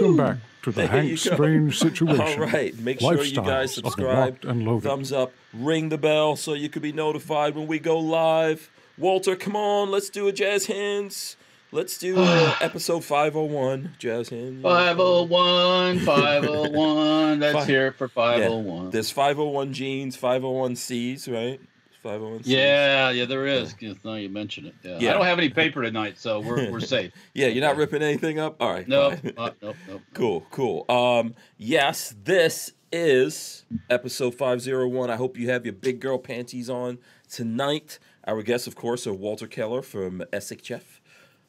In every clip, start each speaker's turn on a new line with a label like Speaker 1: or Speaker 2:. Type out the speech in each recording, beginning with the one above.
Speaker 1: Welcome back to the
Speaker 2: There
Speaker 1: Hank. Strange situation.
Speaker 2: All right. Make sure you guys
Speaker 1: Lifestyles of the
Speaker 2: subscribe,
Speaker 1: Locked and Loaded.
Speaker 2: thumbs up, ring the bell so you can be notified when we go live. Walter, come on, let's do a jazz hands. Let's do uh, episode 501 jazz hands.
Speaker 3: 501, 501. Let's
Speaker 2: Fi-
Speaker 3: hear it for
Speaker 2: Yeah.
Speaker 3: 501.
Speaker 2: There's 501 jeans, 501 C's, right? 501 C's.
Speaker 3: Yeah, yeah, there is. Yes, Now you mention it. Yeah.
Speaker 2: Yeah.
Speaker 3: I don't have any paper tonight, so we're, we're safe.
Speaker 2: Yeah, you're not ripping anything up? All right.
Speaker 3: No,
Speaker 2: fine.
Speaker 3: uh, nope, nope.
Speaker 2: Cool, cool. Um, yes, this is episode 501. I hope you have your big girl panties on tonight. Our guests, of course, are Walter Keller from SHF,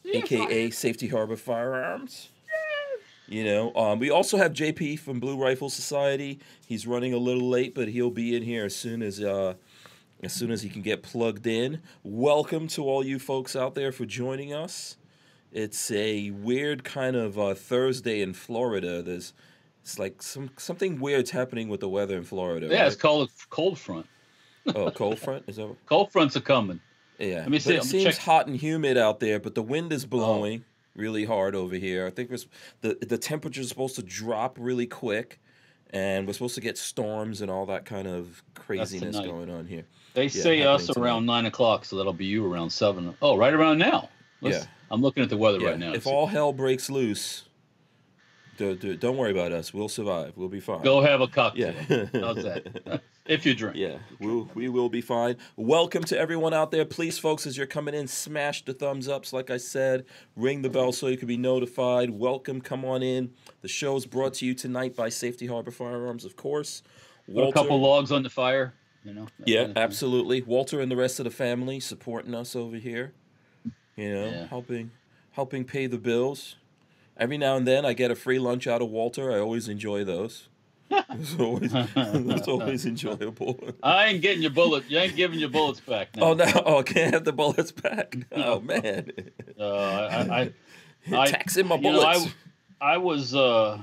Speaker 2: aka Safety Harbor Firearms. You know, um, we also have JP from Blue Rifle Society. He's running a little late, but he'll be in here as soon as uh, as soon as he can get plugged in. Welcome to all you folks out there for joining us. It's a weird kind of uh, Thursday in Florida. There's it's like some something weird's happening with the weather in Florida.
Speaker 3: Yeah, it's called a cold front.
Speaker 2: oh cold front is that?
Speaker 3: Cold fronts are coming.
Speaker 2: Yeah,
Speaker 3: Let me see,
Speaker 2: it seems
Speaker 3: check-
Speaker 2: hot and humid out there, but the wind is blowing really hard over here. I think the the temperature is supposed to drop really quick, and we're supposed to get storms and all that kind of craziness going on here.
Speaker 3: They say us
Speaker 2: happening
Speaker 3: around 9 o'clock, so that'll be you around 7. Oh, right around now. Let's-
Speaker 2: Yeah.
Speaker 3: I'm looking at the weather
Speaker 2: Yeah,
Speaker 3: right now.
Speaker 2: if all hell breaks loose, do, do, don't worry about us. We'll survive. We'll be fine.
Speaker 3: Go have a cocktail.
Speaker 2: Yeah.
Speaker 3: How's that? If you drink.
Speaker 2: Yeah, we'll, we will be fine. Welcome to everyone out there. Please, folks, as you're coming in, smash the thumbs ups. Like I said, ring the bell so you can be notified. Welcome, come on in. The show's brought to you tonight by Safety Harbor Firearms, of course.
Speaker 3: Put a couple logs on the fire. You know.
Speaker 2: Yeah,
Speaker 3: kind of thing.
Speaker 2: absolutely. Walter and the rest of the family supporting us over here. You know,
Speaker 3: Yeah.
Speaker 2: helping helping pay the bills. Every now and then I get a free lunch out of Walter. I always enjoy those. It's always, it's always enjoyable.
Speaker 3: I ain't getting your bullets. You ain't giving your bullets back. Now.
Speaker 2: Oh no! Oh, can't have the bullets back. Oh man,
Speaker 3: Uh, I, I, I,
Speaker 2: taxing my
Speaker 3: you know,
Speaker 2: bullets.
Speaker 3: I, I was. Uh,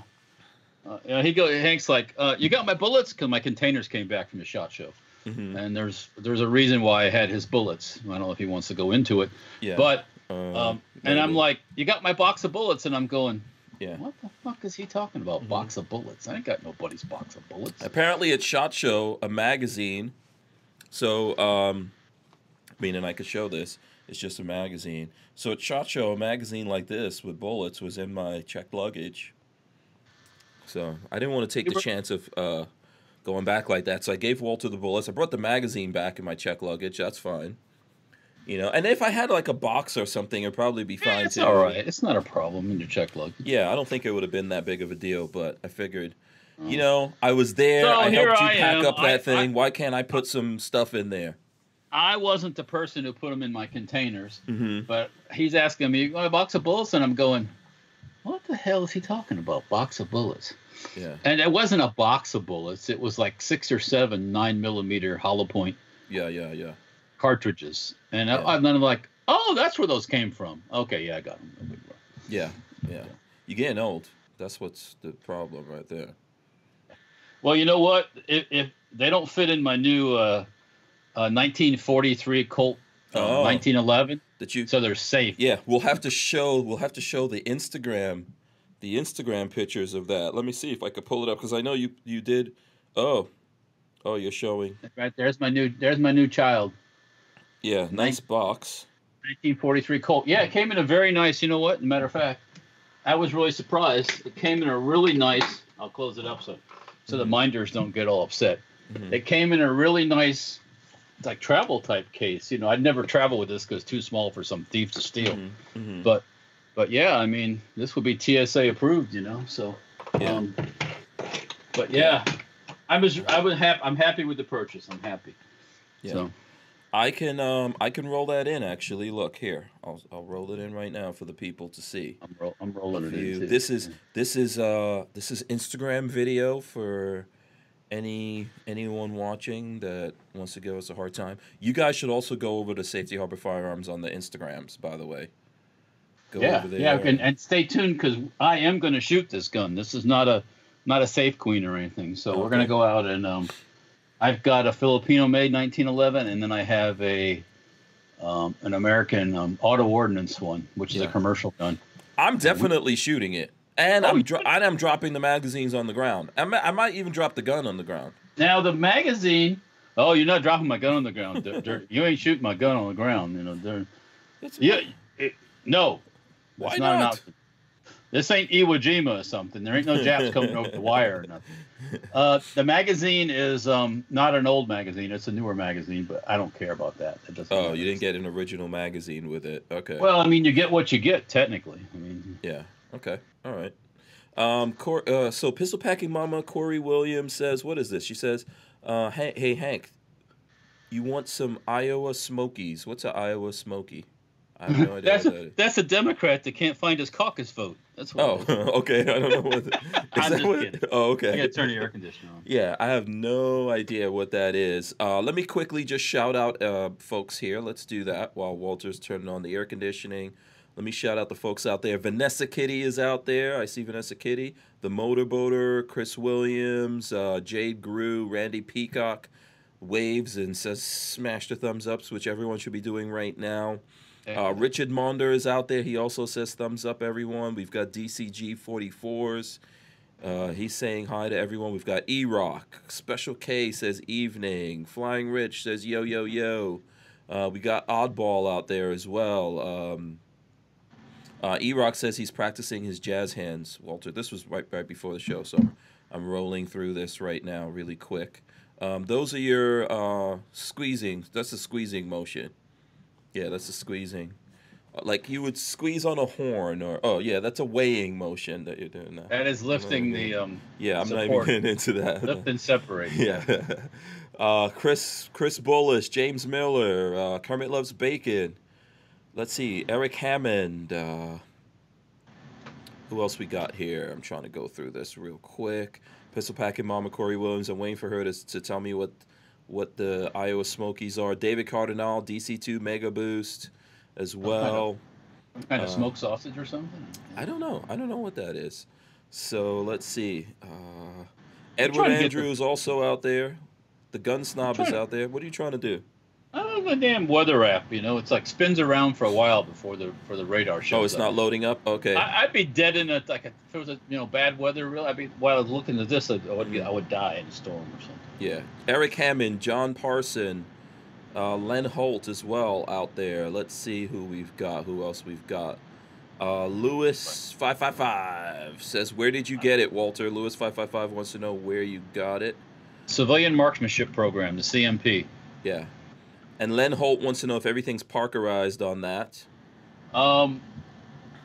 Speaker 3: uh, you know, he go. Hank's like, uh, "You got my bullets?" Because my containers came back from the shot show,
Speaker 2: Mhm.
Speaker 3: and there's there's a reason why I had his bullets. I don't know if he wants to go into it,
Speaker 2: Yeah,
Speaker 3: but
Speaker 2: um,
Speaker 3: um, and I'm like, "You got my box of bullets?" And I'm going,
Speaker 2: yeah.
Speaker 3: "What the fuck is he talking about?
Speaker 2: Mm-hmm.
Speaker 3: Box of bullets? I ain't got nobody's box of bullets."
Speaker 2: Apparently, it's Shot Show, a magazine. So, um, meaning I could show this. It's just a magazine. So, at Shot Show, a magazine like this with bullets was in my checked luggage. So, I didn't want to take the chance of uh, going back like that. So, I gave Walter the bullets. I brought the magazine back in my check luggage. That's fine. You know, and if I had like a box or something, it'd probably be fine
Speaker 3: It's
Speaker 2: too.
Speaker 3: all right. It's not a problem in your check luggage.
Speaker 2: Yeah, I don't think it would have been that big of a deal, but I figured, you know, I was there.
Speaker 3: So
Speaker 2: I
Speaker 3: here
Speaker 2: helped you
Speaker 3: I
Speaker 2: pack
Speaker 3: am.
Speaker 2: up that
Speaker 3: I-
Speaker 2: thing.
Speaker 3: I-
Speaker 2: Why can't I put some stuff in there?
Speaker 3: I wasn't the person who put them in my containers.
Speaker 2: Mm-hmm.
Speaker 3: But he's asking me, "You got a box of bullets?" And I'm going, "What the hell is he talking about? Box of bullets?"
Speaker 2: Yeah,
Speaker 3: And it wasn't a box of bullets. It was like six or seven nine millimeter hollow point
Speaker 2: yeah, yeah, yeah.
Speaker 3: cartridges. And
Speaker 2: Yeah.
Speaker 3: I, and then I'm like, "Oh, that's where those came from." Okay, yeah, I got them.
Speaker 2: Yeah, yeah. You're getting old. That's what's the problem right there.
Speaker 3: Well, you know what? If, if they don't fit in my new uh, uh, 1943 Colt uh,
Speaker 2: Oh.
Speaker 3: 1911,
Speaker 2: That you.
Speaker 3: so they're safe.
Speaker 2: Yeah, we'll have to show. We'll have to show the Instagram, the Instagram pictures of that. Let me see if I could pull it up because I know you you did. Oh, oh, you're showing.
Speaker 3: Right there's my new there's my new child.
Speaker 2: Yeah, nice box.
Speaker 3: 1943 Colt. Yeah, it came in a very nice. You know what? Matter of fact, I was really surprised. It came in a really nice. I'll close it up so so the minders don't get all upset.
Speaker 2: Mhm.
Speaker 3: It came in a really nice, like travel type case. You know, I'd never travel with this because too small for some thief to steal.
Speaker 2: Mhm, mhm.
Speaker 3: But but yeah, I mean, this would be TSA approved. You know, so.
Speaker 2: Yeah.
Speaker 3: Um, but yeah, I was I was happy. I'm happy with the purchase. I'm happy.
Speaker 2: Yeah.
Speaker 3: So
Speaker 2: I can um I can roll that in actually. Look here, I'll I'll roll it in right now for the people to see.
Speaker 3: I'm, ro- I'm rolling it
Speaker 2: You-
Speaker 3: in. too.
Speaker 2: This is this is uh this is Instagram video for any anyone watching that wants to give us a hard time. You guys should also go over to Safety Harbor Firearms on the Instagrams, by the way. Go
Speaker 3: yeah,
Speaker 2: over there.
Speaker 3: yeah, and, and stay tuned because I am going to shoot this gun. This is not a not a safe queen or anything. So we're going to go out and um, I've got a Filipino made 1911, and then I have a um, an American um, auto ordnance one, which is
Speaker 2: Yeah.
Speaker 3: a commercial gun.
Speaker 2: I'm definitely shooting it. And
Speaker 3: Oh,
Speaker 2: I'm dro- and I'm dropping the magazines on the ground. I might, I might even drop the gun on the ground.
Speaker 3: Now the magazine. Oh, you're not dropping my gun on the ground. They're- they're- you ain't shooting my gun on the ground. You know. They're, yeah. it- no.
Speaker 2: Why
Speaker 3: It's
Speaker 2: not?
Speaker 3: an outfit. This ain't Iwo Jima or something. There ain't no Japs coming over the wire or nothing. Uh, the magazine is um, not an old magazine. It's a newer magazine, but I don't care about that. It doesn't
Speaker 2: Oh,
Speaker 3: matter.
Speaker 2: you didn't get an original magazine with it. Okay.
Speaker 3: Well, I mean, you get what you get technically. I mean,
Speaker 2: Yeah. Okay. All right. Um. Cor- uh, so pistol packing mama Corey Williams says, "What is this?" She says, uh, "Hey, hey Hank, you want some Iowa Smokies? What's an Iowa Smoky? I have no idea
Speaker 3: that's a,
Speaker 2: that is.
Speaker 3: that's a Democrat that can't find his caucus vote. That's what.
Speaker 2: Oh,
Speaker 3: it is.
Speaker 2: okay. I don't know what. The, is
Speaker 3: I'm
Speaker 2: that
Speaker 3: just
Speaker 2: what-
Speaker 3: kidding.
Speaker 2: Oh,
Speaker 3: I
Speaker 2: okay.
Speaker 3: gotta turn the air conditioner on.
Speaker 2: Yeah, I have no idea what that is. Uh, let me quickly just shout out uh, folks here. Let's do that while Walter's turning on the air conditioning. Let me shout out the folks out there. Vanessa Kitty is out there. I see Vanessa Kitty. The Motorboater, Chris Williams, uh, Jade Grew, Randy Peacock waves and says smash the thumbs ups, which everyone should be doing right now. Uh, Richard Monder is out there. He also says thumbs up, everyone. We've got DCG 44s. Uh, he's saying hi to everyone. We've got E Rock. Special K says evening. Flying Rich says yo, yo, yo. Uh, we got Oddball out there as well. Um, uh, E Rock says he's practicing his jazz hands, Walter. This was right, right before the show, so I'm rolling through this right now really quick. Um, those are your uh, squeezing. That's a squeezing motion. Yeah, that's a squeezing. Uh, Like you would squeeze on a horn, or oh yeah, that's a weighing motion that you're doing now.
Speaker 3: That is lifting the um,
Speaker 2: Yeah, I'm not even getting into that.
Speaker 3: lift and separate.
Speaker 2: yeah. Uh, Chris Chris Bullish, James Miller, uh, Kermit loves bacon. Let's see, Eric Hammond. Uh, who else we got here? I'm trying to go through this real quick. Pistol packing Mama Corey Williams. I'm waiting for her to, to tell me what what the Iowa Smokies are. David Cardinal, DC2 Mega Boost, as well.
Speaker 3: Some kind of
Speaker 2: Uh,
Speaker 3: smoked sausage or something.
Speaker 2: I don't know. I don't know what that is. So let's see. Uh, Edward
Speaker 3: trying to get the-
Speaker 2: Andrews also out there. The gun snob is out there. What are you trying to do?
Speaker 3: I don't the damn weather app. You know, it's like spins around for a while before the for the radar shows.
Speaker 2: Oh, it's
Speaker 3: up.
Speaker 2: not loading up. Okay.
Speaker 3: I, I'd be dead in a like a, if it was a you know bad weather. Real, I'd be while I was looking at this, I get, I would die in a storm or something.
Speaker 2: Yeah. Eric Hammond, John Parson, uh, Len Holt as well out there. Let's see who we've got. Who else we've got? Uh, Lewis five five five says, "Where did you get it, Walter?" Lewis five five five wants to know where you got it.
Speaker 3: Civilian Marksmanship Program, the CMP.
Speaker 2: Yeah. And Len Holt wants to know if everything's Parkerized on that.
Speaker 3: Um,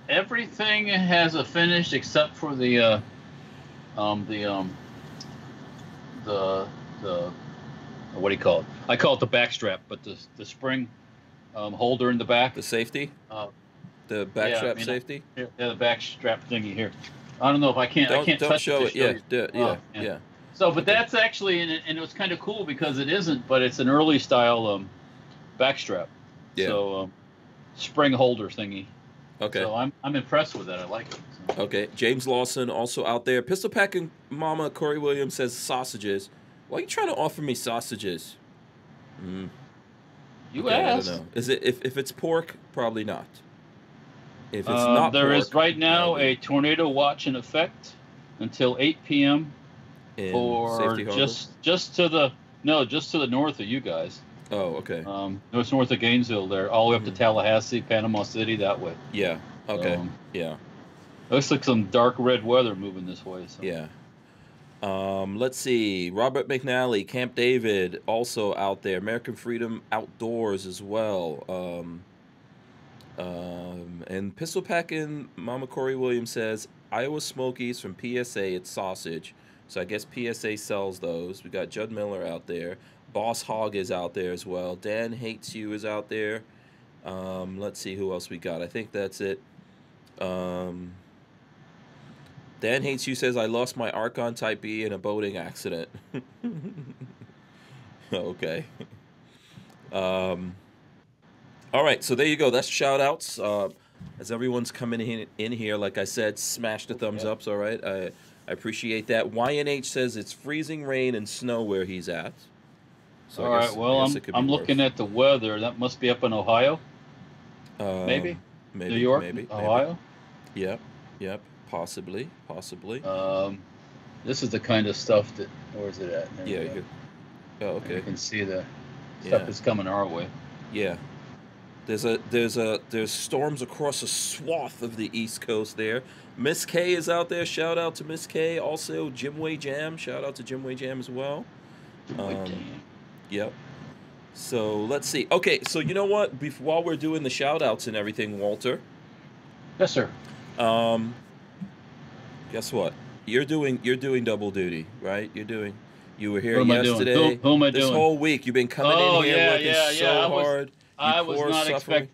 Speaker 3: everything has a finish except for the uh, um, the um, the the what do you call it? I call it the back strap, but the the spring um, holder in the back.
Speaker 2: The safety,
Speaker 3: Uh,
Speaker 2: the backstrap
Speaker 3: I mean,
Speaker 2: safety.
Speaker 3: yeah, the back strap thingy here. I don't know if I can't. I
Speaker 2: Don't
Speaker 3: can't
Speaker 2: don't
Speaker 3: touch
Speaker 2: show
Speaker 3: to
Speaker 2: it. Yeah, yeah,
Speaker 3: Oh,
Speaker 2: yeah,
Speaker 3: yeah.
Speaker 2: yeah.
Speaker 3: So, but
Speaker 2: Okay.
Speaker 3: that's actually, and it, and it was kind of cool because it isn't, but it's an early style um, backstrap.
Speaker 2: Yeah.
Speaker 3: So, um, spring holder thingy.
Speaker 2: Okay.
Speaker 3: So I'm I'm impressed with that. I like it. So.
Speaker 2: Okay. James Lawson also out there. Pistol packing mama Corey Williams says sausages. Why are you trying to offer me sausages? Mm,
Speaker 3: You
Speaker 2: okay,
Speaker 3: asked.
Speaker 2: I don't know. Is it if, if it's pork? Probably not. If it's
Speaker 3: Um,
Speaker 2: not
Speaker 3: there is
Speaker 2: pork,
Speaker 3: right now a tornado watch in effect until 8 p.m.
Speaker 2: in
Speaker 3: for just just to the no, just to the north of you guys.
Speaker 2: Oh, okay.
Speaker 3: Um, it's north of Gainesville there, all the way up to
Speaker 2: Mhm.
Speaker 3: Tallahassee, Panama City, that way.
Speaker 2: Yeah. Okay.
Speaker 3: Um,
Speaker 2: yeah.
Speaker 3: looks like some dark red weather moving this way. So.
Speaker 2: Yeah. Um, let's see. Robert McNally, Camp David, also out there. American Freedom Outdoors as well. Um, um, and Pistol Packin' Mama Corey Williams says Iowa Smokies from PSA. It's sausage. So I guess PSA sells those. We got Judd Miller out there. Boss Hog is out there as well. Dan Hates You is out there. Um, let's see who else we got. I think that's it. Um, Dan Hates You says, I lost my Archon Type B in a boating accident. okay. Um, all right, so there you go. That's shout outs. Uh, as everyone's coming in, in here, like I said, smash the thumbs ups, all right? I, I appreciate that. YNH says it's freezing rain and snow where he's at. So I
Speaker 3: All right.
Speaker 2: guess-
Speaker 3: Well,
Speaker 2: I guess
Speaker 3: I'm I'm looking at the weather. That must be up in Ohio,
Speaker 2: Um,
Speaker 3: maybe?
Speaker 2: maybe
Speaker 3: New York,
Speaker 2: maybe, maybe.
Speaker 3: Ohio.
Speaker 2: Yep, yep. possibly, possibly.
Speaker 3: Um, this is the kind of stuff that. Where is it at? There
Speaker 2: yeah. You could, oh,
Speaker 3: You can see the
Speaker 2: Yeah.
Speaker 3: stuff that's coming our way.
Speaker 2: Yeah. There's a there's a there's storms across a swath of the East Coast there. Miss K is out there. Shout out to Miss K. Also Jimway Jam. Shout out to Jimway Jam as well. Um. Yep. So let's see. Okay, so you know what? Bef- while we're doing the shout outs and everything, Walter,
Speaker 3: Yes, sir.
Speaker 2: um, guess what? You're doing you're doing double duty, right? You're doing. You were here
Speaker 3: What am I doing?
Speaker 2: yesterday.
Speaker 3: Who, who am I
Speaker 2: this
Speaker 3: doing?
Speaker 2: whole week, you've been coming
Speaker 3: Oh,
Speaker 2: in here
Speaker 3: yeah,
Speaker 2: working
Speaker 3: yeah,
Speaker 2: so
Speaker 3: yeah, I was-
Speaker 2: hard. You
Speaker 3: I was not expecting.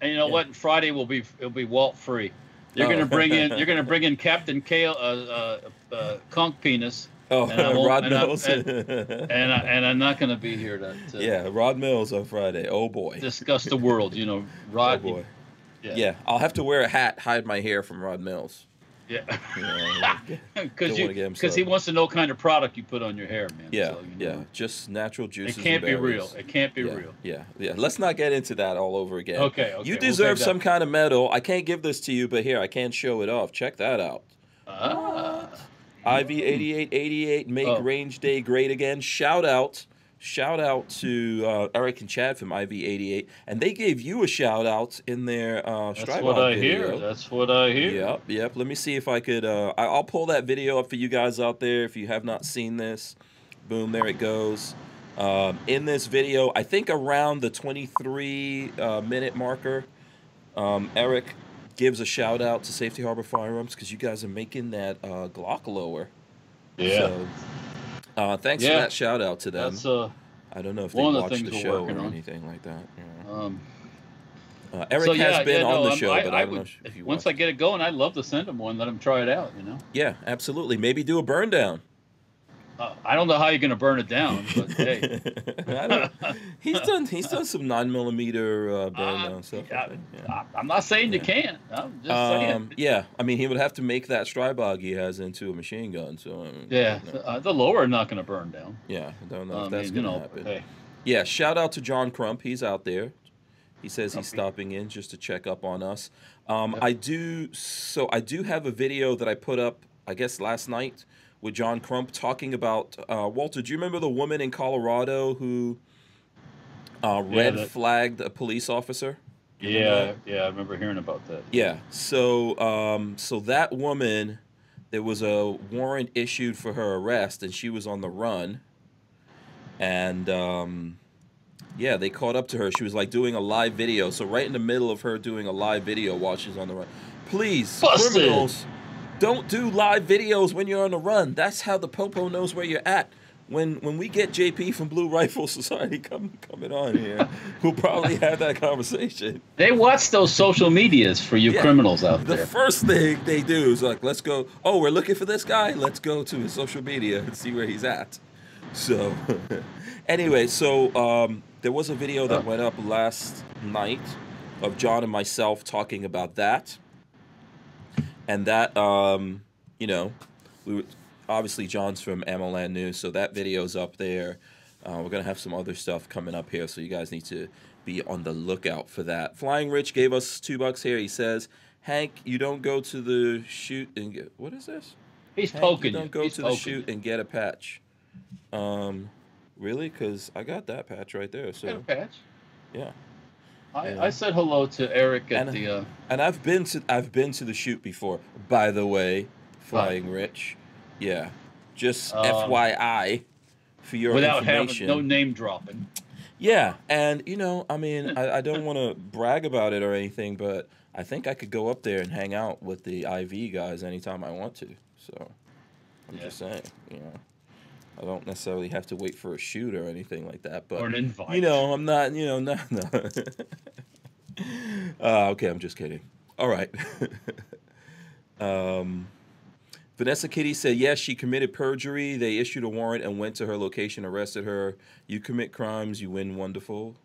Speaker 3: And you know
Speaker 2: Yeah.
Speaker 3: what? Friday will be it'll be Walt free. You're
Speaker 2: Oh.
Speaker 3: gonna bring in you're gonna bring in Captain Kale uh, uh, uh, Conk Penis,
Speaker 2: Oh, Rod
Speaker 3: and Mills. I,
Speaker 2: and,
Speaker 3: and, I, am not going to be here to, to,
Speaker 2: Yeah, Rod Mills on Friday. Oh boy.
Speaker 3: Discuss the world, you know, Rod.
Speaker 2: Oh boy.
Speaker 3: Yeah.
Speaker 2: yeah. I'll have to wear a hat, hide my hair from Rod Mills.
Speaker 3: Yeah. Because you
Speaker 2: know,
Speaker 3: because he wants to know kind of product you put on your hair, man.
Speaker 2: Yeah,
Speaker 3: so, you know,
Speaker 2: yeah. Just natural juices.
Speaker 3: It can't be real. It can't be
Speaker 2: yeah,
Speaker 3: real.
Speaker 2: Yeah, yeah. Let's not get into that all over again.
Speaker 3: Okay. okay
Speaker 2: you deserve
Speaker 3: we'll
Speaker 2: some kind of medal. I can't give this to you, but here I can show it off. Check that out.
Speaker 3: Ah.
Speaker 2: What? IV8888, make
Speaker 3: oh.
Speaker 2: range day great again. Shout out. Shout out to uh, Eric and Chad from IV88, and they gave you a shout out in their uh,
Speaker 3: That's what I
Speaker 2: video.
Speaker 3: hear. That's what I hear.
Speaker 2: Yep, yep. Let me see if I could. Uh, I, will pull that video up for you guys out there if you have not seen this. Boom, there it goes. Um, in this video, I think around the 23 uh, minute marker, um, Eric gives a shout out to Safety Harbor Firearms because you guys are making that uh, Glock lower.
Speaker 3: Yeah.
Speaker 2: So, uh, thanks for that shout out to them.
Speaker 3: That's uh.
Speaker 2: I don't know if they
Speaker 3: of the
Speaker 2: watched the show or
Speaker 3: on.
Speaker 2: anything like that. know.
Speaker 3: Um,
Speaker 2: Uh, Eric
Speaker 3: so,
Speaker 2: has
Speaker 3: yeah,
Speaker 2: been
Speaker 3: yeah,
Speaker 2: on
Speaker 3: no,
Speaker 2: the
Speaker 3: I'm-
Speaker 2: show,
Speaker 3: I,
Speaker 2: but
Speaker 3: I
Speaker 2: I
Speaker 3: would,
Speaker 2: if you
Speaker 3: once
Speaker 2: watched
Speaker 3: I get it going, I'd love to send him one, let him try it out. You know,
Speaker 2: Yeah, absolutely. Maybe do a burn down.
Speaker 3: Uh, I don't know how you're gonna burn it down, but hey,
Speaker 2: he's done he's done some nine millimeter uh, burn
Speaker 3: Uh,
Speaker 2: down stuff.
Speaker 3: Yeah. I, I'm not saying you can't. I'm just saying.
Speaker 2: Um, yeah, I mean he would have to make that Stribog he has into a machine gun. So I mean,
Speaker 3: yeah, uh, the lower not gonna burn down.
Speaker 2: yeah, I don't know if that's
Speaker 3: mean,
Speaker 2: gonna
Speaker 3: know,
Speaker 2: happen.
Speaker 3: hey,
Speaker 2: Yeah, shout out to John Crump. He's out there. He says he's stopping in just to check up on us. Um,
Speaker 3: Yep.
Speaker 2: I do so I do have a video that I put up I guess last night with John Crump talking about uh, Walter. Do you remember the woman in Colorado who uh,
Speaker 3: Yeah,
Speaker 2: red
Speaker 3: that-
Speaker 2: flagged a police officer?
Speaker 3: Yeah, yeah, I remember hearing about that.
Speaker 2: Yeah. So, um, so that woman, there was a warrant issued for her arrest, and she was on the run. And um, yeah, they caught up to her. She was like doing a live video. So right in the middle of her doing a live video while she's on the run. Please,
Speaker 3: Busted.
Speaker 2: criminals, don't do live videos when you're on the run. That's how the popo knows where you're at. When when we get JP from Blue Rifle Society come, coming on here, we'll probably have that conversation.
Speaker 3: They watch those social medias for you
Speaker 2: Yeah.
Speaker 3: criminals out there.
Speaker 2: The first thing they do is like, let's go. Oh, we're looking for this guy. Let's go to his social media and see where he's at. So, anyway, so um, there was a video that went up last night of John and myself talking about that, and that um, you know, we were, obviously John's from AmmoLand News, so that video's up there. Uh, we're gonna have some other stuff coming up here, so you guys need to be on the lookout for that. Flying Rich gave us two bucks here. He says, "Hank, you don't go to the shoot and get what is this?
Speaker 3: He's
Speaker 2: Hank,
Speaker 3: poking
Speaker 2: you
Speaker 3: you.
Speaker 2: don't go
Speaker 3: He's
Speaker 2: to the shoot
Speaker 3: you.
Speaker 2: and get a patch." Um, really? Because I got that patch right there.
Speaker 3: Get a
Speaker 2: So
Speaker 3: patch.
Speaker 2: yeah,
Speaker 3: I, I said hello to Eric at
Speaker 2: And-
Speaker 3: the. Uh,
Speaker 2: and I've been to I've been to the shoot before. By the way, Flying Rich, yeah, just
Speaker 3: Um,
Speaker 2: FYI for your
Speaker 3: without having
Speaker 2: information.
Speaker 3: no name dropping.
Speaker 2: Yeah, and you know, I mean, I, I don't want to brag about it or anything, but I think I could go up there and hang out with the IV guys anytime I want to. So I'm
Speaker 3: Yeah.
Speaker 2: just saying, you know, I don't necessarily have to wait for a shoot or anything like that. But
Speaker 3: or an invite.
Speaker 2: you know, I'm not, you know, no, no. uh, okay, I'm just kidding. All right. um, Vanessa Kitty said, yes, she committed perjury. They issued a warrant and went to her location, arrested her. You commit crimes, you win wonderful.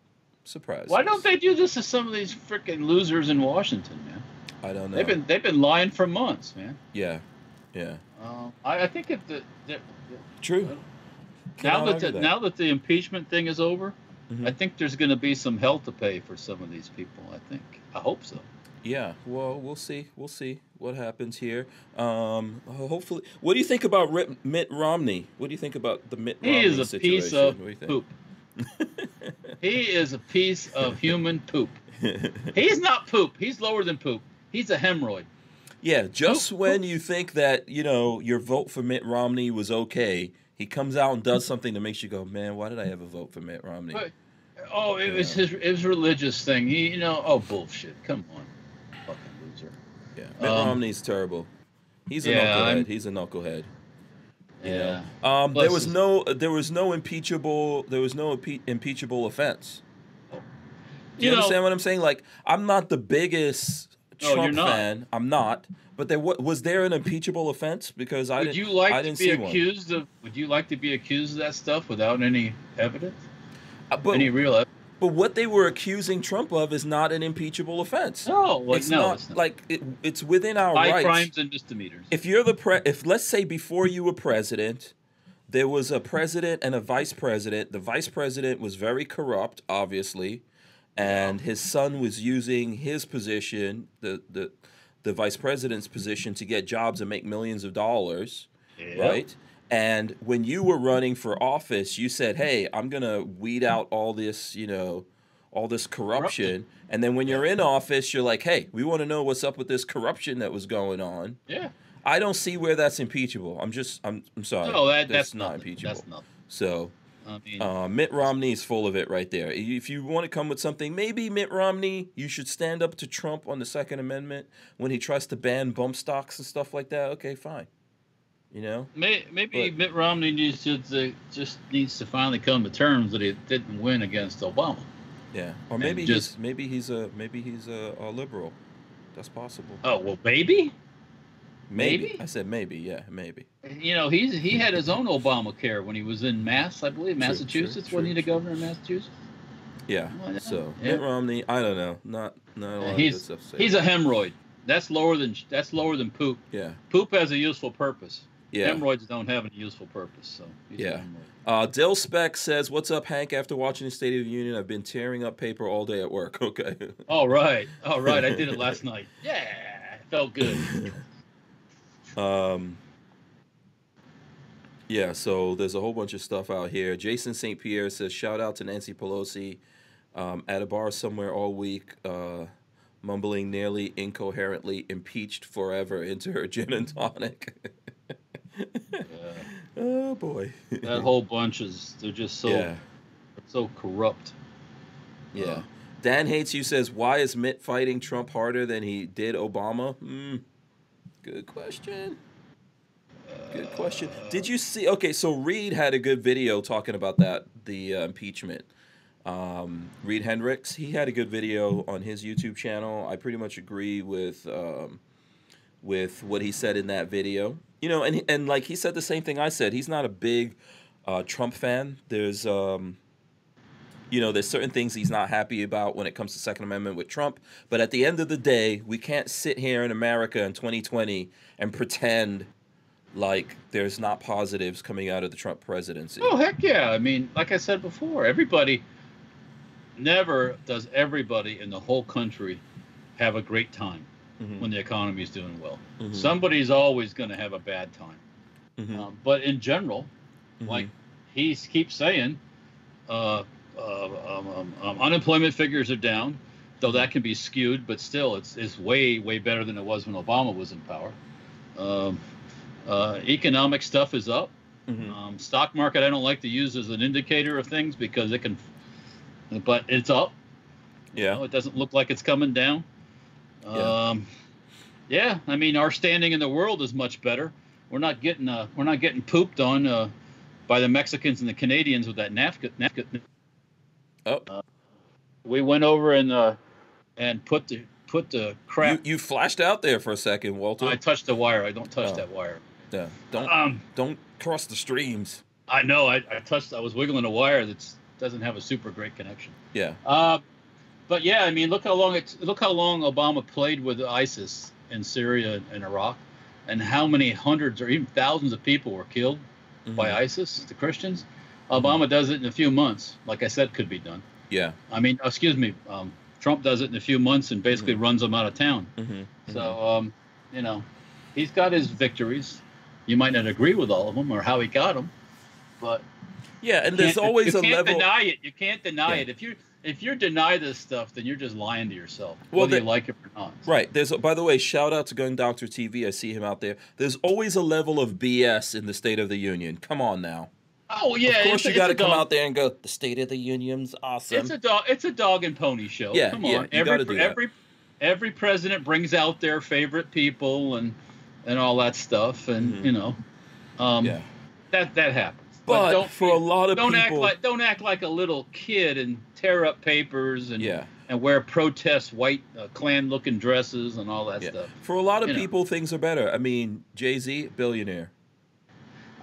Speaker 2: Surprise.
Speaker 3: Why don't they do this to some of these freaking losers in Washington, man?
Speaker 2: I don't know.
Speaker 3: They've been they've been lying for months, man.
Speaker 2: Yeah, yeah.
Speaker 3: Uh, I, I think if the, the,
Speaker 2: True.
Speaker 3: now that, the, now that the impeachment thing is over,
Speaker 2: Mhm.
Speaker 3: I think there's going to be some hell to pay for some of these people. I think. I hope so.
Speaker 2: Yeah, well, we'll see. We'll see. what happens here. Um, hopefully, what do you think about Mitt Romney? What do you think about the Mitt
Speaker 3: He
Speaker 2: Romney
Speaker 3: is a
Speaker 2: situation?
Speaker 3: piece of
Speaker 2: What do you think?
Speaker 3: poop. he is a piece of human poop. He's not poop. He's lower than poop. He's a hemorrhoid.
Speaker 2: Yeah, just
Speaker 3: Poop,
Speaker 2: when you think that you know your vote for Mitt Romney was okay, he comes out and does something that makes you go, "Man, why did I ever vote for Mitt Romney?"
Speaker 3: But- Oh, it was his his religious thing. He, you know, oh bullshit. Come on, fucking loser.
Speaker 2: Yeah, Mitt
Speaker 3: Um,
Speaker 2: Romney's terrible. He's a
Speaker 3: yeah,
Speaker 2: knucklehead.
Speaker 3: I'm-
Speaker 2: He's a knucklehead. You
Speaker 3: Yeah.
Speaker 2: know? Um, there was no, there was no impeachable, there was no impe- impeachable offense. Do you,
Speaker 3: You know-
Speaker 2: understand what I'm saying? Like, I'm not the biggest Trump
Speaker 3: not.
Speaker 2: fan. I'm not. But there wa- was there an impeachable offense because I
Speaker 3: Would
Speaker 2: didn't.
Speaker 3: you like
Speaker 2: I
Speaker 3: to
Speaker 2: didn't
Speaker 3: be
Speaker 2: see one.
Speaker 3: accused of? Would you like to be accused of that stuff without any evidence?
Speaker 2: Uh, but
Speaker 3: any real evidence?
Speaker 2: but what they were accusing Trump of is not an impeachable offense.
Speaker 3: No, like,
Speaker 2: it's
Speaker 3: no,
Speaker 2: not
Speaker 3: it's not.
Speaker 2: like it, it's within our
Speaker 3: high
Speaker 2: rights.
Speaker 3: crimes and misdemeanors.
Speaker 2: if you're the pre if let's say before you were president there was a president and a vice president the vice president was very corrupt obviously and his son was using his position the the the vice president's position to get jobs and make millions of dollars
Speaker 3: Yeah.
Speaker 2: right and when you were running for office you said hey i'm going to weed out all this you know all this corruption and then when you're in office you're like hey we want to know what's up with this corruption that was going on
Speaker 3: Yeah.
Speaker 2: I don't see where that's impeachable. I'm just, I'm, I'm sorry.
Speaker 3: No, that, that's
Speaker 2: not impeachable.
Speaker 3: That's nothing.
Speaker 2: So,
Speaker 3: I mean,
Speaker 2: uh, Mitt Romney is full of it right there. If you want to come with something, maybe Mitt Romney, you should stand up to Trump on the Second Amendment when he tries to ban bump stocks and stuff like that. Okay, fine. You know,
Speaker 3: may, maybe
Speaker 2: but-
Speaker 3: Mitt Romney needs to, to just needs to finally come to terms that he didn't win against Obama.
Speaker 2: yeah. Or maybe
Speaker 3: just-
Speaker 2: he's, maybe he's a, maybe he's a, a liberal. That's possible.
Speaker 3: Oh well, maybe.
Speaker 2: Maybe.
Speaker 3: maybe?
Speaker 2: I said maybe. Yeah, maybe.
Speaker 3: You know, he's he had his own Obamacare when he was in Mass, I believe, Massachusetts. wasn't he the governor of Massachusetts?
Speaker 2: Yeah.
Speaker 3: Well,
Speaker 2: So
Speaker 3: yeah.
Speaker 2: Mitt Romney, I don't know. Not, not a lot of
Speaker 3: he's
Speaker 2: stuff to say.
Speaker 3: he's a hemorrhoid. That's lower than that's lower than poop.
Speaker 2: yeah.
Speaker 3: Poop has a useful purpose.
Speaker 2: Yeah.
Speaker 3: Hemorrhoids don't have any useful purpose. So he's
Speaker 2: Yeah. Uh, Dill Speck says, "What's up, Hank? After watching the State of the Union, I've been tearing up paper all day at work. Okay.
Speaker 3: All right, all right. I did it last night. Yeah, felt good.
Speaker 2: um. Yeah. So there's a whole bunch of stuff out here. Jason St. Pierre says, "Shout out to Nancy Pelosi, um, at a bar somewhere all week, uh, mumbling nearly incoherently, impeached forever into her gin and tonic."
Speaker 3: Yeah.
Speaker 2: oh boy.
Speaker 3: That whole bunch is they're just so
Speaker 2: yeah.
Speaker 3: so corrupt.
Speaker 2: Yeah.
Speaker 3: Uh,
Speaker 2: Dan hates you says, why is Mitt fighting Trump harder than he did Obama? Hmm. Good question. Good question. Did you see? Okay, so Reid had a good video talking about that, the uh, impeachment. Um, Reid Henrichs, he had a good video on his YouTube channel. I pretty much agree with um, with what he said in that video. You know, and and like he said the same thing I said. He's not a big uh, Trump fan. There's um, you know, there's certain things he's not happy about when it comes to Second Amendment with Trump. But at the end of the day, we can't sit here in America in 2020 and pretend like there's not positives coming out of the Trump presidency.
Speaker 3: Oh heck yeah! I mean, like I said before, everybody never does everybody in the whole country have a great time
Speaker 2: Mhm,
Speaker 3: when the economy is doing well.
Speaker 2: mhm,
Speaker 3: Somebody's always going to have a bad time.
Speaker 2: mhm,
Speaker 3: Um, but in general,
Speaker 2: mhm.
Speaker 3: like he keeps saying, uh, um, um, um, unemployment figures are down, though that can be skewed, but still, it's it's way way better than it was when Obama was in power. Um, uh, economic stuff is up.
Speaker 2: Mhm.
Speaker 3: Um, stock market, I don't like to use as an indicator of things because it can, but it's up. You
Speaker 2: yeah.
Speaker 3: know, it doesn't look like it's coming down.
Speaker 2: Yeah.
Speaker 3: Um, yeah, I mean, our standing in the world is much better. We're not getting uh, we're not getting pooped on uh, by the Mexicans and the Canadians with that NAFTA. NAFTA.
Speaker 2: Oh,
Speaker 3: We went over and uh, and put the put the
Speaker 2: you,
Speaker 3: crap.
Speaker 2: you flashed out there for a second, Walter.
Speaker 3: I touched the wire. I don't touch
Speaker 2: Oh.
Speaker 3: that wire.
Speaker 2: yeah. Don't
Speaker 3: Um,
Speaker 2: don't cross the streams.
Speaker 3: I know. I, I touched. I was wiggling a wire that doesn't have a super great connection.
Speaker 2: Yeah.
Speaker 3: Uh, but yeah, I mean, look how long it's look how long Obama played with ISIS in Syria and Iraq, and how many hundreds or even thousands of people were killed by
Speaker 2: Mhm.
Speaker 3: ISIS, the Christians. Obama does it in a few months. Like I said, could be done.
Speaker 2: Yeah.
Speaker 3: I mean, excuse me, um, Trump does it in a few months and basically runs them out of town.
Speaker 2: hmm
Speaker 3: So um, you know, he's got his victories. You might not agree with all of them or how he got them, but
Speaker 2: Yeah, and there's always
Speaker 3: you
Speaker 2: a
Speaker 3: can't deny it. You can't deny
Speaker 2: Yeah.
Speaker 3: it. If you if you deny this stuff, then you're just lying to yourself,
Speaker 2: Well,
Speaker 3: whether
Speaker 2: the-
Speaker 3: you like it or not.
Speaker 2: Right. There's by the way, shout out to Gun Doctor TV. I see him out there. There's always a level of BS in the State of the Union. Come on now.
Speaker 3: Oh yeah,
Speaker 2: of course you got to come
Speaker 3: dog-
Speaker 2: out there and go. The State of the Union's awesome.
Speaker 3: It's a dog. It's a dog and pony show.
Speaker 2: Yeah,
Speaker 3: come
Speaker 2: yeah,
Speaker 3: on.
Speaker 2: you
Speaker 3: every
Speaker 2: gotta do that.
Speaker 3: every every president brings out their favorite people and and all that stuff, and
Speaker 2: Mhm.
Speaker 3: you know, um,
Speaker 2: yeah.
Speaker 3: that that happens.
Speaker 2: But
Speaker 3: don't
Speaker 2: for a lot of
Speaker 3: don't act like don't act like a little kid and tear up papers and
Speaker 2: Yeah.
Speaker 3: and wear protest white uh, Klan looking dresses and all that
Speaker 2: Yeah.
Speaker 3: stuff.
Speaker 2: For a lot of
Speaker 3: You know.
Speaker 2: people, things are better. I mean, Jay Z, billionaire.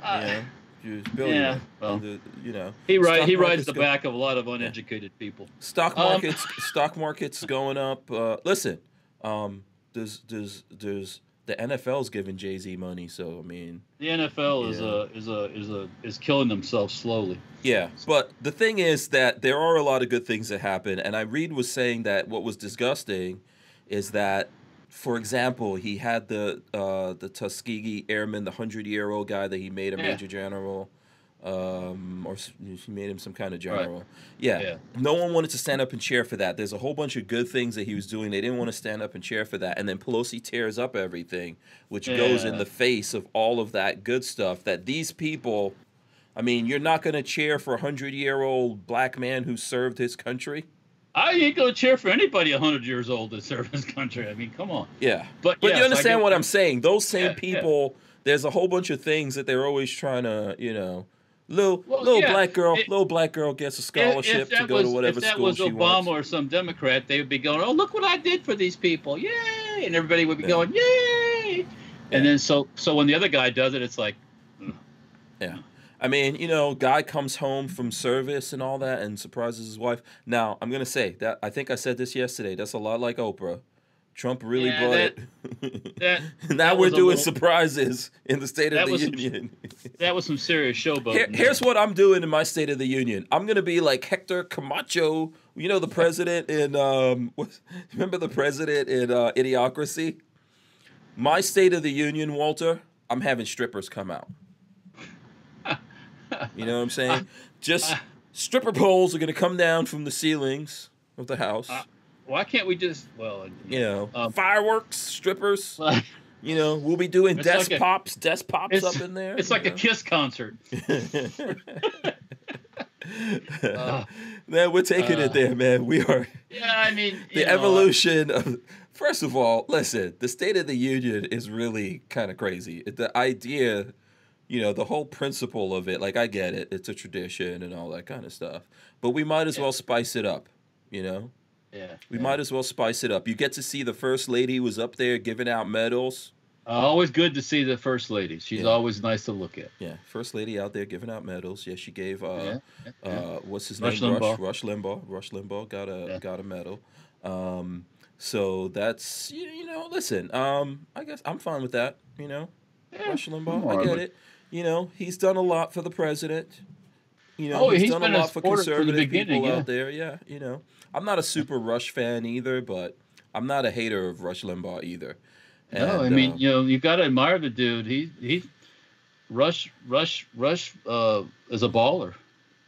Speaker 3: Uh,
Speaker 2: you know, he was billionaire.
Speaker 3: well.
Speaker 2: The- you know,
Speaker 3: he rides he rides the
Speaker 2: go-
Speaker 3: back of a lot of uneducated people.
Speaker 2: Stock
Speaker 3: Um,
Speaker 2: markets, stock markets going up. Uh, listen, um, there's there's there's the NFL's giving Jay Z money, so I mean,
Speaker 3: The NFL is a is a is a is killing themselves slowly.
Speaker 2: Yeah, but the thing is that there are a lot of good things that happen, and I read was saying that what was disgusting is that, for example, he had the uh, the Tuskegee Airman, the hundred year old guy that he made a
Speaker 3: Yeah.
Speaker 2: major general, um, or he made him some kind of general. Yeah.
Speaker 3: Yeah.
Speaker 2: no one wanted to stand up and cheer for that. There's a whole bunch of good things that he was doing. They didn't want to stand up and cheer for that, and then Pelosi tears up everything, which goes in the face of all of that good stuff that these people. I mean, you're not going to cheer for a hundred year old black man who served his country.
Speaker 3: I ain't gonna cheer for anybody hundred years old that serve his country. I mean, come on.
Speaker 2: Yeah,
Speaker 3: But
Speaker 2: but
Speaker 3: yes,
Speaker 2: you understand what I'm saying? Those same
Speaker 3: Yeah, yeah.
Speaker 2: people. There's a whole bunch of things that they're always trying to, you know, little
Speaker 3: Well,
Speaker 2: little
Speaker 3: yeah,
Speaker 2: black girl,
Speaker 3: it-
Speaker 2: little black girl gets a scholarship to go
Speaker 3: was,
Speaker 2: to whatever
Speaker 3: if that
Speaker 2: school
Speaker 3: was
Speaker 2: she
Speaker 3: Obama
Speaker 2: wants.
Speaker 3: or some Democrat, they would be going, "Oh, look what I did for these people, yay!" And everybody would be
Speaker 2: Yeah.
Speaker 3: going, "Yay!"
Speaker 2: Yeah.
Speaker 3: And then so so when the other guy does it, it's like, hmm.
Speaker 2: Yeah. I mean, you know, guy comes home from service and all that and surprises his wife. Now, I'm going to say that I think I said this yesterday. That's a lot like Oprah. Trump really
Speaker 3: Yeah,
Speaker 2: brought
Speaker 3: that-
Speaker 2: it.
Speaker 3: that
Speaker 2: now
Speaker 3: that
Speaker 2: we're doing
Speaker 3: little-
Speaker 2: surprises in the State of the
Speaker 3: was some-
Speaker 2: Union.
Speaker 3: that was some serious showboating.
Speaker 2: Here, here's what I'm doing in my State of the Union. I'm going to be like Hector Camacho. You know the president in um what, remember the president in uh, Idiocracy? My State of the Union, Walter, I'm having strippers come out. You know what I'm saying? Just stripper poles are going to come down from the ceilings of the house.
Speaker 3: Uh, Why can't we just well,
Speaker 2: You know,
Speaker 3: um,
Speaker 2: fireworks, strippers. You know, we'll be doing desk
Speaker 3: like a-
Speaker 2: pops, desk pops up in there.
Speaker 3: It's like
Speaker 2: you
Speaker 3: a Kiss concert.
Speaker 2: know? man, we're taking
Speaker 3: uh,
Speaker 2: it there, man. We are
Speaker 3: Yeah, I mean
Speaker 2: the
Speaker 3: know,
Speaker 2: evolution of. First of all, listen, the State of the Union is really kind of crazy. The idea, you know, the whole principle of it, like I get it, it's a tradition and all that kind of stuff. But we might as
Speaker 3: Yeah.
Speaker 2: well spice it up, you know?
Speaker 3: Yeah,
Speaker 2: We
Speaker 3: yeah.
Speaker 2: might as well spice it up. You get to see the first lady was up there giving out medals.
Speaker 3: Uh, always good to see the first lady. She's
Speaker 2: Yeah.
Speaker 3: always nice to look at.
Speaker 2: Yeah, first lady out there giving out medals. Yeah, she gave uh uh what's his
Speaker 3: Rush
Speaker 2: name? Rush
Speaker 3: Limbaugh.
Speaker 2: Rush Limbaugh. Rush Limbaugh got a got a medal. Um so that's you, you know, listen, um I guess I'm fine with that, you know.
Speaker 3: Yeah,
Speaker 2: Rush Limbaugh, I get it. You know, he's done a lot for the president. You know,
Speaker 3: Oh,
Speaker 2: he's,
Speaker 3: he's
Speaker 2: done a lot for
Speaker 3: supporter from the
Speaker 2: conservative
Speaker 3: beginning,
Speaker 2: people
Speaker 3: yeah.
Speaker 2: out there. Yeah, you know. I'm not a super Rush fan either, but I'm not a hater of Rush Limbaugh either.
Speaker 3: No, I mean,
Speaker 2: um,
Speaker 3: you know, you got to admire the dude. He he, Rush Rush Rush uh, is a baller.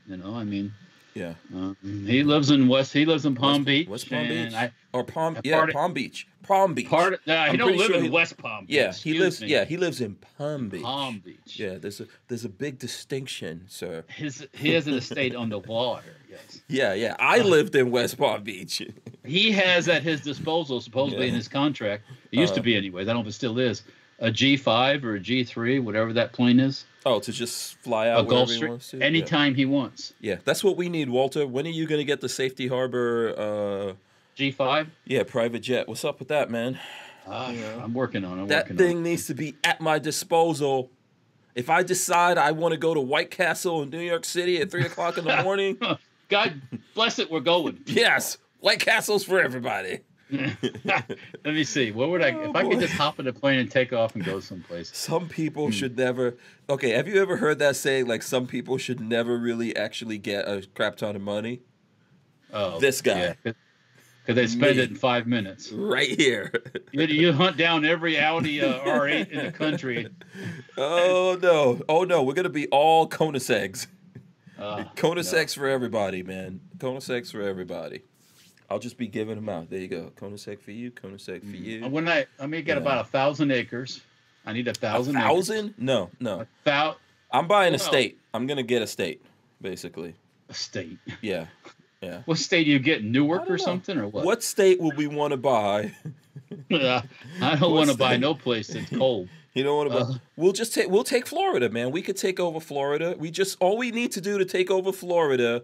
Speaker 3: You know, I mean,
Speaker 2: yeah.
Speaker 3: uh, he lives in West. He lives in Palm
Speaker 2: West-
Speaker 3: Beach.
Speaker 2: West Palm Beach?
Speaker 3: I,
Speaker 2: Or Palm yeah,
Speaker 3: of-
Speaker 2: Palm Beach. Palm Beach.
Speaker 3: part of, nah, he don't live
Speaker 2: sure
Speaker 3: in
Speaker 2: he-
Speaker 3: West Palm. Beach.
Speaker 2: Yeah, he lives.
Speaker 3: me.
Speaker 2: Yeah, he lives in Palm Beach.
Speaker 3: Palm Beach.
Speaker 2: Yeah, there's a there's a big distinction, sir.
Speaker 3: His he has an estate on the water. Yes,
Speaker 2: Yeah, yeah. I
Speaker 3: Uh,
Speaker 2: lived in West Palm Beach.
Speaker 3: he has at his disposal, supposedly in his contract. It used
Speaker 2: Uh,
Speaker 3: to be, anyways. I don't know if it still is. A G five or a G three, whatever that plane is,
Speaker 2: oh, to just fly
Speaker 3: a
Speaker 2: out wherever he
Speaker 3: Gulfstream,
Speaker 2: wants to. Yeah.
Speaker 3: anytime he wants.
Speaker 2: Yeah. that's what we need, Walter. When are you gonna get the Safety Harbor? uh
Speaker 3: G five.
Speaker 2: Yeah, private jet. What's up with that, man?
Speaker 3: Ah,
Speaker 2: Yeah.
Speaker 3: I'm working on it.
Speaker 2: That thing
Speaker 3: on
Speaker 2: needs to be at my disposal. If I decide I want to go to White Castle in New York City at three o'clock in the morning.
Speaker 3: God bless it, we're going.
Speaker 2: yes, White Castle's for everybody.
Speaker 3: Let me see. What would I
Speaker 2: Oh,
Speaker 3: if I
Speaker 2: boy.
Speaker 3: could just hop in a plane and take off and go someplace?
Speaker 2: Some people
Speaker 3: Hmm.
Speaker 2: should never. Okay, have you ever heard that saying? Like some people should never really actually get a crap ton of money.
Speaker 3: Oh,
Speaker 2: This guy.
Speaker 3: Yeah, because they spend
Speaker 2: Me.
Speaker 3: it in five minutes.
Speaker 2: right here.
Speaker 3: You, you hunt down every Audi uh, R8 in the country.
Speaker 2: oh no! Oh no! We're gonna be all Koenigsegg's.
Speaker 3: Uh,
Speaker 2: Koenigsegg's for everybody, man. Koenigsegg's for everybody. I'll just be giving them out. There you go. Koenigsegg for you. Koenigsegg for
Speaker 3: no.
Speaker 2: you.
Speaker 3: When I, I mean, get
Speaker 2: Yeah.
Speaker 3: about a thousand acres. I need a
Speaker 2: A
Speaker 3: thousand. acres.
Speaker 2: thousand? No, no.
Speaker 3: A thou-
Speaker 2: I'm buying a state. I'm gonna get a state, basically.
Speaker 3: a state.
Speaker 2: Yeah, yeah.
Speaker 3: What state do you get? Newark or
Speaker 2: know.
Speaker 3: something or what?
Speaker 2: What state would we want to buy?
Speaker 3: Uh, I don't want to buy no place that's cold.
Speaker 2: You know what? About
Speaker 3: Uh.
Speaker 2: we'll just take we'll take Florida, man. We could take over Florida. We just all we need to do to take over Florida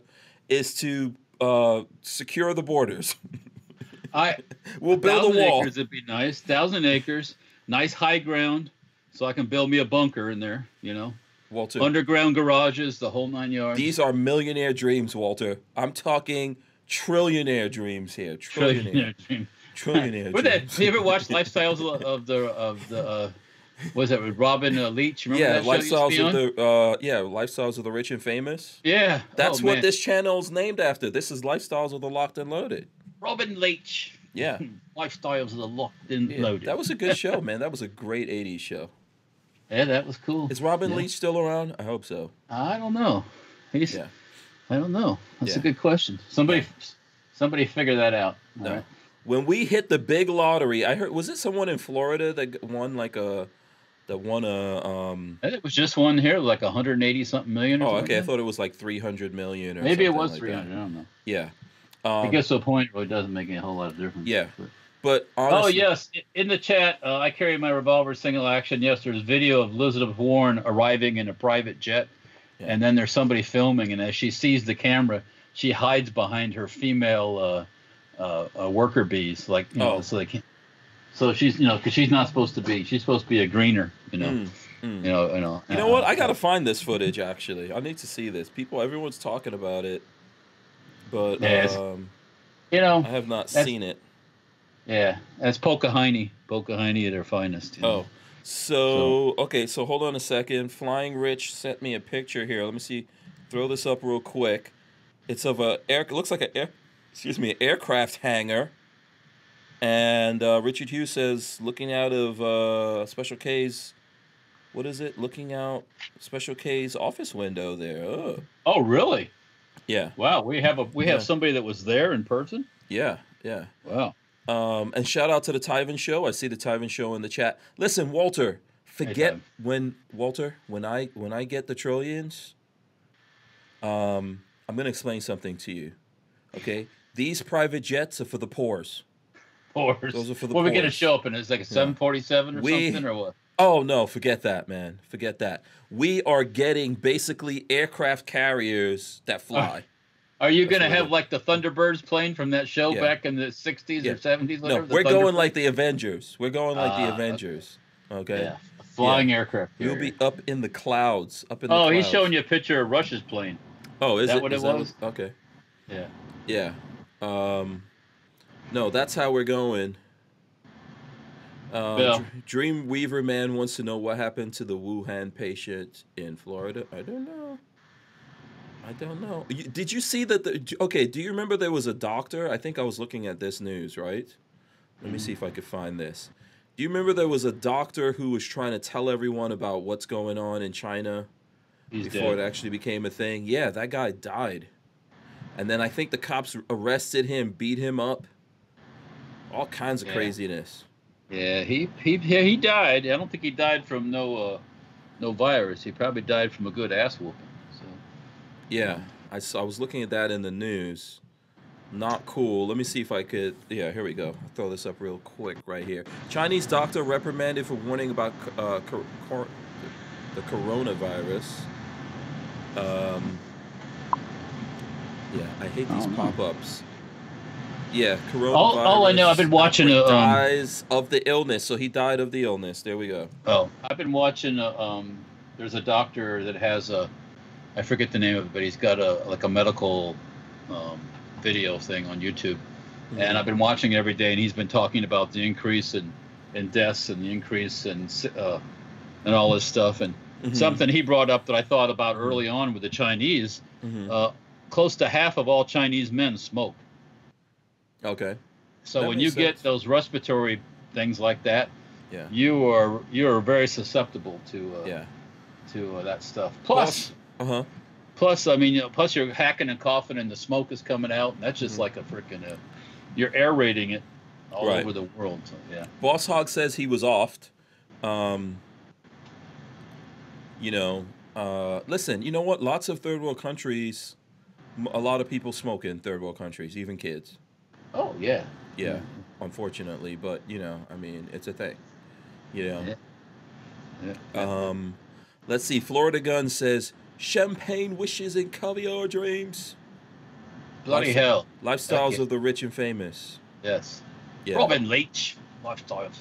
Speaker 2: is to uh, secure the borders.
Speaker 3: I
Speaker 2: We'll build a wall.
Speaker 3: acres would be nice. Thousand acres, nice high ground, so I can build me a bunker in there. You know,
Speaker 2: Walter,
Speaker 3: underground garages, the whole nine yards.
Speaker 2: these are millionaire dreams, Walter. I'm talking trillionaire dreams here. Trillionaire,
Speaker 3: dream.
Speaker 2: trillionaire
Speaker 3: What that?
Speaker 2: dreams.
Speaker 3: You ever watch Lifestyles of, of the of the? Uh, was it with Robin uh, Leach? Remember
Speaker 2: Yeah,
Speaker 3: that show used to
Speaker 2: lifestyles of the uh, yeah lifestyles of the rich and famous.
Speaker 3: Yeah,
Speaker 2: That's
Speaker 3: oh,
Speaker 2: what
Speaker 3: man.
Speaker 2: this channel's named after. This is lifestyles of the locked and loaded.
Speaker 3: Robin Leach.
Speaker 2: Yeah,
Speaker 3: Lifestyles of the locked and
Speaker 2: yeah.
Speaker 3: loaded.
Speaker 2: that was a good show, man. That was a great '80s show.
Speaker 3: yeah, that was cool.
Speaker 2: Is Robin
Speaker 3: Yeah.
Speaker 2: Leach still around? I hope so.
Speaker 3: I don't know. He's.
Speaker 2: Yeah.
Speaker 3: I don't know. That's a good question. Somebody, somebody figure that out.
Speaker 2: No.
Speaker 3: right.
Speaker 2: When we hit the big lottery, I heard was it someone in Florida that won like a that won a um
Speaker 3: it was just one here, like 180 something million. Or
Speaker 2: Oh, okay. I thought it was like 300 million or.
Speaker 3: Maybe it was
Speaker 2: like
Speaker 3: 300.
Speaker 2: that.
Speaker 3: I don't know.
Speaker 2: Yeah. Um,
Speaker 3: gets to a point it doesn't make a whole lot of difference.
Speaker 2: Yeah.
Speaker 3: But-
Speaker 2: but
Speaker 3: Oh yes, in the chat, uh, I carry my revolver single action. Yes, there's video of Elizabeth Warren arriving in a private jet,
Speaker 2: Yeah.
Speaker 3: and then there's somebody filming, and as she sees the camera, she hides behind her female uh, uh, uh, worker bees, like you know,
Speaker 2: Oh.
Speaker 3: so they can't. So she's you know because she's not supposed to be. She's supposed to be a greener, you know.
Speaker 2: Mm, mm.
Speaker 3: You know, you know.
Speaker 2: You know what? I gotta find this footage. Actually, I need to see this. People, everyone's talking about it, but um,
Speaker 3: You know,
Speaker 2: I have not seen it.
Speaker 3: yeah, that's Pocahontas, Pocahontas at their finest. you know.
Speaker 2: Oh, so okay. So hold on a second. Flying Rich sent me a picture here. Let me see. Throw this up real quick. It's of a air. It looks like a air. Excuse me, an aircraft hangar. And uh, Richard Hughes says, looking out of uh, Special K's. What is it? Looking out Special K's office window there. Oh,
Speaker 3: Oh, really?
Speaker 2: yeah,
Speaker 3: Wow, we have a we have somebody that was there in person.
Speaker 2: yeah, yeah.
Speaker 3: Wow.
Speaker 2: Um, and shout out to the Tyven Show. I see the Tyven Show in the chat. Listen, Walter, forget
Speaker 3: Tyven.
Speaker 2: when Walter when I when I get the trillions. Um, I'm gonna explain something to you. Okay, these private jets are for the poors.
Speaker 3: Pours.
Speaker 2: Those are for the
Speaker 3: What are we gonna show up in? It's like a 747 or
Speaker 2: We-
Speaker 3: something or what?
Speaker 2: Oh no, forget that, man. Forget that. We are getting basically aircraft carriers that fly.
Speaker 3: Are you gonna have like the Thunderbirds plane from that show
Speaker 2: Yeah.
Speaker 3: back in the 60s
Speaker 2: Yeah.
Speaker 3: or 70s?
Speaker 2: no,
Speaker 3: Whatever, the
Speaker 2: we're going like the Avengers. We're going like the
Speaker 3: Ah.
Speaker 2: Avengers. Okay.
Speaker 3: yeah, flying aircraft. You'll
Speaker 2: be up in the clouds. Up in the
Speaker 3: Oh,
Speaker 2: clouds.
Speaker 3: he's showing you a picture of Russia's plane.
Speaker 2: Oh, is
Speaker 3: that
Speaker 2: it
Speaker 3: what
Speaker 2: Is
Speaker 3: it was?
Speaker 2: okay.
Speaker 3: Yeah.
Speaker 2: Yeah. Um, no, that's how we're going. Um,
Speaker 3: Yeah.
Speaker 2: Dream Weaver man wants to know what happened to the Wuhan patient in Florida. I don't know. I don't know. Did you see that? The, okay, do you remember there was a doctor? I think I was looking at this news, right? Let me see if I could find this. Do you remember there was a doctor who was trying to tell everyone about what's going on in China?
Speaker 3: He's
Speaker 2: before
Speaker 3: dead.
Speaker 2: it actually became a thing. Yeah, that guy died. And then I think the cops arrested him, beat him up. All kinds of
Speaker 3: Yeah.
Speaker 2: craziness.
Speaker 3: Yeah, he he yeah, he died. I don't think he died from no uh, no virus. He probably died from a good ass whooping. So
Speaker 2: Yeah, I, saw, I was looking at that in the news. Not cool. Let me see if I could. Yeah, here we go. I'll throw this up real quick right here. Chinese doctor reprimanded for warning about uh, cor- cor- the coronavirus. Um, yeah, I hate these
Speaker 3: Oh, no.
Speaker 2: Yeah, coronavirus.
Speaker 3: All- all I know, I've been watching a, um,
Speaker 2: dies of the illness, so he died of the illness. There we go.
Speaker 3: oh, I've been watching. Uh, um, there's a doctor that has a, I forget the name of it, but he's got a like a medical, um, video thing on YouTube, and I've been watching it every day, and he's been talking about the increase in, in deaths and the increase in uh, and all this stuff, and
Speaker 2: Mhm,
Speaker 3: something he brought up that I thought about early on with the Chinese.
Speaker 2: mhm.
Speaker 3: Uh, close to half of all Chinese men smoke.
Speaker 2: Okay.
Speaker 3: So
Speaker 2: That
Speaker 3: when you
Speaker 2: makes
Speaker 3: get those respiratory things like that,
Speaker 2: Yeah.
Speaker 3: you are you are very susceptible to uh,
Speaker 2: Yeah.
Speaker 3: to uh, that stuff. Plus,
Speaker 2: Uh huh.
Speaker 3: plus, I mean, you know, plus you're hacking and coughing, and the smoke is coming out, and that's just
Speaker 2: Mhm.
Speaker 3: like a freaking. Uh, you're aerating it all
Speaker 2: Right.
Speaker 3: over the world. So yeah.
Speaker 2: Boss Hog says he was offed. Um, you know, uh, listen, you know what? Lots of third world countries, a lot of people smoke in third world countries, even kids.
Speaker 3: Oh yeah.
Speaker 2: Yeah, unfortunately, but you know, I mean, it's a thing. You know.
Speaker 3: Yeah. Yeah.
Speaker 2: Um, let's see. Florida Gun says champagne wishes and caviar dreams.
Speaker 3: Bloody hell.
Speaker 2: Lifestyles
Speaker 3: Okay.
Speaker 2: of the rich and famous.
Speaker 3: Yes.
Speaker 2: Yeah.
Speaker 3: Robin Leach. Lifestyles.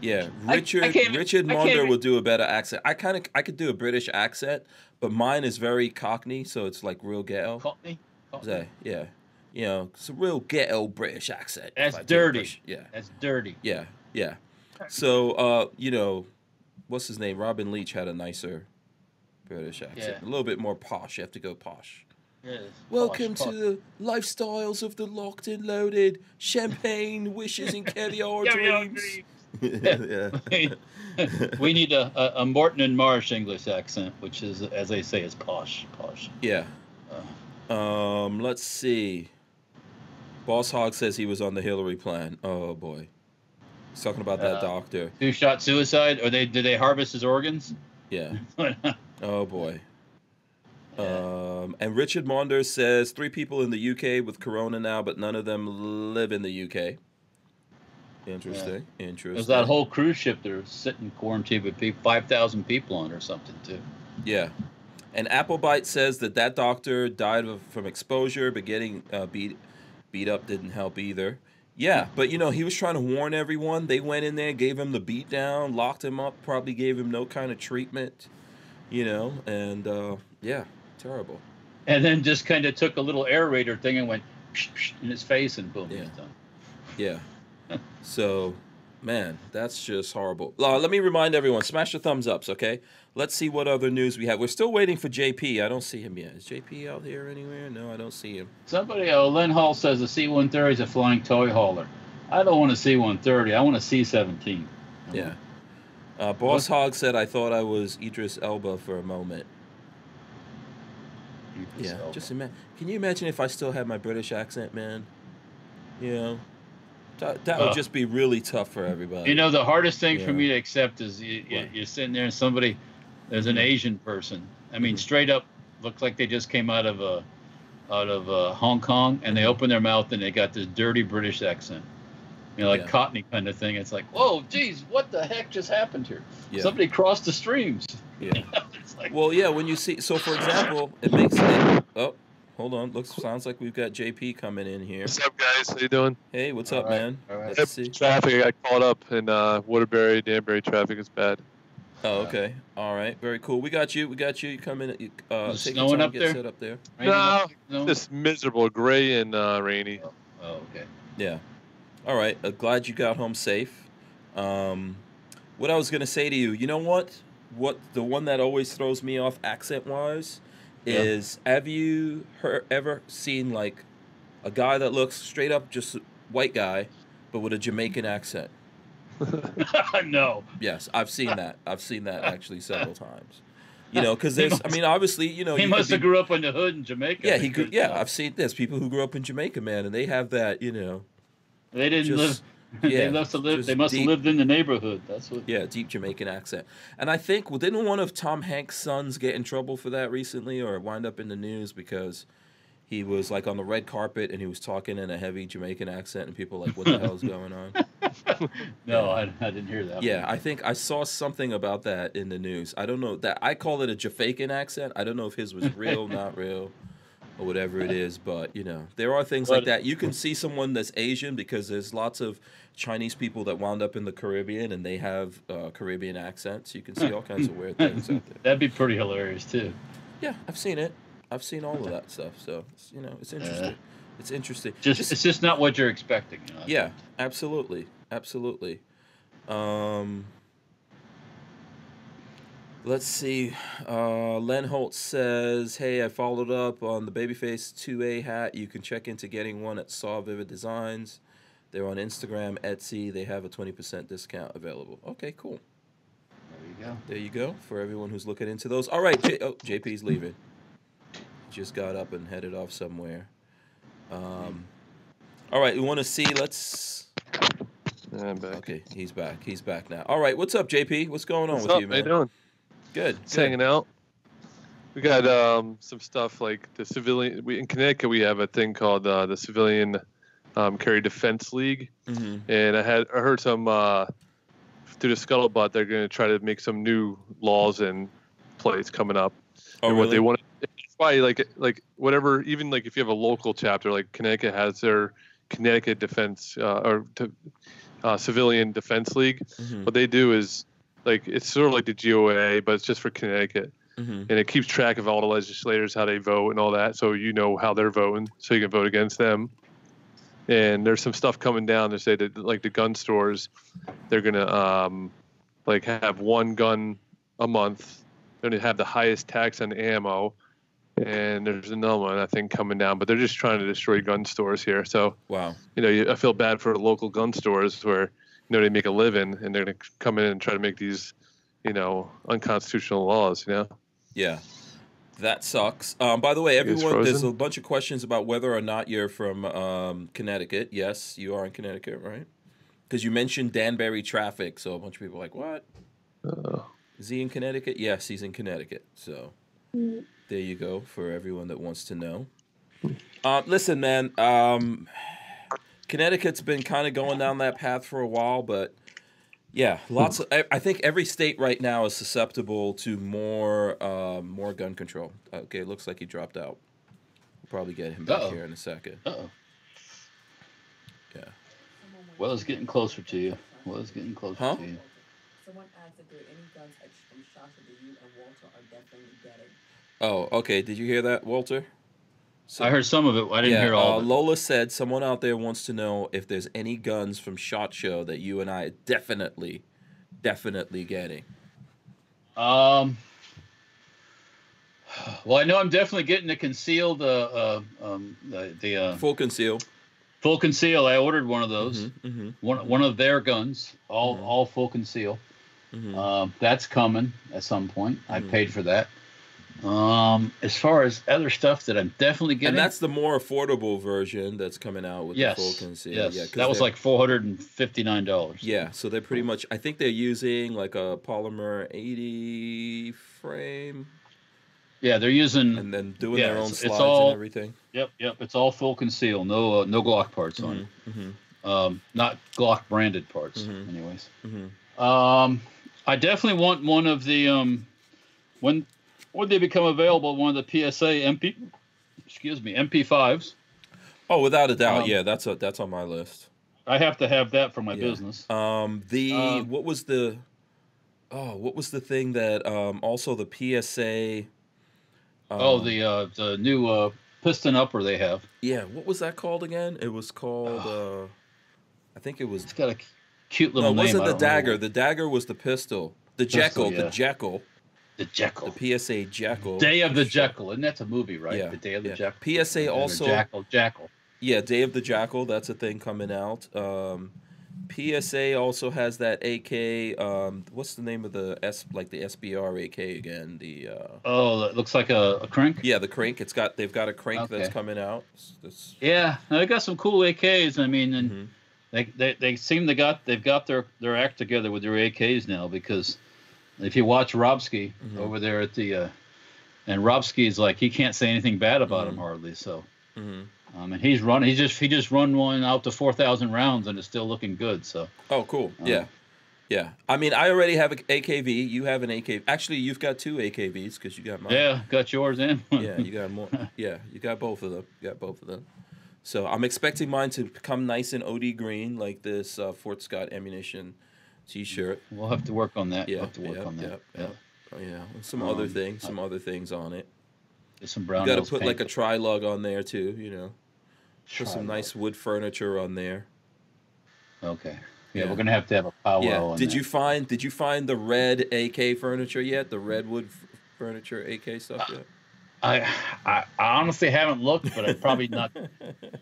Speaker 2: Yeah,
Speaker 3: I- I
Speaker 2: Richard Richard Monder will do a better accent. I kind of I could do a British accent, but mine is very Cockney, so it's like real ghetto.
Speaker 3: Cockney. Cockney.
Speaker 2: Say, yeah, you know, it's a real ghetto British accent.
Speaker 3: That's
Speaker 2: I do a
Speaker 3: dirty.
Speaker 2: British- Yeah,
Speaker 3: That's dirty.
Speaker 2: yeah, yeah. So, uh, you know, what's his name? Robin Leach had a nicer British accent,
Speaker 3: Yeah.
Speaker 2: a little bit more posh. You have to go posh.
Speaker 3: Yes.
Speaker 2: Welcome
Speaker 3: Posh,
Speaker 2: to the lifestyles of the locked and loaded, champagne wishes and caviar dreams. yeah.
Speaker 3: posh. we need a, a, a Morton and Marsh English accent, which is, as they say, is posh. Posh.
Speaker 2: Yeah.
Speaker 3: Uh,
Speaker 2: Um, let's see. Boss Hog says he was on the Hillary plan. Oh boy. He's talking about that
Speaker 3: Uh,
Speaker 2: doctor.
Speaker 3: who shot suicide, or they did they harvest his organs?
Speaker 2: Yeah.
Speaker 3: yeah.
Speaker 2: Oh boy. Um, and Richard Maunder says three people in the UK with corona now, but none of them live in the UK. Interesting. Interesting.
Speaker 3: There's that whole cruise ship they're sitting quarantined with five thousand people on or something too.
Speaker 2: Yeah. And Applebite says that that doctor died of, from exposure, but getting uh, beat beat up didn't help either. Yeah, but you know he was trying to warn everyone. They went in there, gave him the beat down, locked him up, probably gave him no kind of treatment, you know, and uh, yeah, terrible.
Speaker 3: And then just kind of took a little aerator thing and went psh, psh, in his face and boom,
Speaker 2: Yeah.
Speaker 3: he's done.
Speaker 2: Yeah. So, man, that's just horrible. Uh, let me remind everyone: smash the thumbs ups, okay? Let's see what other news we have. We're still waiting for JP. I don't see him yet. Is JP out here anywhere? No, I don't see him.
Speaker 3: Somebody, uh, Len Hall says the C-130 is a flying toy hauler. I don't want a C-130. I want a C-17.
Speaker 2: Yeah. Uh, Boss Hog said, I thought I was Idris Elba for a moment. Yeah. Just imagine. Can you imagine if I still had my British accent, man? You know? That, that would
Speaker 3: Uh,
Speaker 2: just be really tough for everybody.
Speaker 3: You know, the hardest thing
Speaker 2: Yeah.
Speaker 3: for me to accept is you, you're sitting there and somebody, there's an. Asian person. I mean,
Speaker 2: Mhm.
Speaker 3: straight up, looks like they just came out of uh, out of uh, Hong Kong, and they open their mouth and they got this dirty British accent. You know, like
Speaker 2: Yeah.
Speaker 3: Cockney kind of thing. It's like, whoa, geez, what the heck just happened here?
Speaker 2: Yeah.
Speaker 3: Somebody crossed the streams.
Speaker 2: Yeah.
Speaker 3: it's like,
Speaker 2: Well, yeah, when you see, so for example, it makes it. Oh, hold on. Looks sounds like we've got JP coming in here.
Speaker 1: What's up, guys? How you doing?
Speaker 2: Hey, what's
Speaker 3: All
Speaker 2: up,
Speaker 3: right,
Speaker 2: man?
Speaker 3: all right.
Speaker 2: Let's see.
Speaker 1: traffic. I got caught up in uh, Waterbury, Danbury. Traffic is bad.
Speaker 2: Oh, okay. All right. Very cool. We got you. We got you. You come in. you, Uh,
Speaker 3: Is it
Speaker 2: take your
Speaker 3: snowing
Speaker 2: time,
Speaker 3: up
Speaker 2: get
Speaker 3: there?
Speaker 2: set up there.
Speaker 3: raining
Speaker 1: No,
Speaker 3: up- no?
Speaker 1: Just miserable, gray and uh, rainy.
Speaker 3: Oh, okay.
Speaker 2: Yeah. All right. Uh, glad you got home safe. Um, what I was gonna say to you, you know what? What the one that always throws me off accent wise
Speaker 3: Yeah.
Speaker 2: is have you heard, ever seen like a guy that looks straight up just a white guy, but with a Jamaican accent?
Speaker 3: no.
Speaker 2: Yes, I've seen that. I've seen that actually several times. You know, because there's, I mean, obviously, you know,
Speaker 3: he
Speaker 2: you
Speaker 3: must have
Speaker 2: be-
Speaker 3: grew up in the hood in Jamaica.
Speaker 2: Yeah, he grew. Yeah, I've seen. this. people who grew up in Jamaica, man, and they have that. You know,
Speaker 3: they didn't
Speaker 2: just
Speaker 3: live.
Speaker 2: yeah,
Speaker 3: they must have lived. They must
Speaker 2: deep-
Speaker 3: have lived in the neighborhood. That's what.
Speaker 2: yeah, deep Jamaican accent. And I think well, didn't one of Tom Hanks' sons get in trouble for that recently, or wind up in the news because he was like on the red carpet and he was talking in a heavy Jamaican accent, and people were like, "What the hell's going on?"
Speaker 3: No, I, I didn't hear that.
Speaker 2: Yeah, I think I saw something about that in the news. I don't know that I call it a Jafakan accent. I don't know if his was real, not real, or whatever it is. But you know, there are things like that. You can see someone that's Asian because there's lots of Chinese people that wound up in the Caribbean and they have uh, Caribbean accents. You can see all kinds of weird things out there.
Speaker 3: That'd be pretty hilarious too.
Speaker 2: Yeah, I've seen it. I've seen all of that stuff. So it's, you know, it's interesting. It's interesting.
Speaker 3: Just, it's just not what you're expecting. You know?
Speaker 2: Yeah, absolutely, absolutely. Um, let's see. Uh, Len Holt says, "Hey, I followed up on the Babyface 2A hat. You can check into getting one at Saw Vivid Designs. They're on Instagram, Etsy. They have a 20% discount available. Okay, cool.
Speaker 3: There you go.
Speaker 2: There you go for everyone who's looking into those. All right, J- oh, JP's leaving. Just got up and headed off somewhere. Um, all right, we want to see. Let's.
Speaker 1: Yeah, I'm back.
Speaker 2: Okay, he's back. He's back now. All right, what's up, JP? What's going on
Speaker 1: What's
Speaker 2: with
Speaker 1: up?
Speaker 2: you,
Speaker 1: How you
Speaker 2: man?
Speaker 1: doing?
Speaker 2: Good.
Speaker 1: Just
Speaker 2: good.
Speaker 1: hanging out. We got um, some stuff like the civilian. We in Connecticut we have a thing called uh, the Civilian um, Carry Defense League,
Speaker 2: mm-hmm.
Speaker 1: and I had I heard some uh, through the scuttlebutt they're going to try to make some new laws and plays coming up.
Speaker 2: Oh,
Speaker 1: and what they
Speaker 2: really?
Speaker 1: want. Why like like whatever even like if you have a local chapter like Connecticut has their Connecticut Defense uh, or to, uh, Civilian Defense League.
Speaker 2: Mhm.
Speaker 1: What they do is like it's sort of like the GOA, but it's just for Connecticut,
Speaker 2: Mhm.
Speaker 1: and it keeps track of all the legislators how they vote and all that, so you know how they're voting, so you can vote against them. And there's some stuff coming down to say that like the gun stores, they're gonna um, like have one gun a month. They're gonna have the highest tax on ammo, and there's another one I think coming down, but they're just trying to destroy gun stores here. So
Speaker 2: Wow.
Speaker 1: you know, I feel bad for local gun stores where you know they make a living and they're gonna come in and try to make these, you know, unconstitutional laws. You know,
Speaker 2: Yeah. That sucks. Um, by the way, everyone, there's a bunch of questions about whether or not you're from um, Connecticut. Yes, you are in Connecticut, right? Because you mentioned Danbury traffic, so a bunch of people are like, "What?
Speaker 1: uh,
Speaker 2: Is he in Connecticut?" Yes, he's in Connecticut. So there you go for everyone that wants to know. Uh, listen, man. Um, Connecticut's been kind of going down that path for a while, but yeah, lots of. I, I think every state right now is susceptible to more um, more gun control. Okay, it looks like he dropped out. We'll probably get him back
Speaker 3: Uh-oh.
Speaker 2: here in a second.
Speaker 3: Uh-oh.
Speaker 2: Yeah.
Speaker 3: Well, it's getting closer to you. Well, it's getting closer
Speaker 2: Huh?
Speaker 3: to you.
Speaker 4: Someone asked if there are any guns at from Shot Show that you and Walter are definitely getting.
Speaker 2: Oh, okay. Did you hear that, Walter? So-
Speaker 3: I heard some of it. I didn't
Speaker 2: yeah,
Speaker 3: hear all
Speaker 2: uh,
Speaker 3: of it.
Speaker 2: Lola said someone out there wants to know if there's any guns from Shot Show that you and I are definitely, definitely getting.
Speaker 3: Um. Well, I know I'm definitely getting the concealed, uh, uh um, the, the uh,
Speaker 2: Full conceal.
Speaker 3: full conceal. I ordered one of those.
Speaker 2: Mm-hmm,
Speaker 3: One one of their guns, all
Speaker 2: Mhm.
Speaker 3: all full conceal.
Speaker 2: mm-hmm.
Speaker 3: Um, that's coming at some point. I
Speaker 2: Mhm.
Speaker 3: paid for that. Um, as far as other stuff that I'm definitely getting,
Speaker 2: and that's the more affordable version that's coming out with
Speaker 3: yes,
Speaker 2: the full conceal.
Speaker 3: yes,
Speaker 2: Yeah,
Speaker 3: that was like four hundred and fifty nine dollars.
Speaker 2: Yeah, so they're pretty much. I think they're using like a polymer 80 frame,
Speaker 3: yeah, they're using.
Speaker 2: and then doing
Speaker 3: Yeah,
Speaker 2: their own
Speaker 3: it's- it's
Speaker 2: slides
Speaker 3: all-
Speaker 2: and everything.
Speaker 3: Yep, yep, it's all full conceal. No, uh, no Glock parts on it.
Speaker 2: Mm-hmm,
Speaker 3: Um, not Glock branded parts,
Speaker 2: Mhm.
Speaker 3: anyways.
Speaker 2: mm-hmm.
Speaker 3: Um, I definitely want one of the um, when when they become available, one of the PSA MP, excuse me, MP5s.
Speaker 2: Oh, without a doubt,
Speaker 3: Um,
Speaker 2: yeah, that's a, that's on my list.
Speaker 3: I have to have that for my
Speaker 2: Yeah.
Speaker 3: business.
Speaker 2: Um, the
Speaker 3: Um,
Speaker 2: what was the oh what was the thing that um also the PSA.
Speaker 3: oh,
Speaker 2: um,
Speaker 3: the uh, the new uh, piston upper they have.
Speaker 2: yeah, what was that called again? It was called. uh I think it was.
Speaker 3: It's got a cute
Speaker 2: No,
Speaker 3: little
Speaker 2: it
Speaker 3: name.
Speaker 2: wasn't the
Speaker 3: don't know
Speaker 2: dagger. The dagger was the pistol. The
Speaker 3: Pistol,
Speaker 2: Jekyll. The. Jekyll.
Speaker 3: The Jekyll.
Speaker 2: The PSA Jekyll.
Speaker 3: Day of the. Jekyll, and that's a movie, right?
Speaker 2: Yeah,
Speaker 3: The Day of the
Speaker 2: yeah.
Speaker 3: Jekyll.
Speaker 2: PSA also-
Speaker 3: Jackal. Jackal.
Speaker 2: Yeah, Day of the Jackal. That's a thing coming out. Um, PSA also has that AK. Um, what's the name of the S like the SBR AK again? The uh,
Speaker 3: Oh, that looks like a, a crank.
Speaker 2: yeah, the crank. It's got they've got a crank that's coming out.
Speaker 3: Yeah, they got some cool AKs. I mean, and
Speaker 2: mhm.
Speaker 3: they, they they seem to got they've got their their act together with their AKs now because if you watch Robsky
Speaker 2: Mhm.
Speaker 3: over there at the uh, and Robsky's like he can't say anything bad about him
Speaker 2: Mhm.
Speaker 3: hardly. So
Speaker 2: Mhm.
Speaker 3: um, and he's run he just he just run one out to four thousand rounds and it's still looking good. So
Speaker 2: Oh, cool.
Speaker 3: Um,
Speaker 2: yeah, yeah. I mean, I already have an AKV. You have an AK. Actually, you've got two AKVs because you got mine.
Speaker 3: yeah, got yours in.
Speaker 2: yeah, you got more. Yeah, you got both of them. You got both of them. So I'm expecting mine to come nice and OD green, like this uh, Fort Scott ammunition T-shirt.
Speaker 3: we'll have to work on that.
Speaker 2: Yeah,
Speaker 3: we'll have to work
Speaker 2: yeah,
Speaker 3: on that.
Speaker 2: yeah,
Speaker 3: Yeah.
Speaker 2: yeah. Some other
Speaker 3: Um,
Speaker 2: things, some other things on it.
Speaker 3: There's some
Speaker 2: You
Speaker 3: brown.
Speaker 2: got to put like a tri lug on there too. You know, put some nice wood furniture on there.
Speaker 3: Okay. Yeah,
Speaker 2: Yeah.
Speaker 3: we're gonna have to have a powwow.
Speaker 2: yeah. Did
Speaker 3: that.
Speaker 2: you find Did you find the red AK furniture yet? The redwood f- furniture AK stuff yet?
Speaker 3: I, I I honestly haven't looked, but I probably not.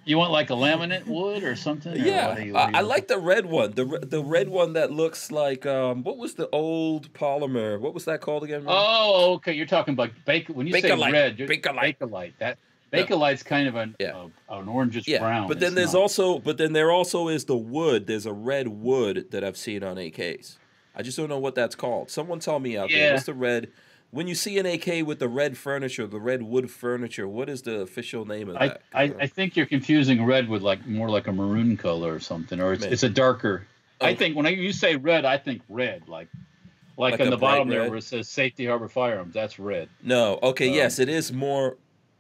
Speaker 3: You want like a laminate wood or something? or
Speaker 2: Yeah,
Speaker 3: what are you- what
Speaker 2: I, I like the red one. The re- the red one that looks like um, what was the old polymer? What was that called again?
Speaker 3: Oh, okay. You're talking about. When you say red, you're
Speaker 2: Bakelite.
Speaker 3: Bakelite. That Bakelite's kind of an
Speaker 2: Yeah.
Speaker 3: uh, an orangish
Speaker 2: yeah,
Speaker 3: brown.
Speaker 2: but then
Speaker 3: It's
Speaker 2: there's
Speaker 3: not-
Speaker 2: also but then there also is the wood. There's a red wood that I've seen on AKs. I just don't know what that's called. Someone tell me out there.
Speaker 3: Yeah.
Speaker 2: What's the red? When you see an AK with the red furniture, the red wood furniture, what is the official name of
Speaker 3: I,
Speaker 2: that?
Speaker 3: I, I think you're confusing red with like more like a maroon color or something, or it's,
Speaker 2: Maybe.
Speaker 3: it's a darker. I think when I, you say red, I think red, like like,
Speaker 2: Like
Speaker 3: on the bottom there where it says Safety Harbor Firearms. That's red.
Speaker 2: No. Okay.
Speaker 3: Um,
Speaker 2: yes, it is more.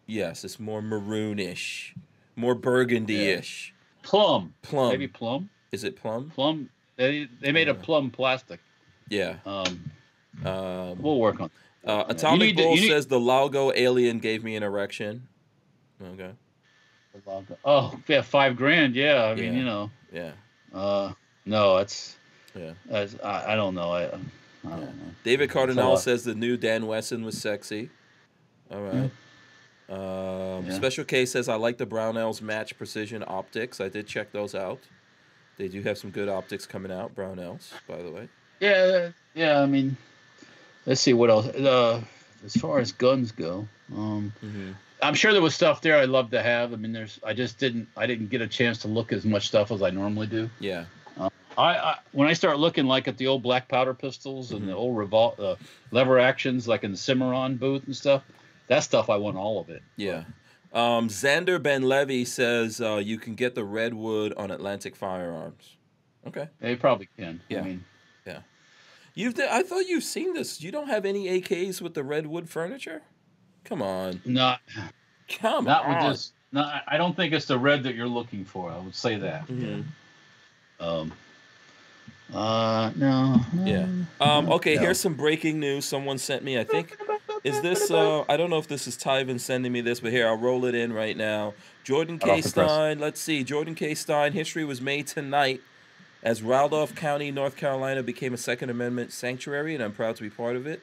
Speaker 2: Yes, it's more maroonish, more burgundy-ish.
Speaker 3: Plum,
Speaker 2: Plum.
Speaker 3: maybe plum.
Speaker 2: Is it plum?
Speaker 3: Plum. They they made a plum plastic.
Speaker 2: Yeah.
Speaker 3: Um,
Speaker 2: Um,
Speaker 3: we'll work on.
Speaker 2: Uh, Atomic
Speaker 3: need to-
Speaker 2: Bull
Speaker 3: need-
Speaker 2: says the Laugo alien gave me an erection. Okay.
Speaker 3: Oh, yeah, five grand. Yeah, I mean,
Speaker 2: Yeah.
Speaker 3: you know,
Speaker 2: Yeah.
Speaker 3: uh, no, it's,
Speaker 2: Yeah.
Speaker 3: that's, I, I don't know. I, I don't
Speaker 2: Yeah.
Speaker 3: know.
Speaker 2: David Cardinal says the new Dan Wesson was sexy. All right. Um,
Speaker 3: Hmm. Yeah.
Speaker 2: Special K says I like the Brownells match precision optics. I did check those out. They do have some good optics coming out. Brownells, by the way.
Speaker 3: Yeah, yeah. I mean, let's see what else. Uh, as far as guns go, um,
Speaker 2: Mm-hmm.
Speaker 3: I'm sure there was stuff there I'd love to have. I mean, there's. I just didn't. I didn't get a chance to look as much stuff as I normally do.
Speaker 2: Yeah.
Speaker 3: I, I when I start looking like at the old black powder pistols and the
Speaker 2: Mhm.
Speaker 3: old revol uh, lever actions, like in the Cimarron booth and stuff, that stuff I want all of it.
Speaker 2: Yeah. Um, Xander Ben Levy says uh, you can get the redwood on Atlantic Firearms. Okay.
Speaker 3: They probably can.
Speaker 2: Yeah.
Speaker 3: I mean,
Speaker 2: You've I thought you've seen this. You don't have any AKs with the redwood furniture? Come on.
Speaker 3: not
Speaker 2: Come
Speaker 3: not
Speaker 2: on.
Speaker 3: with this. No, I- I don't think it's the red that you're looking for. I would say that.
Speaker 2: Mhm.
Speaker 3: Um. Uh no.
Speaker 2: Yeah. Um, okay,
Speaker 3: No.
Speaker 2: here's some breaking news. Someone sent me. I think is this. Uh, I don't know if this is Tyven sending me this, but here I'll roll it in right now. Jordan
Speaker 3: Hot
Speaker 2: K.
Speaker 3: off the press.
Speaker 2: Stein. Let's see. Jordan K. Stein. History was made tonight as Randolph County, North Carolina, became a Second Amendment sanctuary, and I'm proud to be part of it.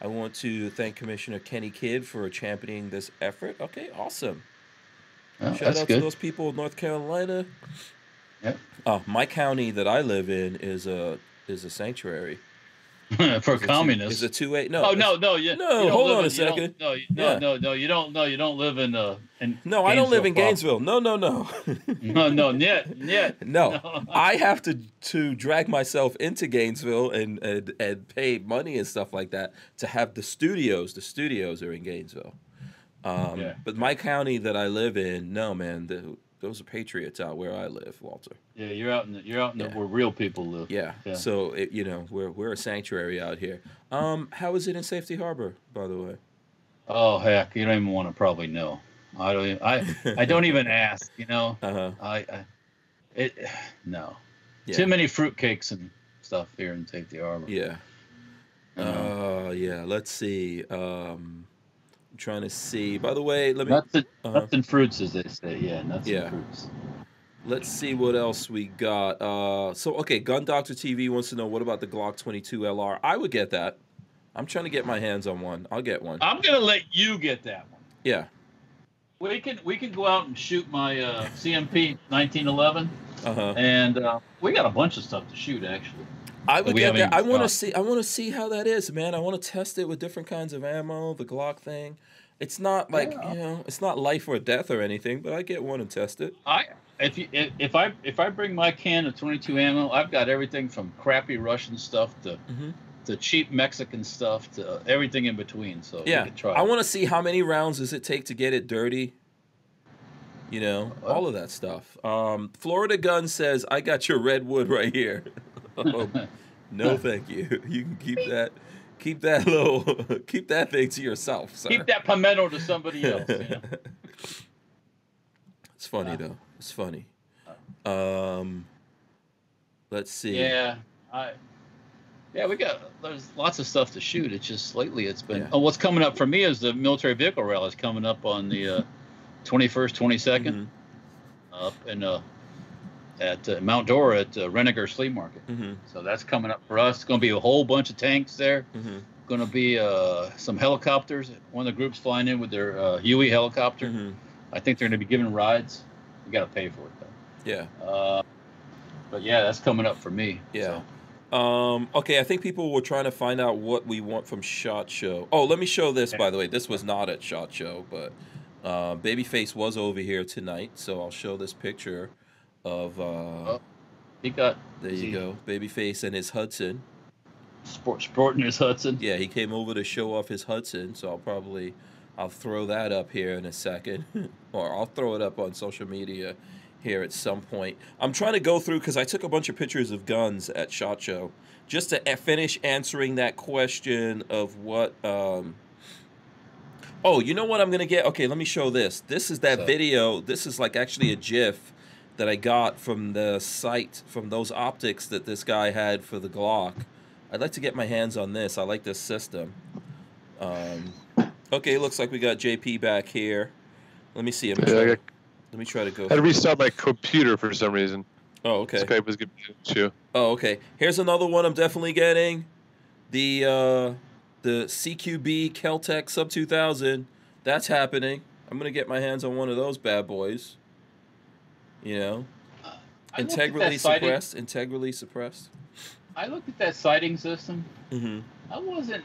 Speaker 2: I want to thank Commissioner Kenny Kidd for championing this effort. Okay, awesome.
Speaker 3: Oh,
Speaker 2: Shout out to those people of North Carolina.
Speaker 3: Yep.
Speaker 2: Oh, my county that I live in is a is a sanctuary.
Speaker 3: For
Speaker 2: Is it two-
Speaker 3: communists.
Speaker 2: Is it two eight? No.
Speaker 3: oh no, no, you,
Speaker 2: No,
Speaker 3: you
Speaker 2: hold on a
Speaker 3: in- you
Speaker 2: second.
Speaker 3: No, you- no,
Speaker 2: Yeah.
Speaker 3: no, no, you don't. No, you don't live in. Uh, in
Speaker 2: No, I don't live in
Speaker 3: Gainesville.
Speaker 2: No, no, no.
Speaker 3: No, no, yet, yet.
Speaker 2: no. I have to to drag myself into Gainesville and, and and pay money and stuff like that to have the studios. The studios are in Gainesville. Um,
Speaker 3: Yeah.
Speaker 2: But my county that I live in, no man, the, those are patriots out where I live, Walter.
Speaker 3: Yeah, you're out in the, you're out in the, where real people live.
Speaker 2: Yeah.
Speaker 3: Yeah.
Speaker 2: So it, you know we're we're a sanctuary out here. Um, how is it in Safety Harbor, by the way?
Speaker 3: Oh heck, you don't even want to probably know. I don't. Even, I I don't even ask. You know.
Speaker 2: Uh huh.
Speaker 3: I, I it no.
Speaker 2: Yeah.
Speaker 3: Too many fruitcakes and stuff here in Safety Harbor.
Speaker 2: Yeah.
Speaker 3: Know.
Speaker 2: Uh, yeah. Let's see. Um, I'm trying to see. By the way, let me
Speaker 3: nuts, and,
Speaker 2: uh-huh.
Speaker 3: nuts and fruits, as they say. Yeah, nuts
Speaker 2: Yeah.
Speaker 3: and fruits.
Speaker 2: let's see what else we got. Uh, so okay, Gun Doctor TV wants to know what about the Glock 22 LR. I would get that. I'm trying to get my hands on one. I'll get one.
Speaker 3: I'm gonna let you get that one.
Speaker 2: Yeah.
Speaker 3: We can we can go out and shoot my uh, CMP 1911,
Speaker 2: Uh huh.
Speaker 3: and uh, we got a bunch of stuff to shoot actually.
Speaker 2: I would get
Speaker 3: haven't
Speaker 2: that. I want to see. I want to see how that is, man. I want to test it with different kinds of ammo. The Glock thing. It's not like
Speaker 3: Yeah.
Speaker 2: you know. It's not life or death or anything. But I get one and test it.
Speaker 3: I if you if, if I if I bring my can of 22 ammo, I've got everything from crappy Russian stuff to
Speaker 2: Mhm.
Speaker 3: to cheap Mexican stuff to everything in between. So
Speaker 2: Yeah,
Speaker 3: try.
Speaker 2: I want to see how many rounds does it take to get it dirty. You know,
Speaker 3: Well-
Speaker 2: all of that stuff. Um, Florida Gun says, "I got your redwood right here." No, thank you. You can keep that. Keep that little. keep that thing to yourself, sir.
Speaker 3: Keep that pimento to somebody else. You know?
Speaker 2: it's funny
Speaker 3: Yeah.
Speaker 2: though. It's funny. Um, let's see.
Speaker 3: Yeah, I. Yeah, we got there's lots of stuff to shoot. It's just lately it's been.
Speaker 2: Yeah.
Speaker 3: Oh, what's coming up for me is the military vehicle rally is coming up on the uh, 21st, 22nd
Speaker 2: Mhm,
Speaker 3: up in uh, at uh, Mount Dora at uh, Renninger Flea Market.
Speaker 2: mhm,
Speaker 3: So that's coming up for us. It's going to be a whole bunch of tanks there.
Speaker 2: mhm.
Speaker 3: going to be uh, some helicopters. One of the groups flying in with their uh, Huey helicopter.
Speaker 2: Mhm.
Speaker 3: I think they're going to be giving rides. You got to pay for it though. Yeah. Uh, but yeah, that's coming up for me.
Speaker 2: Yeah.
Speaker 3: so.
Speaker 2: Um, okay, I think people were trying to find out what we want from Shot Show. Oh, let me show this, by the way. This was not at Shot Show, but uh, Babyface was over here tonight, so I'll show this picture of. Uh,
Speaker 3: Oh, He got
Speaker 2: there you
Speaker 3: he
Speaker 2: go, Babyface and his Hudson.
Speaker 3: sport sporting his Hudson.
Speaker 2: Yeah, he came over to show off his Hudson, so I'll probably I'll throw that up here in a second, or I'll throw it up on social media here at some point. I'm trying to go through because I took a bunch of pictures of guns at Shot Show just to finish answering that question of what. Um, oh, you know what I'm gonna get? Okay, let me show this. This is that
Speaker 3: So-
Speaker 2: video. This is like actually a GIF that I got from the site from those optics that this guy had for the Glock. I'd like to get my hands on this. I like this system. Um, okay, it looks like we got JP back here. Let me see. Me
Speaker 1: Yeah, got-
Speaker 2: let me try to go.
Speaker 1: I had to restart my computer for some reason.
Speaker 2: Oh, okay.
Speaker 1: Skype was giving me issue.
Speaker 2: Oh, okay. Here's another one I'm definitely getting. The uh the CQB Keltec Sub 2000. That's happening. I'm going to get my hands on one of those bad boys. You know,
Speaker 3: I looked at that
Speaker 2: integrally
Speaker 3: sighting-
Speaker 2: suppressed, integrally suppressed.
Speaker 3: I looked at that sighting system.
Speaker 2: Mhm.
Speaker 3: I wasn't.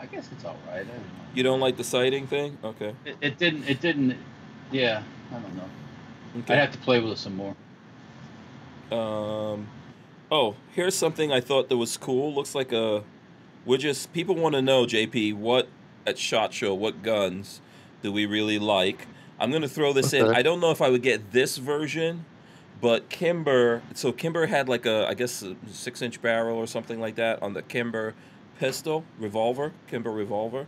Speaker 3: I guess it's all right. I don't know.
Speaker 2: You don't like the sighting thing? Okay.
Speaker 3: It, it didn't. It didn't. Yeah, I don't know.
Speaker 2: Okay.
Speaker 3: I'd have to play with it some more.
Speaker 2: Um, oh, here's something I thought that was cool. Looks like a. We're just people want to know, JP, what at Shot Show, what guns do we really like? I'm gonna throw this in. I don't know if I would get this version, but Kimber. So Kimber had like a, I guess, a six-inch barrel or something like that on the Kimber pistol revolver, Kimber revolver.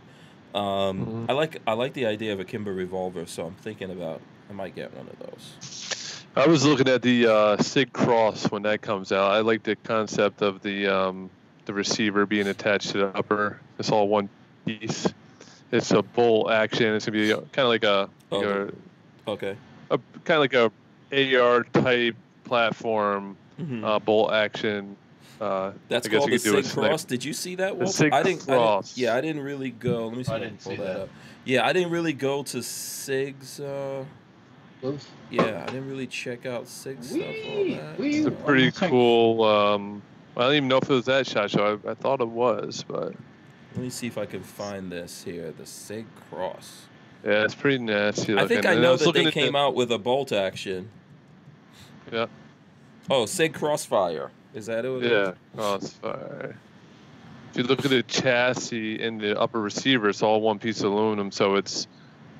Speaker 2: Um,
Speaker 1: Mhm.
Speaker 2: I like I like the idea of a Kimber revolver, so I'm thinking about I might get one of those.
Speaker 1: I was looking at the uh, Sig Cross when that comes out. I like the concept of the um, the receiver being attached to the upper. It's all one piece. It's a bolt action. It's gonna be kind of like a, like
Speaker 2: Oh. Okay.
Speaker 1: a, a kind of like a AR type platform
Speaker 2: Mhm.
Speaker 1: uh, bolt action. Uh,
Speaker 2: That's
Speaker 1: I guess
Speaker 2: called
Speaker 1: you
Speaker 2: the
Speaker 1: could
Speaker 2: Sig
Speaker 1: snipe-
Speaker 2: Cross. Did you see that?
Speaker 1: The
Speaker 2: Walter?
Speaker 1: Sig
Speaker 2: I didn't, I didn't-
Speaker 1: Cross.
Speaker 2: yeah, I didn't really go. Let me see
Speaker 3: I
Speaker 2: if I can
Speaker 3: didn't
Speaker 2: pull
Speaker 3: see
Speaker 2: that,
Speaker 3: that.
Speaker 2: up. Yeah, I didn't really go to Sig's. Uh,
Speaker 3: Those.
Speaker 2: yeah, I didn't really check out Sig stuff. All that.
Speaker 3: wee.
Speaker 1: it's a pretty cool. Um, I don't even know if it was that shot show. I, I thought it was, but
Speaker 2: Let me see if I can find this here. The Sig Cross.
Speaker 1: yeah, it's pretty nasty.
Speaker 2: I think I know
Speaker 1: was
Speaker 2: that they
Speaker 1: at the-
Speaker 2: came out with a bolt action.
Speaker 1: Yeah.
Speaker 2: Oh, Sig Crossfire. Is that who it is?
Speaker 1: Yeah, crossfire. If you look at the chassis and the upper receiver, it's all one piece of aluminum, so it's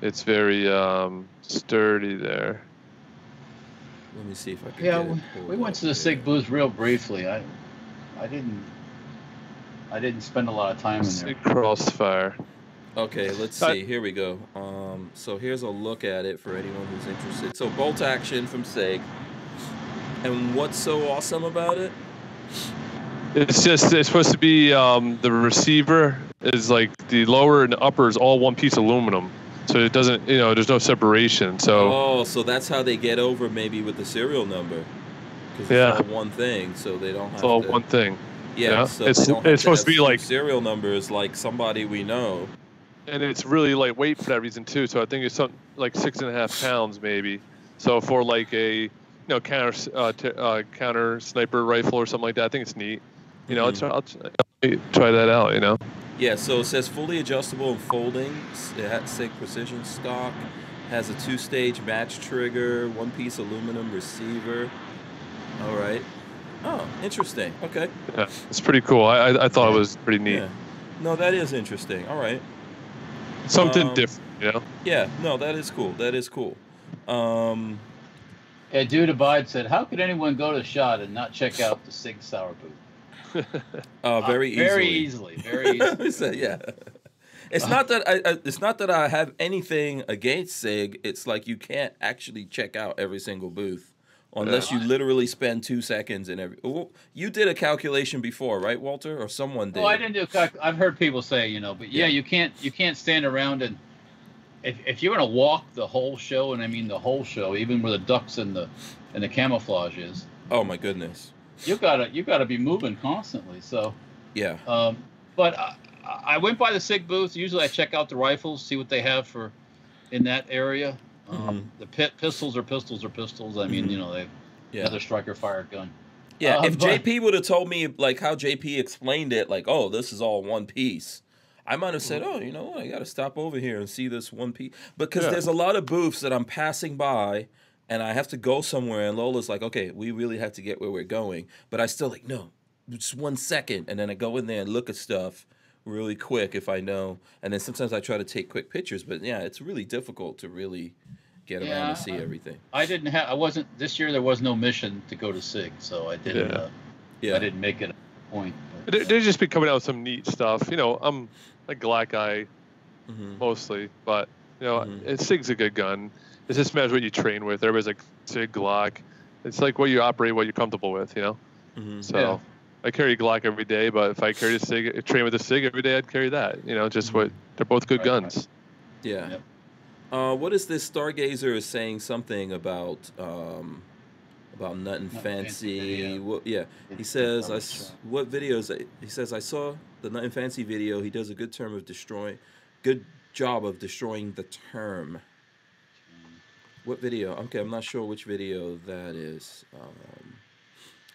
Speaker 1: it's very um, sturdy there.
Speaker 2: Let me see if I can.
Speaker 3: Yeah,
Speaker 2: get
Speaker 3: we, we went to the. Sig booth real briefly. I, I didn't. I didn't spend a lot of time in there.
Speaker 1: Sig crossfire.
Speaker 2: Okay, let's see. Here we go. Um, so here's a look at it for anyone who's interested. So bolt action from Sig. And what's so awesome about it?
Speaker 1: It's just it's supposed to be um, the receiver is like the lower and upper is all one piece of aluminum, so it doesn't you know there's no separation. So
Speaker 2: Oh, so that's how they get over maybe with the serial number. Because
Speaker 1: Yeah.
Speaker 2: it's all one thing, so they don't have
Speaker 1: it's all
Speaker 2: to.
Speaker 1: one thing,
Speaker 2: yeah,
Speaker 1: yeah.
Speaker 2: so
Speaker 1: It's-
Speaker 2: they don't have
Speaker 1: it's supposed to be like-
Speaker 2: two serial numbers like somebody we know.
Speaker 1: and it's really lightweight for that reason too. So I think it's something like six and a half pounds maybe. So for like a you know counter uh, t- uh, counter sniper rifle or something like that, I think it's neat. You know,
Speaker 2: Mhm.
Speaker 1: I'll, I'll, I'll try that out. You know.
Speaker 2: Yeah, so it says fully adjustable and folding. It has SIG precision stock. Has a two-stage match trigger, one-piece aluminum receiver. All right. Oh, interesting. Okay.
Speaker 1: Yeah, it's pretty cool. I I, I thought it was pretty neat.
Speaker 2: Yeah. No, that is interesting. All right.
Speaker 1: Something
Speaker 2: Um,
Speaker 1: different. You know.
Speaker 2: Yeah. No, that is cool. That is cool. Um.
Speaker 3: Yeah, Dude Abide said, "How could anyone go to the shot and not check out the Sig Sauer booth?"
Speaker 2: Uh, very
Speaker 3: Uh, very
Speaker 2: easily.
Speaker 3: easily, very easily.
Speaker 2: So, yeah. It's not that I, I. It's not that I have anything against Sig. It's like you can't actually check out every single booth unless you literally spend two seconds in every. Well, you did a calculation before, right, Walter, or someone did?
Speaker 3: Well, I didn't do. a calc- I've heard people say, you know, but yeah,
Speaker 2: Yeah.
Speaker 3: you can't you can't stand around and if, if you're gonna walk the whole show, and I mean the whole show, even where the ducks and the and the camouflage is,
Speaker 2: Oh my goodness.
Speaker 3: you gotta you gotta be moving constantly. So,
Speaker 2: Yeah.
Speaker 3: um, but I, I went by the SIG booth. Usually, I check out the rifles, see what they have for in that area. Um, The pit pistols are pistols are pistols. I mean,
Speaker 2: Mhm.
Speaker 3: you know, they
Speaker 2: Yeah.
Speaker 3: another striker fire gun.
Speaker 2: Yeah,
Speaker 3: Uh,
Speaker 2: if
Speaker 3: but-
Speaker 2: JP would have told me like how JP explained it, like, oh, this is all one piece, I might have said, oh, you know what, I got to stop over here and see this one piece. Because
Speaker 1: Yeah.
Speaker 2: there's a lot of booths that I'm passing by, and I have to go somewhere, and Lola's like, okay, we really have to get where we're going, but I still like, no, just one second, and then I go in there and look at stuff really quick if I know, and then sometimes I try to take quick pictures, but yeah, it's really difficult to really get around
Speaker 3: Yeah,
Speaker 2: to see
Speaker 3: I-
Speaker 2: everything.
Speaker 3: I didn't have. I wasn't this year. There was no mission to go to SIG, so I didn't.
Speaker 1: Yeah.
Speaker 3: Uh,
Speaker 2: Yeah,
Speaker 3: I didn't make it a point. but,
Speaker 1: They,
Speaker 3: uh,
Speaker 1: they just be coming out with some neat stuff. You know, I'm a Glock guy
Speaker 2: hmm
Speaker 1: mostly, but you know,
Speaker 2: Mhm.
Speaker 1: it Sig's a good gun. It just matters what you train with. Everybody's like Sig, Glock. It's like what you operate, what you're comfortable with. You know.
Speaker 2: hmm
Speaker 1: So
Speaker 3: Yeah.
Speaker 1: I carry a Glock every day, but if I carried a Sig, train with a Sig every day, I'd carry that. You know, just
Speaker 2: Mhm.
Speaker 1: what they're both good
Speaker 3: Right, right.
Speaker 1: guns.
Speaker 2: Yeah.
Speaker 3: Yep.
Speaker 2: Uh, what is this Stargazer is saying something about um, about nothing
Speaker 3: Nothing
Speaker 2: fancy?
Speaker 3: Fancy.
Speaker 2: What, yeah, he says I what videos? He says I saw the nothing fancy video. He does a good term of destroying, good job of destroying the term. What video? Okay, I'm not sure which video that is. Um,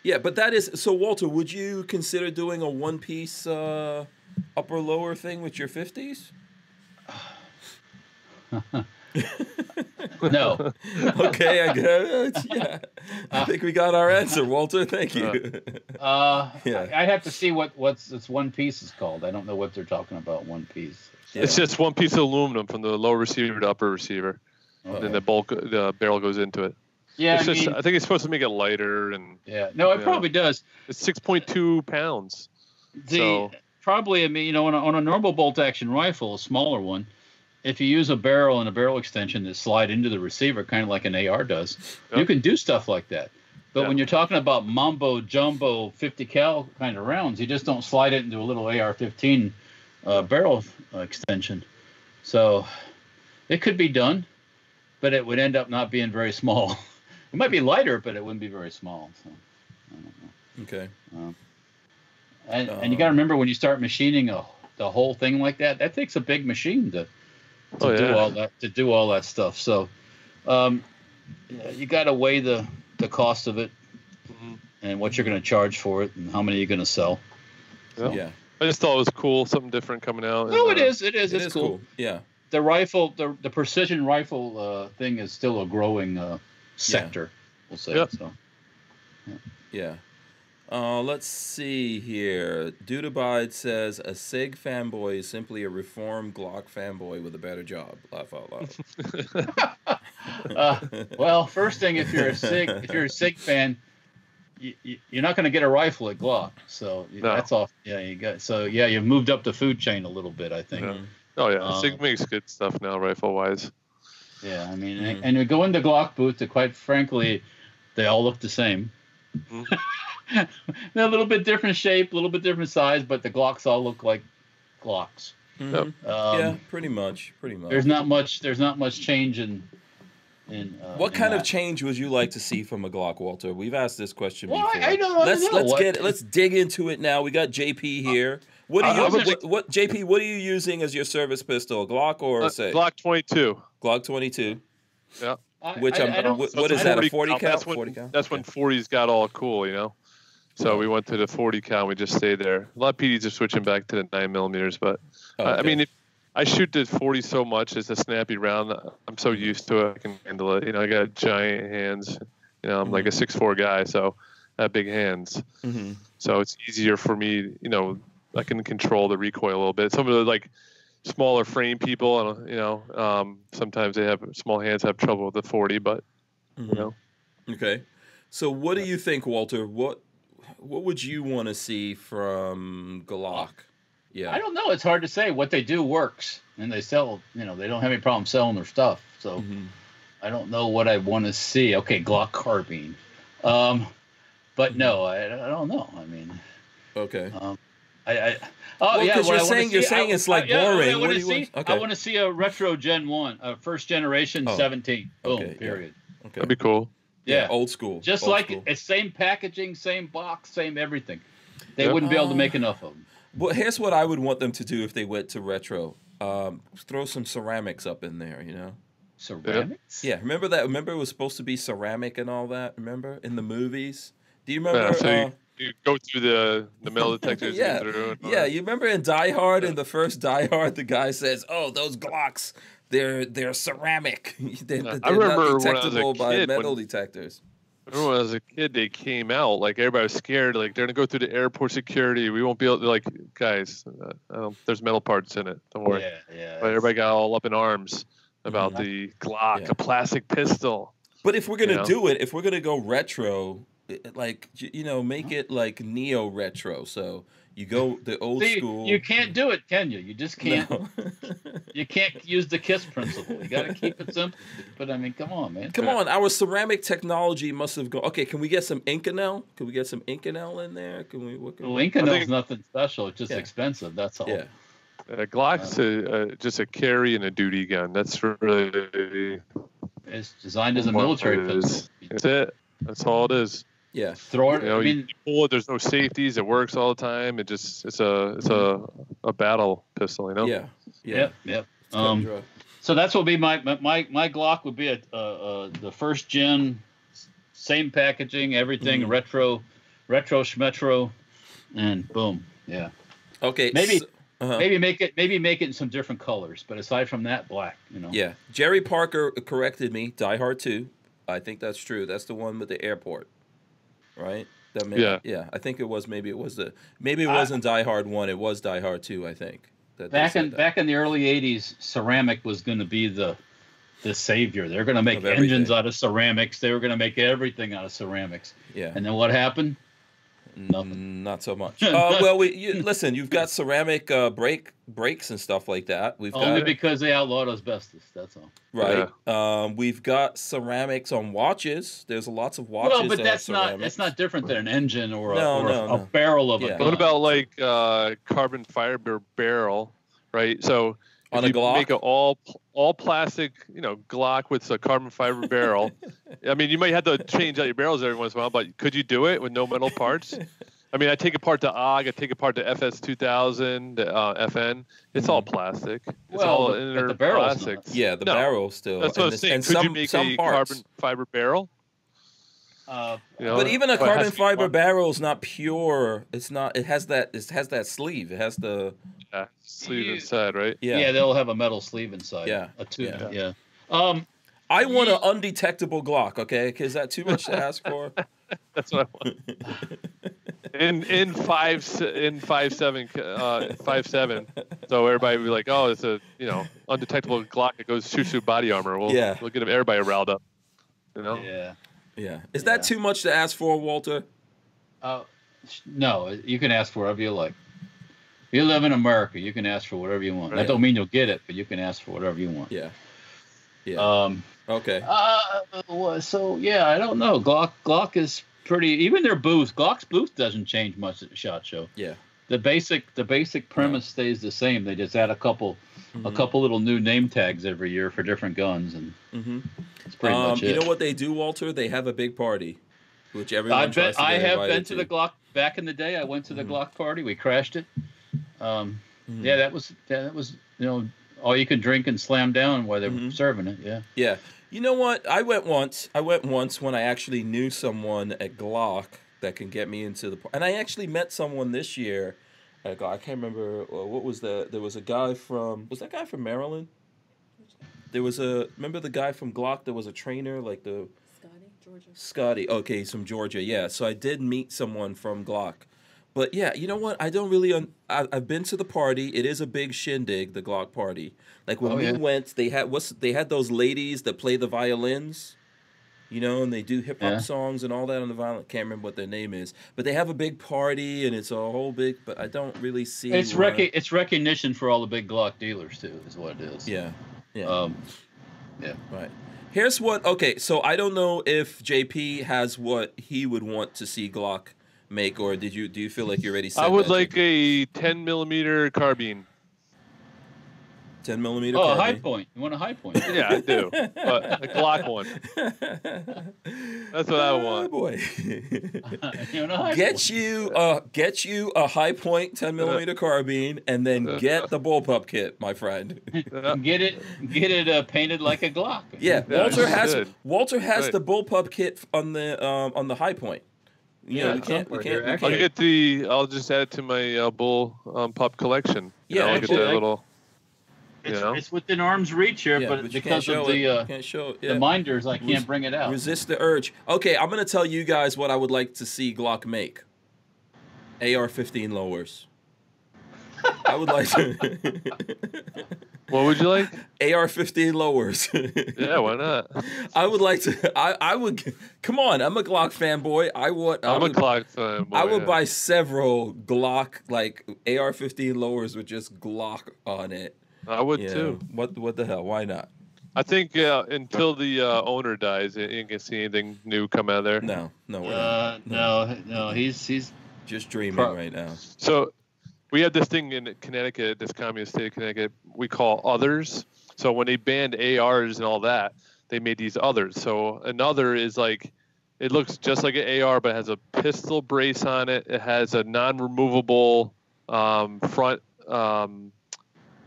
Speaker 2: yeah, but that is so. Walter, would you consider doing a one piece uh, upper lower thing with your fifties?
Speaker 3: no,
Speaker 2: okay, I guess. Yeah. I think we got our answer, Walter. Thank you.
Speaker 3: uh,
Speaker 2: Yeah.
Speaker 3: I, I'd have to see what what's this one piece is called. I don't know what they're talking about. One piece.
Speaker 1: It's just one piece of aluminum from the lower receiver to upper receiver, and then the bulk, the barrel goes into it.
Speaker 3: yeah,
Speaker 1: it's
Speaker 3: I
Speaker 1: just,
Speaker 3: mean,
Speaker 1: I think it's supposed to make it lighter, and
Speaker 3: yeah. No, it
Speaker 1: yeah.
Speaker 3: probably does.
Speaker 1: it's 6.2 pounds.
Speaker 3: The
Speaker 1: So-
Speaker 3: probably, I mean, you know, on a, on a normal bolt action rifle, a smaller one, if you use a barrel and a barrel extension that slide into the receiver, kind of like an AR does, you can do stuff like that. But
Speaker 1: Yeah.
Speaker 3: when you're talking about mambo jumbo 50 cal kind of rounds, you just don't slide it into a little AR-15 uh, barrel uh, extension. So it could be done, but it would end up not being very small. it might be lighter, but it wouldn't be very small. So I don't know.
Speaker 2: okay.
Speaker 3: And, and you got to
Speaker 2: Um,
Speaker 3: remember when you start machining a, the whole thing like that, that takes a big machine to, to
Speaker 1: Oh,
Speaker 3: do all that to do all that stuff. So, um, you got to weigh the the cost of it
Speaker 1: Mhm.
Speaker 3: and what you're going to charge for it and how many you're going to sell.
Speaker 1: Yeah.
Speaker 2: Yeah.
Speaker 1: I just thought it was cool, something different coming out.
Speaker 3: No,
Speaker 1: and,
Speaker 3: it
Speaker 1: uh,
Speaker 3: is. It is.
Speaker 2: It
Speaker 3: it's
Speaker 2: is
Speaker 3: cool.
Speaker 2: cool. Yeah.
Speaker 3: The rifle, the the precision rifle uh, thing is still a growing uh, sector. We'll say
Speaker 1: Yep.
Speaker 3: so.
Speaker 2: Yeah. Uh, let's see here. Dudabide says a SIG fanboy is simply a reformed Glock fanboy with a better job. Laugh out loud.
Speaker 3: Uh, well, first thing, if you're a Sig, if you're a Sig fan, you, you, you're not going to get a rifle at Glock. So
Speaker 1: No.
Speaker 3: that's off. Yeah, you got. So yeah, you've moved up the food chain a little bit, I think.
Speaker 1: Yeah. Oh yeah,
Speaker 3: Um,
Speaker 1: Sig makes good stuff now, rifle wise.
Speaker 3: Yeah, I mean,
Speaker 2: Mhm.
Speaker 3: and, and you go into Glock booth, that quite frankly, they all look the same.
Speaker 1: Mhm.
Speaker 3: They're a little bit different shape, a little bit different size, but the Glocks all look like Glocks.
Speaker 2: Mhm.
Speaker 3: Um,
Speaker 2: yeah, pretty much. Pretty much.
Speaker 3: There's not much. There's not much change in. In uh,
Speaker 2: What
Speaker 3: in
Speaker 2: kind of change would you like to see from a Glock, Walter? We've asked this question
Speaker 3: Well,
Speaker 2: before.
Speaker 3: I- I don't-
Speaker 2: let's
Speaker 3: don't know.
Speaker 2: let's
Speaker 3: What-
Speaker 2: get let's dig into it now. We got JP here. What
Speaker 3: I-
Speaker 2: are you
Speaker 3: I was
Speaker 2: what, what JP? What are you using as your service pistol? A Glock or
Speaker 1: Uh,
Speaker 2: say
Speaker 1: Glock 22.
Speaker 2: Glock 22?
Speaker 3: I-
Speaker 2: Which
Speaker 3: I-
Speaker 2: I'm-
Speaker 3: I don't-
Speaker 2: what-
Speaker 1: So
Speaker 2: what
Speaker 1: it's
Speaker 2: that, a
Speaker 1: 40
Speaker 2: 40
Speaker 1: cal.
Speaker 2: cal?
Speaker 1: That's when,
Speaker 2: 40 cal?
Speaker 1: That's when
Speaker 2: Okay.
Speaker 1: 40s got all cool, you know. So we went to the 40 cal. We just stayed there. A lot of PDs are switching back to the nine millimeters, but
Speaker 2: Oh,
Speaker 1: I- I mean, if I shoot the 40 so much. It's a snappy round. I'm so used to it. I can handle it. You know, I got giant hands. You know, I'm like a
Speaker 2: Mm-hmm.
Speaker 1: six four guy, so I have big hands.
Speaker 2: Mhm.
Speaker 1: So it's easier for me. You know, I can control the recoil a little bit. Some of the like smaller frame people, you know, um, sometimes they have small hands have trouble with the 40, but
Speaker 2: Mhm.
Speaker 1: you know,
Speaker 2: Okay. So what do you think, Walter? What what would you want to see from Glock? Yeah.
Speaker 3: I don't know. It's hard to say. What they do works, and they sell. You know, they don't have any problem selling their stuff. So
Speaker 2: Mhm.
Speaker 3: I don't know what I want to see. Okay, Glock carbine, um, but no, I, I don't know. I mean,
Speaker 2: Okay.
Speaker 3: um, I, I oh
Speaker 2: Well,
Speaker 3: yeah,
Speaker 2: 'cause
Speaker 3: what
Speaker 2: you're
Speaker 3: I wanna
Speaker 2: saying- you're saying
Speaker 3: I-
Speaker 2: it's like
Speaker 3: I- yeah,
Speaker 2: boring.
Speaker 3: I
Speaker 2: What
Speaker 3: want
Speaker 2: do
Speaker 3: to
Speaker 2: you
Speaker 3: see.
Speaker 2: want- okay.
Speaker 3: I want to see a retro Gen One, a first generation
Speaker 2: Oh,
Speaker 3: 17. Boom.
Speaker 2: okay, yeah.
Speaker 3: period.
Speaker 2: Okay.
Speaker 1: that'd be cool.
Speaker 3: Yeah.
Speaker 2: Old school.
Speaker 3: Just
Speaker 2: Old
Speaker 3: like
Speaker 2: school.
Speaker 3: it's same packaging, same box, same everything. They
Speaker 1: Yep.
Speaker 3: wouldn't be able to make enough of them.
Speaker 2: Well, here's what I would want them to do if they went to retro. Um, throw some ceramics up in there, you know.
Speaker 3: Ceramics.
Speaker 2: Yeah, remember that? Remember it was supposed to be ceramic and all that. Remember in the movies? Do you remember?
Speaker 1: Yeah, so
Speaker 2: uh,
Speaker 1: you, you go through the the metal detectors.
Speaker 2: Yeah,
Speaker 1: you get through and
Speaker 2: Yeah,
Speaker 1: that.
Speaker 2: you remember in Die Hard, in the first Die Hard, the guy says, "Oh, those Glocks, they're they're ceramic. they're, they're
Speaker 1: I remember
Speaker 2: not
Speaker 1: when I was a
Speaker 2: detectable by
Speaker 1: kid, when-
Speaker 2: metal detectors."
Speaker 1: Remember when I was a kid, they came out like everybody was scared. Like they're gonna go through the airport security. We won't be able to. Like guys, uh, there's metal parts in it. Don't worry.
Speaker 3: Yeah, yeah.
Speaker 1: But everybody got all up in arms about
Speaker 2: Mhm.
Speaker 1: the Glock,
Speaker 2: Yeah.
Speaker 1: a plastic pistol.
Speaker 2: But if we're gonna
Speaker 1: You know?
Speaker 2: do it, if we're gonna go retro, like you know, make it like neo retro. So you go the old
Speaker 3: See,
Speaker 2: school.
Speaker 3: you can't do it, can you? You just can't.
Speaker 2: No.
Speaker 3: You can't use the kiss principle. You got to keep it simple. But I mean, come on, man.
Speaker 2: Come on, our ceramic technology must have gone. Okay, can we get some Inconel? Can we get some Inconel in there? Can we? What can we
Speaker 1: Inconel
Speaker 3: is nothing special. It's just
Speaker 2: Yeah.
Speaker 3: expensive. That's all.
Speaker 2: yeah.
Speaker 1: Uh, uh, a Glock's a, a, just a carry and a duty gun. That's really
Speaker 3: It's designed as a military
Speaker 1: it is.
Speaker 3: pistol.
Speaker 1: That's it. That's all it is.
Speaker 2: Yeah.
Speaker 3: Throw it.
Speaker 1: You know,
Speaker 3: I
Speaker 1: you
Speaker 3: mean,
Speaker 1: pull it. There's no safeties. It works all the time. It just it's a it's a a battle pistol. You know.
Speaker 2: Yeah. Yeah.
Speaker 3: yep, yep.
Speaker 2: It's cut and
Speaker 3: Um, so that's what would be my my my Glock would be a, uh, uh, the first gen, same packaging, everything
Speaker 2: Mhm.
Speaker 3: retro, retro schmetro, and boom, yeah.
Speaker 2: Okay.
Speaker 3: maybe-
Speaker 2: so- uh-huh.
Speaker 3: Maybe make it maybe make it in some different colors, but aside from that, black. You know.
Speaker 2: Yeah. Jerry Parker corrected me. Die Hard 2. I think that's true. That's the one with the airport. Right? That may,
Speaker 1: Yeah.
Speaker 2: Yeah. I think it was maybe it was the maybe it wasn't Die Hard 1, it was Die Hard 2, I think. That
Speaker 3: Back in
Speaker 2: that.
Speaker 3: back in the early '80s, ceramic was going to be the the savior. They're going to make engines out of ceramics. They were going to make everything out of ceramics.
Speaker 2: Yeah.
Speaker 3: And then what happened? Nothing.
Speaker 2: Mm, Not so much. Uh, well, we you, listen. You've got ceramic uh, brake brakes and stuff like that. We've
Speaker 3: Only
Speaker 2: got
Speaker 3: because they outlawed asbestos. That's all.
Speaker 2: right. Um, we've got ceramics on watches. There's lots of watches.
Speaker 3: well, but
Speaker 2: that have
Speaker 3: that's not
Speaker 2: ceramics.
Speaker 3: that's not different than an engine or a,
Speaker 2: No,
Speaker 3: or
Speaker 2: no,
Speaker 3: a,
Speaker 2: no.
Speaker 3: a barrel of
Speaker 2: Yeah.
Speaker 3: a gun.
Speaker 1: What about like uh, carbon fiber barrel, right? So
Speaker 2: On
Speaker 1: if
Speaker 2: a
Speaker 1: you
Speaker 2: Glock?
Speaker 1: make an all all plastic, you know, Glock with a carbon fiber barrel. I mean, you might have to change out your barrels every once in a while, but could you do it with no metal parts? I mean, I take apart the OG, I take apart the FS 2000, the uh, FN. It's all plastic. It's
Speaker 3: Well,
Speaker 1: all
Speaker 3: but- but
Speaker 1: inner
Speaker 3: the barrel's not.
Speaker 2: Yeah, the
Speaker 1: No,
Speaker 2: barrel still.
Speaker 1: That's what
Speaker 2: and
Speaker 1: I'm saying.
Speaker 2: and
Speaker 1: Could
Speaker 2: some,
Speaker 1: you make
Speaker 2: some
Speaker 1: a
Speaker 2: parts.
Speaker 1: carbon fiber barrel?
Speaker 3: Uh,
Speaker 1: You know,
Speaker 2: But even a
Speaker 1: but
Speaker 2: carbon fiber
Speaker 1: one-
Speaker 2: barrel is not pure. It's not. It has that. It has that sleeve. It has the.
Speaker 1: Yeah, sleeve
Speaker 3: You-
Speaker 1: inside, right?
Speaker 2: Yeah.
Speaker 3: yeah. they'll have a metal sleeve inside.
Speaker 2: Yeah,
Speaker 3: a tube.
Speaker 2: yeah.
Speaker 3: Yeah. Um,
Speaker 2: I want an undetectable Glock. Okay, is that too much to ask for?
Speaker 1: That's what I want. in in five in five seven uh five seven. So everybody would be like, oh, it's a you know undetectable Glock that goes shoots through body armor. We'll
Speaker 2: Yeah.
Speaker 1: we'll get everybody riled up. You know.
Speaker 3: yeah.
Speaker 2: Yeah. Is that
Speaker 3: Yeah.
Speaker 2: too much to ask for, Walter?
Speaker 3: Uh, no, you can ask for whatever you like. If you live in America, you can ask for whatever you want.
Speaker 2: Right.
Speaker 3: That don't mean you'll get it, but you can ask for whatever you want.
Speaker 2: Yeah. Yeah.
Speaker 3: Um,
Speaker 2: okay.
Speaker 3: uh, so yeah, I don't know. Glock, Glock is pretty. Even their booth, Glock's booth doesn't change much at the shot show.
Speaker 2: Yeah.
Speaker 3: The basic, the basic premise stays the same. They just add a couple, a
Speaker 2: Mhm.
Speaker 3: couple little new name tags every year for different guns, and
Speaker 2: Mhm.
Speaker 3: that's pretty
Speaker 2: Um,
Speaker 3: much it.
Speaker 2: you know what they do, Walter? They have a big party, which everyone
Speaker 3: I
Speaker 2: tries
Speaker 3: bet
Speaker 2: to
Speaker 3: I have been to the Glock back in the day. I went to the
Speaker 2: Mhm.
Speaker 3: Glock party. We crashed it. Um,
Speaker 2: Mhm.
Speaker 3: Yeah, that was that was you know all you could drink and slam down while they were
Speaker 2: Mhm.
Speaker 3: serving it. Yeah.
Speaker 2: Yeah. You know what? I went once. I went once when I actually knew someone at Glock that can get me into the. And I actually met someone this year at Glock. I can't remember uh, what was the. There was a guy from. Was that guy from Maryland? There was a. Remember the guy from Glock? There was a trainer like the
Speaker 4: Scotty, Georgia.
Speaker 2: Scotty. Okay, he's from Georgia. Yeah. So I did meet someone from Glock. But yeah, you know what? I don't really. Un- I, I've been to the party. It is a big shindig, the Glock party. Like when
Speaker 3: Oh,
Speaker 2: we
Speaker 3: yeah.
Speaker 2: went, they had what's they had those ladies that play the violins, you know, and they do hip hop
Speaker 3: Yeah.
Speaker 2: songs and all that on the violent. Can't remember what their name is, but they have a big party and it's a whole big. But I don't really see.
Speaker 3: It's
Speaker 2: why-
Speaker 3: rec- it's recognition for all the big Glock dealers too, is what it is.
Speaker 2: Yeah. Yeah.
Speaker 3: Um, yeah.
Speaker 2: Right. Here's what. Okay, so I don't know if JP has what he would want to see Glock make, or did you? Do you feel like you already said?
Speaker 1: I would
Speaker 2: that,
Speaker 1: like
Speaker 2: JP?
Speaker 1: a 10 millimeter carbine.
Speaker 2: 10 millimeter.
Speaker 3: Oh, a Hi-Point. You want a high point?
Speaker 1: Yeah, I do. But a Glock one. That's what I
Speaker 2: Oh,
Speaker 1: want.
Speaker 2: boy.
Speaker 3: you want a high
Speaker 2: get
Speaker 3: point.
Speaker 2: you uh get you a Hi-Point 10 millimeter carbine and then get the bullpup kit my friend
Speaker 3: Get it, get it uh, painted like a Glock.
Speaker 2: yeah
Speaker 1: Yeah,
Speaker 2: walter
Speaker 1: you
Speaker 2: has
Speaker 1: should.
Speaker 2: walter has
Speaker 1: Right.
Speaker 2: the bullpup kit on the um on the Hi-Point you know,
Speaker 3: Yeah,
Speaker 2: we can't we can't,
Speaker 3: here.
Speaker 2: we
Speaker 3: Actually,
Speaker 1: I'll get the. I'll just add it to my uh, bull um, pup collection. You
Speaker 2: Yeah,
Speaker 1: know, I'll get
Speaker 3: actually,
Speaker 1: that
Speaker 3: I-
Speaker 1: little.
Speaker 3: It's,
Speaker 1: you know?
Speaker 3: it's within arm's reach here,
Speaker 2: yeah,
Speaker 3: but,
Speaker 2: but
Speaker 3: because
Speaker 2: show
Speaker 3: of the
Speaker 2: it.
Speaker 3: uh,
Speaker 2: can't show it.
Speaker 3: the minders, I can't
Speaker 2: Res-
Speaker 3: bring it out.
Speaker 2: Resist the urge. Okay, I'm gonna tell you guys what I would like to see Glock make. AR-15 lowers. I would like to.
Speaker 1: What would you like?
Speaker 2: AR-15 lowers.
Speaker 1: Yeah, why not?
Speaker 2: I would like to. I, I would. Come on, I'm a Glock fanboy. I want. I
Speaker 1: I'm a
Speaker 2: would,
Speaker 1: Glock fan. Boy,
Speaker 2: I would
Speaker 1: yeah.
Speaker 2: buy several Glock like AR-15 lowers with just Glock on it.
Speaker 1: I would
Speaker 2: Yeah.
Speaker 1: too.
Speaker 2: What What the hell? Why not?
Speaker 1: I think uh, until the uh, owner dies, you ain't gonna see anything new come out of there.
Speaker 2: No, no, we're not.
Speaker 3: Uh, no, no, he's he's
Speaker 2: Just dreaming
Speaker 3: pro-
Speaker 2: right now.
Speaker 1: So we have this thing in Connecticut, this communist state of Connecticut, we call others. So when they banned ARs and all that, they made these others. So another is like it looks just like an AR, but it has a pistol brace on it. It has a non-removable um, front um,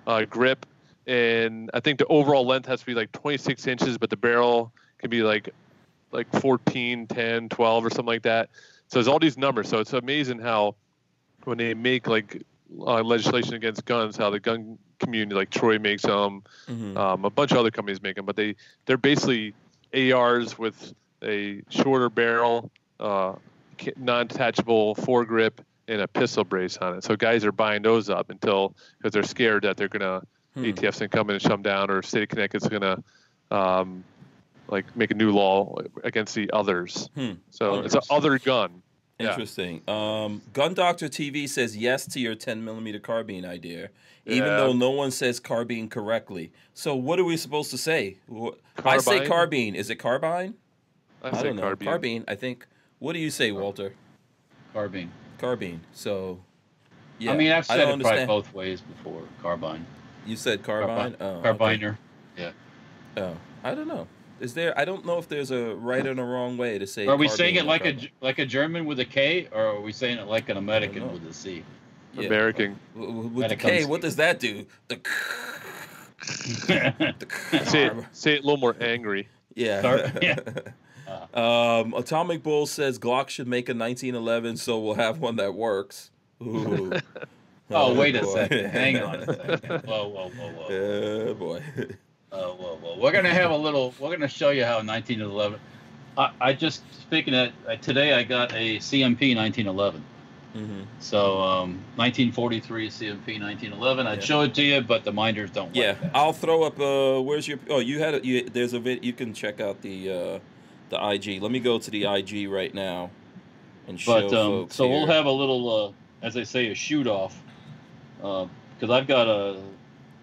Speaker 1: uh, grip, and I think the overall length has to be like 26 inches, but the barrel can be like like 14, 10, 12, or something like that. So there's all these numbers. So it's amazing how when they make like uh, legislation against guns, how the gun community, like Troy makes them,
Speaker 2: Mhm.
Speaker 1: um, a bunch of other companies make them, but they they're basically ARs with a shorter barrel, uh, non-detachable foregrip, and a pistol brace on it. So guys are buying those up until because they're scared that they're gonna
Speaker 2: Hmm.
Speaker 1: ATF's gonna come in and shut them down, or state of Connecticut's gonna um, like make a new law against the others.
Speaker 2: Hmm.
Speaker 1: So it's an other gun. Yeah.
Speaker 2: Interesting. Um, Gun Doctor TV says yes to your 10 millimeter carbine idea, even
Speaker 1: Yeah.
Speaker 2: though no one says carbine correctly. So what are we supposed to say? Wh- I say
Speaker 1: Carbine?
Speaker 2: carbine. Is it carbine?
Speaker 1: I,
Speaker 2: I,
Speaker 1: say
Speaker 2: don't know.
Speaker 1: carbine.
Speaker 2: Carbine. I think. What do you say, Walter?
Speaker 3: carbine.
Speaker 2: Carbine. So. Yeah.
Speaker 3: I mean, I've said it
Speaker 2: don't
Speaker 3: probably both ways before. Carbine,
Speaker 2: You said carbine. Oh, okay.
Speaker 3: carbiner.
Speaker 2: Oh, I don't know. Is there? I don't know if there's a right and a wrong way to say.
Speaker 3: Are we saying it like a
Speaker 2: carbine.
Speaker 3: G- like a German with a K, or are we saying it like an. American with a C?
Speaker 2: Yeah.
Speaker 1: American.
Speaker 2: W- w- With the K, what does that do? The. the
Speaker 1: Say it,
Speaker 2: carb.
Speaker 1: say it a little more angry.
Speaker 2: Yeah.
Speaker 3: Carb- yeah.
Speaker 2: um, Atomic Bull says Glock should make a 1911, so we'll have one that works. Ooh.
Speaker 3: Oh, wait a second. Hang on a second. Whoa, whoa, whoa, whoa.
Speaker 2: Oh boy.
Speaker 3: Oh, whoa, whoa. We're gonna have a little. We're gonna show you how 1911. I, I just speaking of uh, today, I got a CMP 1911.
Speaker 2: hmm
Speaker 3: So um, 1943 CMP 1911. I'd show it to you, but the minders don't.
Speaker 2: Yeah,
Speaker 3: Like.
Speaker 2: I'll throw up. Uh, where's your? Oh, you had it. You, there's a vid. You can check out the uh, the IG. Let me go to the IG right now and show
Speaker 3: But um,
Speaker 2: folks
Speaker 3: so we'll have a little, uh, as they say, a shoot off. Because I've got a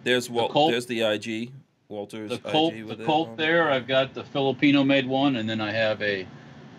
Speaker 2: There's Walt.
Speaker 3: Colt-
Speaker 2: There's the IG. Walter's
Speaker 3: the Colt,
Speaker 2: IG
Speaker 3: the
Speaker 2: with it
Speaker 3: Colt
Speaker 2: on.
Speaker 3: there. I've got the Filipino made one, and then I have a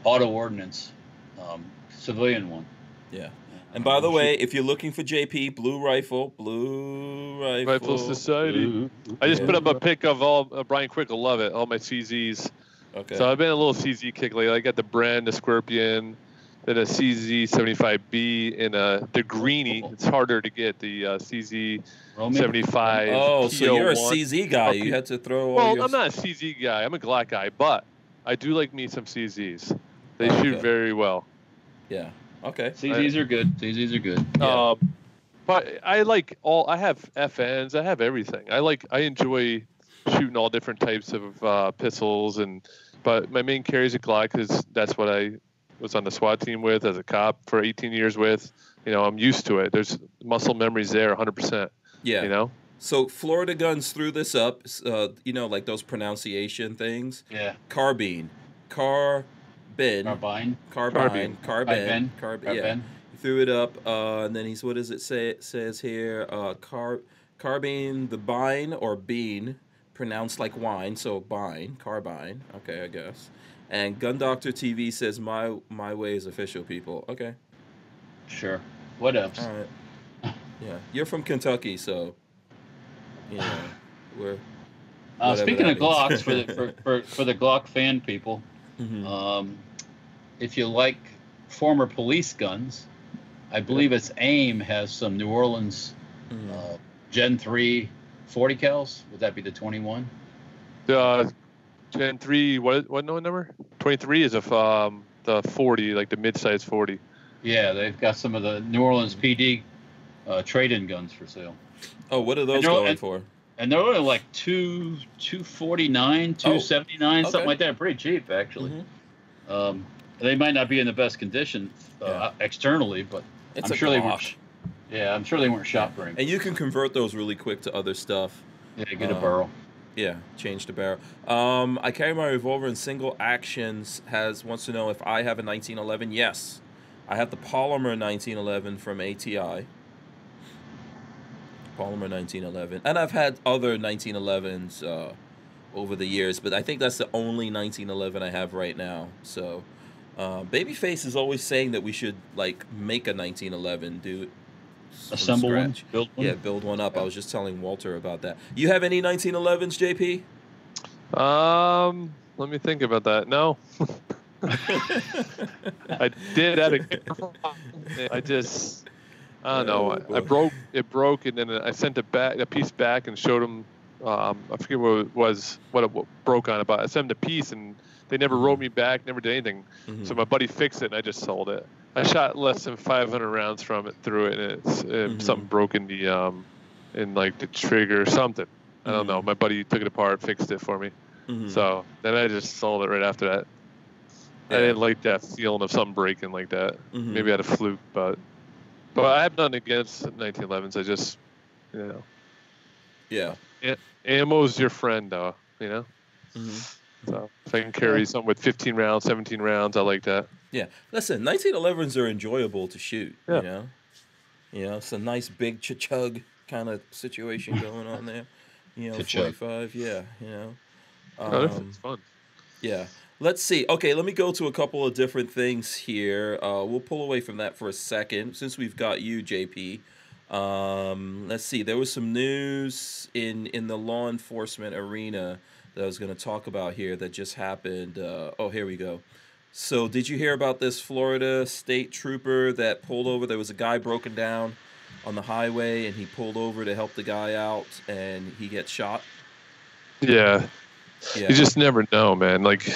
Speaker 3: auto ordnance um, civilian one.
Speaker 2: Yeah. And by the way, if you're looking for JP Blue Rifle, Blue Rifle,
Speaker 1: Rifle Society.
Speaker 3: Ooh.
Speaker 1: I just
Speaker 2: Yeah.
Speaker 1: put up a pic of all uh, Brian Quick will love it. All my CZs.
Speaker 2: Okay.
Speaker 1: So I've been a little CZ kick lately. I got the Bren, the Scorpion, then a CZ75B, and a the Greenie. It's harder to get the uh, CZ75.
Speaker 2: oh, so you're a CZ guy. You had to throw. all
Speaker 1: Well,
Speaker 2: your...
Speaker 1: I'm not a CZ guy. I'm a Glock guy, but I do like me some CZs. They
Speaker 2: Oh,
Speaker 1: shoot
Speaker 2: okay.
Speaker 1: very well.
Speaker 2: Yeah. Okay.
Speaker 3: CZs are good. CZs are good.
Speaker 2: Yeah.
Speaker 1: Um, but I like all. I have FNs. I have everything. I like. I enjoy shooting all different types of uh, pistols, and but my main carry is a Glock because that's what I was on the SWAT team with as a cop for 18 years with. You know, I'm used to it. There's muscle memories there, 100%.
Speaker 2: Yeah.
Speaker 1: You know.
Speaker 2: So Florida Guns threw this up. Uh, you know, like those pronunciation things.
Speaker 3: Yeah.
Speaker 2: Carbine, Car. carbine,
Speaker 3: Carbine.
Speaker 2: carbine,
Speaker 1: Carbine.
Speaker 2: carbine, carbine. Yeah.
Speaker 3: Carbine.
Speaker 2: He threw it up, uh, and then he's what does it say? It says here, uh, car, carbine, the bine or bean, pronounced like wine, so bine, carbine. Okay, I guess. And Gun Doctor TV says my my way is official. People, okay,
Speaker 3: Sure. What else?
Speaker 2: all right. Yeah, you're from Kentucky, so yeah. Where?
Speaker 3: Uh, speaking of. Glocks, for the for, for, for the Glock fan people,
Speaker 2: Mhm.
Speaker 3: um, if you like former police guns, I believe its AIM has some New Orleans
Speaker 2: Mhm.
Speaker 3: uh, Gen 3 40 cals. Would that be the 21?
Speaker 1: Uh, Gen three, what what no number? Twenty three is a f- um the forty, like the mid size forty.
Speaker 3: Yeah, they've got some of the New Orleans PD uh, trade-in guns for sale,
Speaker 2: Oh, what are those going
Speaker 3: and-
Speaker 2: for?
Speaker 3: and they're only like two, two forty-nine, two seventy-nine,
Speaker 2: okay.
Speaker 3: something like that. Pretty cheap, actually.
Speaker 2: Mhm.
Speaker 3: Um, they might not be in the best condition uh, externally, but
Speaker 2: It's
Speaker 3: I'm
Speaker 2: a
Speaker 3: sure they
Speaker 2: Glock.
Speaker 3: Yeah, I'm sure they weren't shot very.
Speaker 2: And you can convert those really quick to other stuff.
Speaker 3: Yeah, get a
Speaker 2: uh,
Speaker 3: barrel.
Speaker 2: Yeah, change the barrel. Um, I carry my revolver in single actions. Has wants to know if I have a 1911. Yes, I have the polymer 1911 from ATI. Polymer 1911, and I've had other 1911s uh, over the years, but I think that's the only 1911 I have right now. So, uh, Babyface is always saying that we should like make a 1911, do it from
Speaker 3: Assemble one,
Speaker 2: scratch.
Speaker 3: build one.
Speaker 2: Yeah, build one up. I was just telling Walter about that. You have any 1911s, JP?
Speaker 1: Um, let me think about that. No, I did at a. I just, I don't know.
Speaker 2: Oh,
Speaker 1: I. I broke it broke, and then I sent it back a piece back and showed them. Um, I forget what it was what it what broke on it, but I sent them a piece and they never wrote me back, never did anything.
Speaker 2: Mhm.
Speaker 1: So my buddy fixed it, and I just sold it. I shot less than 500 rounds from it through it, and it's uh,
Speaker 2: Mhm.
Speaker 1: something broke in the um, in like the trigger or something. I don't know.
Speaker 2: Mhm.
Speaker 1: My buddy took it apart, fixed it for me.
Speaker 2: Mhm.
Speaker 1: So then I just sold it right after that.
Speaker 2: Yeah.
Speaker 1: I didn't like that feeling of something breaking like that.
Speaker 2: Mhm.
Speaker 1: Maybe I had a fluke, but but I have nothing against 1911s. I just you know,
Speaker 2: Yeah.
Speaker 1: ammo's your friend, though. You know,
Speaker 2: Mhm.
Speaker 1: So if I can carry something with 15 rounds, 17 rounds, I like that.
Speaker 2: Yeah. Listen, 1911s are enjoyable to shoot.
Speaker 1: Yeah.
Speaker 2: You know, you know, it's a nice big ch- chug kind of situation going on there. You know,
Speaker 3: Cha-chug.
Speaker 2: 45. Yeah. You know.
Speaker 1: Oh, that's
Speaker 2: Um,
Speaker 1: it's fun.
Speaker 2: Yeah. Let's see. Okay, let me go to a couple of different things here. Uh, we'll pull away from that for a second since we've got you, JP. Um, let's see. There was some news in in the law enforcement arena that I was going to talk about here that just happened. Uh, oh, here we go. So, did you hear about this Florida state trooper that pulled over? There was a guy broken down on the highway, and he pulled over to help the guy out, and he gets shot.
Speaker 1: Yeah.
Speaker 2: Yeah.
Speaker 1: You just never know, man. Like,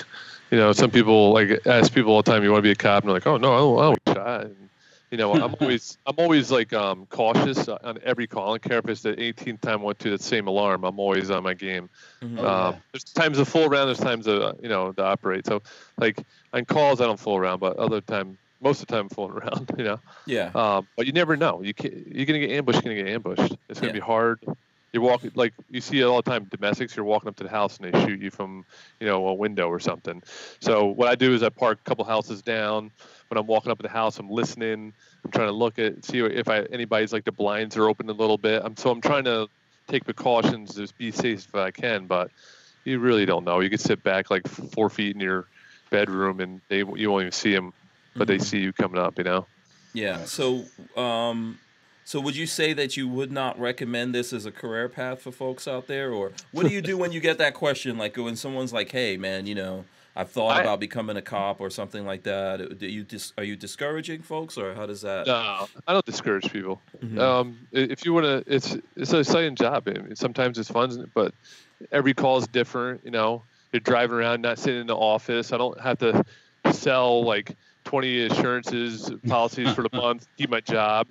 Speaker 1: you know, some people like ask people all the time, "You want to be a cop?" And they're like, "Oh no, I don't, I don't want shot." And, you know, I'm always I'm always like um, cautious on every call. I don't care if it's the 18th time I went to that same alarm. I'm always on my game.
Speaker 2: Mhm.
Speaker 3: Oh,
Speaker 1: um. There's times to fool around. There's times to you know to operate. So like on calls, I don't fool around, but other time, most of the time, I'm fooling around. You know.
Speaker 2: yeah.
Speaker 1: Um, but you never know. You can you're gonna get ambushed. You're gonna get ambushed. It's gonna
Speaker 2: Yeah.
Speaker 1: be hard. You walk like you see it all the time. Domestics, you're walking up to the house and they shoot you from you know a window or something. So what I do is I park a couple houses down. When I'm walking up to the house, I'm listening. I'm trying to look at see if I anybody's like the blinds are open a little bit. I'm so I'm trying to take precautions to be safe if I can. But you really don't know. You could sit back like four feet in your bedroom and they you won't even see them, but they
Speaker 2: Mhm.
Speaker 1: see you coming up. You know.
Speaker 2: Yeah. So, um, so would you say that you would not recommend this as a career path for folks out there, or what do you do when you get that question, like when someone's like, "Hey, man, you know, I've thought
Speaker 1: I-
Speaker 2: about becoming a cop or something like that." Do you dis- are you discouraging folks, or how does that?
Speaker 1: No, I don't discourage people.
Speaker 2: Mhm.
Speaker 1: Um, if you want to, it's it's an exciting job. I mean, sometimes it's fun, but every call is different. You know, you're driving around, not sitting in the office. I don't have to sell like 20 assurances policies for the month, keep my job.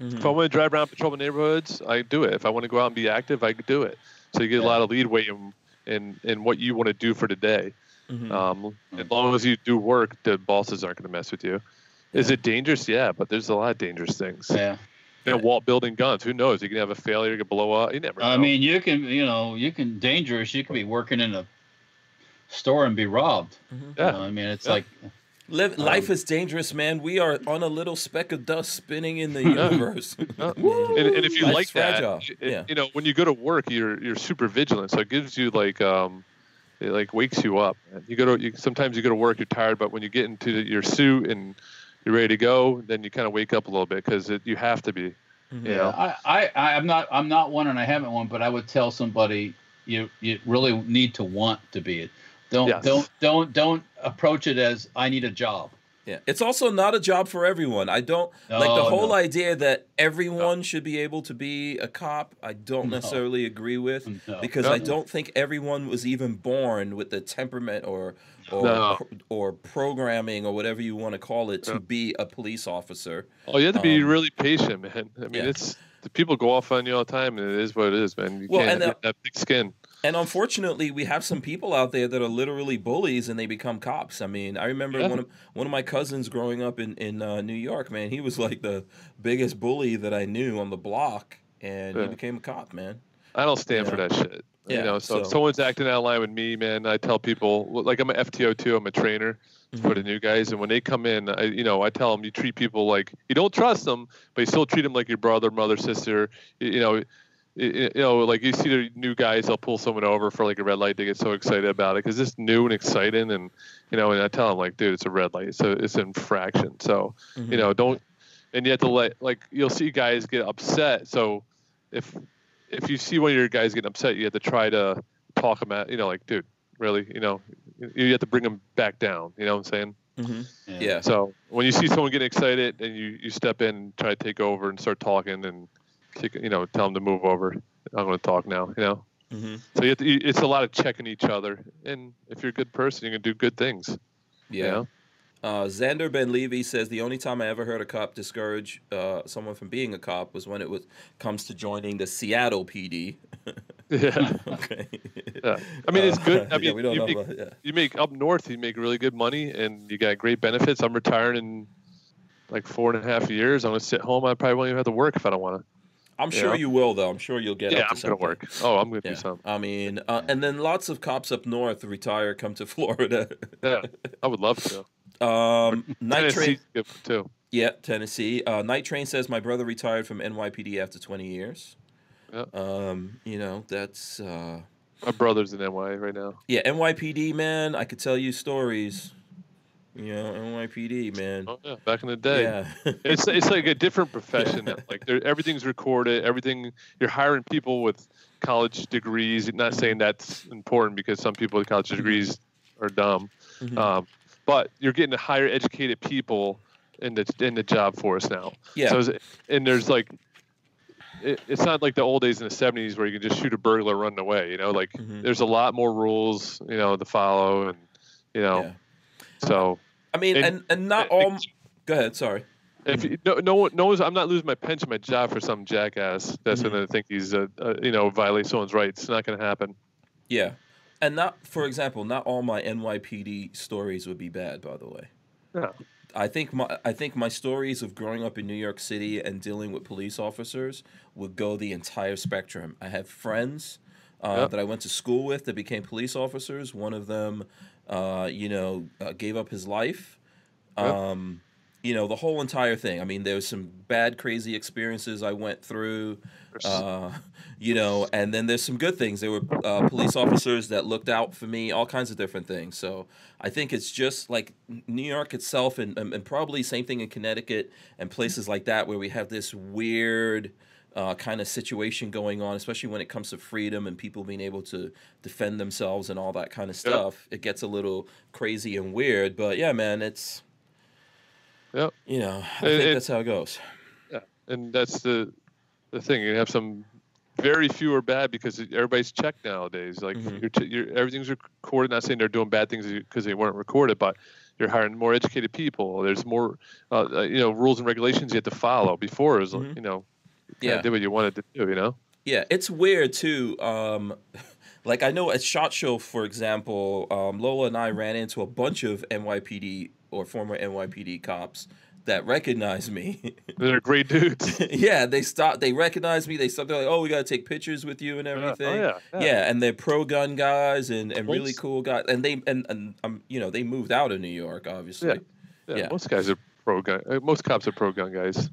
Speaker 2: Mhm.
Speaker 1: If I want to drive around patrol the neighborhoods, I do it. If I want to go out and be active, I could do it. So you get a lot of leadway in, in in what you want to do for the day.
Speaker 2: Mhm.
Speaker 1: Um, as long as you do work, the bosses aren't going to mess with you. Is it dangerous? Yeah, but there's a lot of dangerous things.
Speaker 3: Yeah.
Speaker 1: You know, wall building guns. Who knows? You can have a failure, you can blow up. You never know.
Speaker 3: I mean, you can, you know, you can dangerous. You could be working in a store and be robbed.
Speaker 2: Mhm.
Speaker 1: Yeah.
Speaker 3: You know, I mean, it's
Speaker 1: Yeah.
Speaker 3: like,
Speaker 2: Live, life
Speaker 3: Um,
Speaker 2: is dangerous, man. We are on a little speck of dust spinning in the universe.
Speaker 1: And, and if you
Speaker 2: Life's
Speaker 1: like that,
Speaker 2: fragile.
Speaker 1: it-
Speaker 2: Yeah.
Speaker 1: you know, when you go to work, you're you're super vigilant. So it gives you like um, it like wakes you up. You go to you, sometimes you go to work, you're tired, but when you get into your suit and you're ready to go, then you kind of wake up a little bit because you have to be.
Speaker 2: Mhm.
Speaker 1: You know?
Speaker 3: I, I, I'm not, I'm not one, and I haven't one, but I would tell somebody you you really need to want to be it. Don't
Speaker 1: Yes.
Speaker 3: don't don't don't approach it as I need a job.
Speaker 2: Yeah, it's also not a job for everyone. I don't like the whole
Speaker 3: no.
Speaker 2: idea that everyone should be able to be a cop. I don't
Speaker 3: No.
Speaker 2: necessarily agree with
Speaker 3: No.
Speaker 2: because
Speaker 1: No.
Speaker 2: I don't think everyone was even born with the temperament or or
Speaker 1: No.
Speaker 2: or programming or whatever you want to call it to
Speaker 1: No.
Speaker 2: be a police officer.
Speaker 1: Oh, you have to be
Speaker 2: Um,
Speaker 1: really patient, man. I mean,
Speaker 2: yeah.
Speaker 1: it's the people go off on you all the time, and it is what it is, man. You
Speaker 2: Well,
Speaker 1: can't
Speaker 2: and,
Speaker 1: that thick skin.
Speaker 2: And unfortunately, we have some people out there that are literally bullies and they become cops. I mean, I remember
Speaker 1: Yeah.
Speaker 2: one of one of my cousins growing up in in uh, New York. Man, he was like the biggest bully that I knew on the block, and he became a cop. Man.
Speaker 1: I don't stand for that shit.
Speaker 2: Yeah,
Speaker 1: you know, so, if someone's acting out of line with me, man, I tell people like I'm an FTO too. I'm a trainer
Speaker 2: Mm-hmm.
Speaker 1: for the new guys, and when they come in, I, you know, I tell them you treat people like you don't trust them, but you still treat them like your brother, mother, sister. You know, you, you know, like you see the new guys, they'll pull someone over for like a red light. They get so excited about it because it's new and exciting, and you know, and I tell them like, dude, it's a red light, so it's an infraction. So
Speaker 2: Mhm.
Speaker 1: you know, don't, and you have to let like you'll see guys get upset. So if if you see one of your guys getting upset, you have to try to talk them out. you know, like, dude, really, you know, you have to bring them back down. You know what I'm saying?
Speaker 2: Mhm. Yeah.
Speaker 1: So when you see someone getting excited, and you you step in and try to take over and start talking and, you know, tell them to move over. I'm going to talk now. You know.
Speaker 2: hmm
Speaker 1: So you have to, it's a lot of checking each other, and if you're a good person, you can do good things. you
Speaker 2: Yeah.
Speaker 1: know?
Speaker 2: Uh, Xander Ben Levy says the only time I ever heard a cop discourage uh, someone from being a cop was when it was comes to joining the Seattle PD.
Speaker 1: Yeah.
Speaker 2: okay.
Speaker 1: Yeah. I mean, it's good. I
Speaker 2: yeah,
Speaker 1: mean,
Speaker 2: don't
Speaker 1: you make-
Speaker 2: about, yeah.
Speaker 1: you make up north, you make really good money, and you got great benefits. I'm retiring in like four and a half years. I'm gonna sit home. I probably won't even have to work if I don't want to.
Speaker 2: I'm sure you will, though. I'm sure you'll get
Speaker 1: Yeah,
Speaker 2: up to
Speaker 1: I'm gonna work. Oh, I'm gonna
Speaker 2: Yeah.
Speaker 1: do something.
Speaker 2: I mean, uh, and then lots of cops up north retire, come to Florida.
Speaker 1: Yeah, I would love to.
Speaker 2: um, Night Train,
Speaker 1: too.
Speaker 2: yeah, Tennessee. Uh, Night Train says my brother retired from NYPD after 20 years.
Speaker 1: Yeah.
Speaker 2: Um, you know, that's uh,
Speaker 1: My brother's in NY right now.
Speaker 2: yeah, NYPD man. I could tell you stories. You know, NYPD man.
Speaker 1: Oh yeah, back in the day.
Speaker 2: Yeah.
Speaker 1: It's it's like a different profession. Like everything's recorded. Everything you're hiring people with college degrees. Not saying that's important because some people with college degrees are dumb.
Speaker 2: Mhm.
Speaker 1: Um, but you're getting higher educated people in the in the job force now.
Speaker 2: yeah.
Speaker 1: So and there's like, it, it's not like the old days in the '70s where you can just shoot a burglar running away. You know, like
Speaker 2: Mhm.
Speaker 1: there's a lot more rules, you know, to follow, and you know,
Speaker 2: yeah.
Speaker 1: So
Speaker 2: I mean,
Speaker 1: and-
Speaker 2: and and not
Speaker 1: and-
Speaker 2: all. Go ahead. Sorry.
Speaker 1: if you, no no one knows, I'm not losing my pension, my job for some jackass that's
Speaker 2: Mhm.
Speaker 1: going to think he's uh, uh, you know violate someone's rights. It's not going to happen.
Speaker 2: Yeah. And not, for example, not all my NYPD stories would be bad, by the way.
Speaker 1: No.
Speaker 2: I think my I think my stories of growing up in New York City and dealing with police officers would go the entire spectrum. I have friends uh,
Speaker 1: Yep.
Speaker 2: that I went to school with that became police officers. One of them, uh, you know, uh, gave up his life.
Speaker 1: Yep.
Speaker 2: Um, you know, the whole entire thing. I mean, there's some bad, crazy experiences I went through. Uh, you know, and then there's some good things. There were uh, police officers that looked out for me, all kinds of different things. So I think it's just like New York itself, and, and, and probably same thing in Connecticut and places like that, where we have this weird uh, kind of situation going on, especially when it comes to freedom and people being able to defend themselves and all that kind of
Speaker 1: Yep.
Speaker 2: stuff. It gets a little crazy and weird, but yeah, man, it's
Speaker 1: Yep.
Speaker 2: you know, I
Speaker 1: It-
Speaker 2: think
Speaker 1: it-
Speaker 2: that's how it goes.
Speaker 1: Yeah, and that's the the thing. You have some very few are bad because everybody's checked nowadays. Like
Speaker 2: Mhm.
Speaker 1: you're, t- you're, everything's recorded. Not saying they're doing bad things because they weren't recorded, but you're hiring more educated people. There's more, uh, uh, you know, rules and regulations you have to follow. Before it was, like,
Speaker 2: Mhm.
Speaker 1: you know, you
Speaker 2: Yeah.
Speaker 1: did what you wanted to do. You know.
Speaker 2: Yeah, it's weird too. Um, like I know at Shot Show, for example, um, Lola and I ran into a bunch of NYPD or former NYPD cops that recognized me.
Speaker 1: They're great dudes.
Speaker 2: yeah, they stopped. They recognized me. They stopped. They're like, "Oh, we gotta take pictures with you and
Speaker 1: Yeah.
Speaker 2: everything."
Speaker 1: Oh yeah. Yeah.
Speaker 2: Yeah, and they're pro gun guys and, and really cool guys. And they and and um, you know, they moved out of New York, obviously.
Speaker 1: Yeah,
Speaker 2: yeah.
Speaker 1: Most guys are pro gun. uh, Most cops are pro gun guys.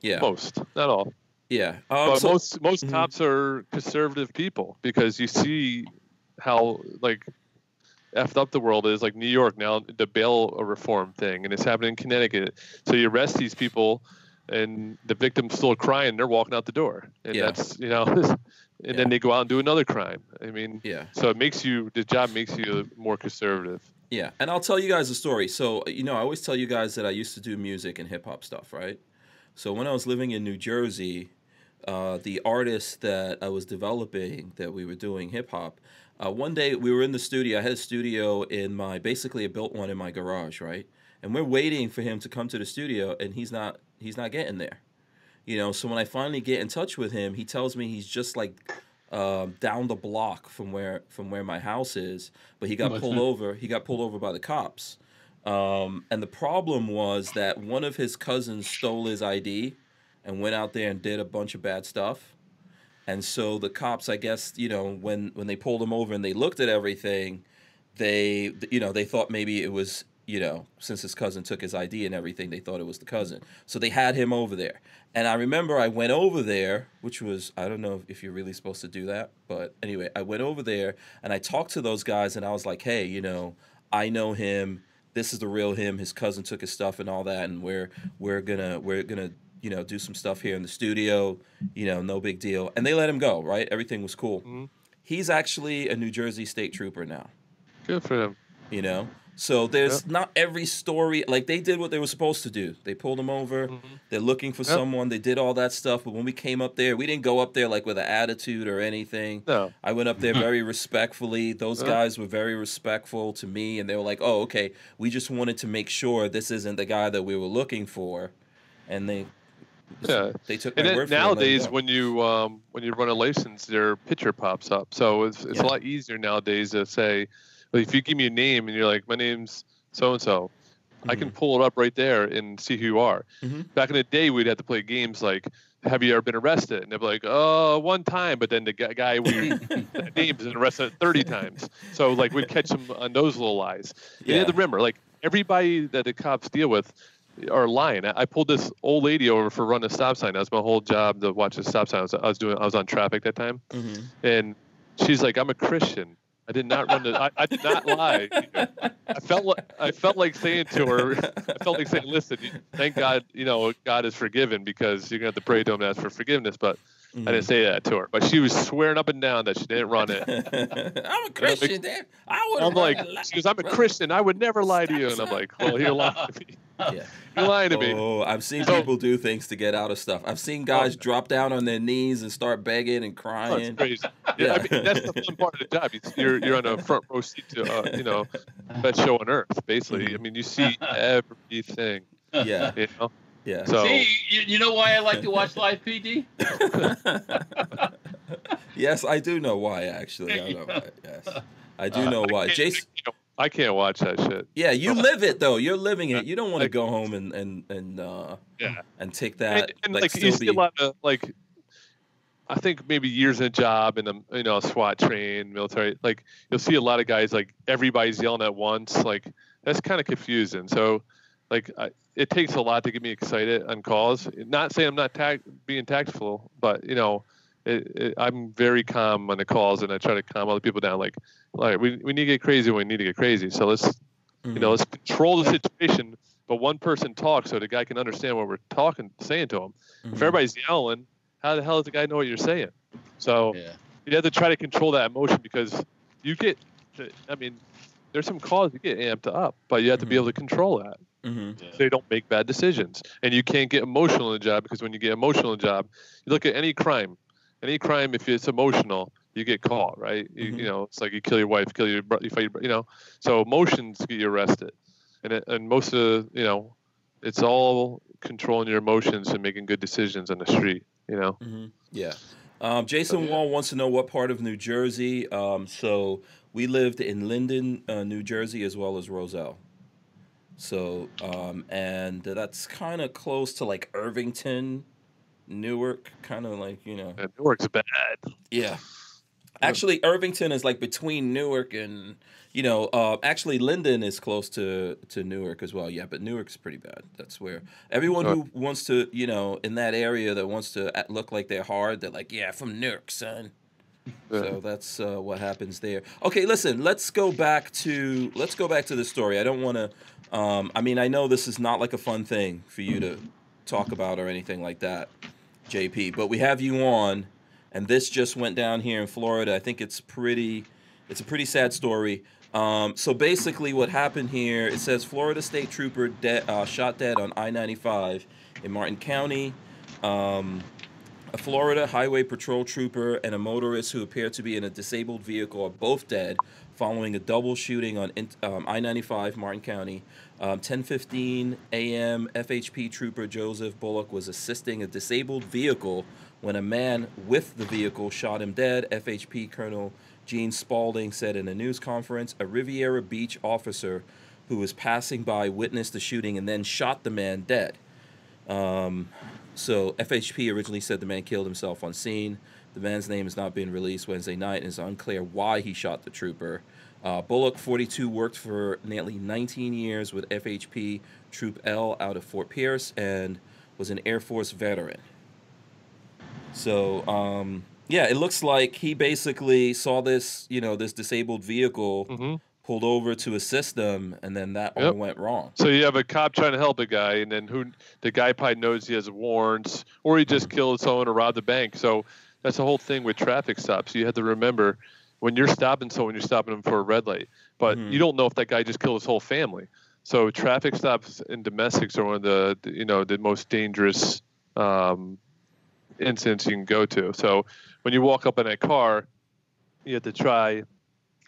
Speaker 2: Yeah,
Speaker 1: Most, not all.
Speaker 2: Yeah. Um,
Speaker 1: but
Speaker 2: so-
Speaker 1: most most
Speaker 2: Mhm.
Speaker 1: cops are conservative people because you see how like effed up the world is like New York now the bail reform thing and it's happening in Connecticut so you arrest these people and the victim's still crying. They're walking out the door, and
Speaker 2: Yeah.
Speaker 1: that's you know, and
Speaker 2: Yeah.
Speaker 1: then they go out and do another crime. I mean,
Speaker 2: Yeah.
Speaker 1: so it makes you the job makes you more conservative.
Speaker 2: Yeah, and I'll tell you guys a story. So, you know, I always tell you guys that I used to do music and hip hop stuff, right? So, when I was living in New Jersey, uh, the artist that I was developing that we were doing hip hop, uh, one day we were in the studio. I had a studio in my basically I built one in my garage, right? And we're waiting for him to come to the studio, and he's not he's not getting there. You know, so when I finally get in touch with him, he tells me he's just like um, down the block from where from where my house is, but he got pulled over. He got pulled over by the cops, um, and the problem was that one of his cousins stole his ID and went out there and did a bunch of bad stuff. And so the cops, I guess, you know, when when they pulled him over and they looked at everything, they you know they thought maybe it was you know since his cousin took his ID and everything, they thought it was the cousin. So they had him over there. And I remember I went over there, which was I don't know if you're really supposed to do that, but anyway, I went over there and I talked to those guys and I was like, hey, you know, I know him. This is the real him. His cousin took his stuff and all that, and we're we're gonna we're gonna you know do some stuff here in the studio. You know, no big deal. And they let him go. Right, everything was cool.
Speaker 1: Mhm.
Speaker 2: He's actually a New Jersey state trooper now
Speaker 1: Good for him.
Speaker 2: you know so there's not every story like they did what they were supposed to do they pulled them over they're looking for
Speaker 1: Mm-hmm. Yep.
Speaker 2: someone they did all that stuff but when we came up there we didn't go up there like with an attitude or anything
Speaker 1: No.
Speaker 2: i went up there very respectfully those
Speaker 1: Yep.
Speaker 2: guys were very respectful to me and they were like oh okay we just wanted to make sure this isn't the guy that we were looking for and they
Speaker 1: Yeah.
Speaker 2: they took my
Speaker 1: And then
Speaker 2: word for it and let him
Speaker 1: nowadays, when you um, when you run a license, their picture pops up. So it's it's
Speaker 2: Yeah.
Speaker 1: a lot easier nowadays to say, if you give me a name and you're like, my name's so and so, I can
Speaker 2: Mm-hmm.
Speaker 1: pull it up right there and see who you are.
Speaker 2: Mhm.
Speaker 1: Back in the day, we'd have to play games like, have you ever been arrested? And they'd be like, oh, one time. But then the gu- guy we name's been arrested 30 times. So like we'd catch them on those little lies. And you
Speaker 2: Yeah.
Speaker 1: have to remember, like everybody that the cops deal with are lying. I I pulled this old lady over for running a stop sign. That was my whole job to watch the stop sign. I was, I was doing. I was on traffic that time,
Speaker 2: Mhm.
Speaker 1: and she's like, "I'm a Christian. I did not run the. I, I did not lie. I felt like I felt like saying to her. I felt like saying, "Listen, thank God, you know, God is forgiven because you're gonna have to pray to Him and ask for forgiveness." But I didn't say that to her. But she was swearing up and down that she didn't run it.
Speaker 2: i'm a christian damn i would
Speaker 1: I'm like, she goes, "I'm a Christian. I would never lie to you." And I'm like, "Well, you're lying to me.
Speaker 2: yeah
Speaker 1: You're lying to me."
Speaker 2: Oh, I've seen
Speaker 1: So-
Speaker 2: people do things to get out of stuff. I've seen guys drop down on their knees and start begging and
Speaker 1: crying. it's
Speaker 2: crying.
Speaker 1: crazy. Yeah,
Speaker 2: Yeah.
Speaker 1: I mean, that's the fun part of the job. You're you're on a front row seat to uh, you know best show on earth. Basically, I mean, you see everything.
Speaker 2: Yeah,
Speaker 1: You know,
Speaker 2: yeah.
Speaker 1: so
Speaker 3: See, you, you know why I like to watch live PD?
Speaker 2: yes, I do know why. Actually, I know why. Yes, I do know why.
Speaker 1: I can't-
Speaker 2: Jason,
Speaker 1: I can't watch that shit.
Speaker 2: yeah, you live it though. You're living it. You don't want to go home and and and uh,
Speaker 1: Yeah.
Speaker 2: and take that
Speaker 1: and
Speaker 2: like,
Speaker 1: like, you see
Speaker 2: be.
Speaker 1: a lot of like. I think maybe years in a job in a you know SWAT train military like you'll see a lot of guys like everybody's yelling at once like that's kind of confusing so like I, it takes a lot to get me excited on calls not saying I'm not tact, being tactful but you know it, it, I'm very calm on the calls and I try to calm other people down like all right we, we need to get crazy when we need to get crazy so let's you know let's control the situation but one person talks so the guy can understand what we're talking saying to him
Speaker 2: Mhm.
Speaker 1: if everybody's yelling, how the hell does the guy know what you're saying? So
Speaker 3: Yeah.
Speaker 1: you have to try to control that emotion because you get, to, I mean, there's some calls you get amped up, but you have to be
Speaker 2: Mhm.
Speaker 1: able to control that
Speaker 2: Mhm.
Speaker 1: so you don't make bad decisions. And you can't get emotional in a job because when you get emotional in a job, you look at any crime, any crime, if it's emotional, you get caught, right? You,
Speaker 2: Mhm.
Speaker 1: you know, it's like you kill your wife, kill your, bro- you fight, your, bro- you know, so emotions get you arrested. And, it, and most of, you know, it's all controlling your emotions and making good decisions on the street, you know?
Speaker 2: hmm Yeah. Um, Jason
Speaker 1: yeah.
Speaker 2: Wall wants to know what part of New Jersey. Um, so we lived in Linden, uh, New Jersey, as well as Roselle. So, um, and that's kind of close to like Irvington, Newark, kind of like, you know.
Speaker 1: And Newark's bad.
Speaker 2: Yeah. Actually, Irvington is like between Newark and, you know, uh, actually Linden is close to, to Newark as well. Yeah, but Newark's pretty bad. That's where everyone who wants to, you know, in that area that wants to look like they're hard, they're like, yeah, from Newark, son. So that's uh, what happens there. Okay, listen, let's go back to let's go back to the story. I don't want to. Um, I mean, I know this is not like a fun thing for you to talk about or anything like that, JP. But we have you on, and this just went down here in Florida. I think it's pretty, it's a pretty sad story. Um, so basically, what happened here? It says Florida State Trooper de- uh, shot dead on I-95 in Martin County. Um, a Florida Highway Patrol trooper and a motorist who appeared to be in a disabled vehicle are both dead following a double shooting on um, I-95 Martin County. Um, 10:15 a.m. FHP trooper Joseph Bullock was assisting a disabled vehicle when a man with the vehicle shot him dead. FHP Colonel Gene Spaulding said in a news conference, a Riviera Beach officer who was passing by witnessed the shooting and then shot the man dead. Um, so FHP originally said the man killed himself on scene. The man's name has not been released Wednesday night, and it's unclear why he shot the trooper. Uh, Bullock, 42, worked for nearly 19 years with FHP Troop L out of Fort Pierce and was an Air Force veteran. So, um, yeah, it looks like he basically saw this, you know, this disabled vehicle
Speaker 1: hmm
Speaker 2: pulled over to assist them, and then that all went wrong.
Speaker 1: So you have a cop trying to help a guy, and then who the guy probably knows he has warrants, or he just killed someone or robbed the bank. So that's the whole thing with traffic stops. You have to remember when you're stopping someone, you're stopping them for a red light, but
Speaker 2: Mhm.
Speaker 1: you don't know if that guy just killed his whole family. So traffic stops and domestics are one of the you know the most dangerous um, incidents you can go to. So when you walk up in a car, you have to try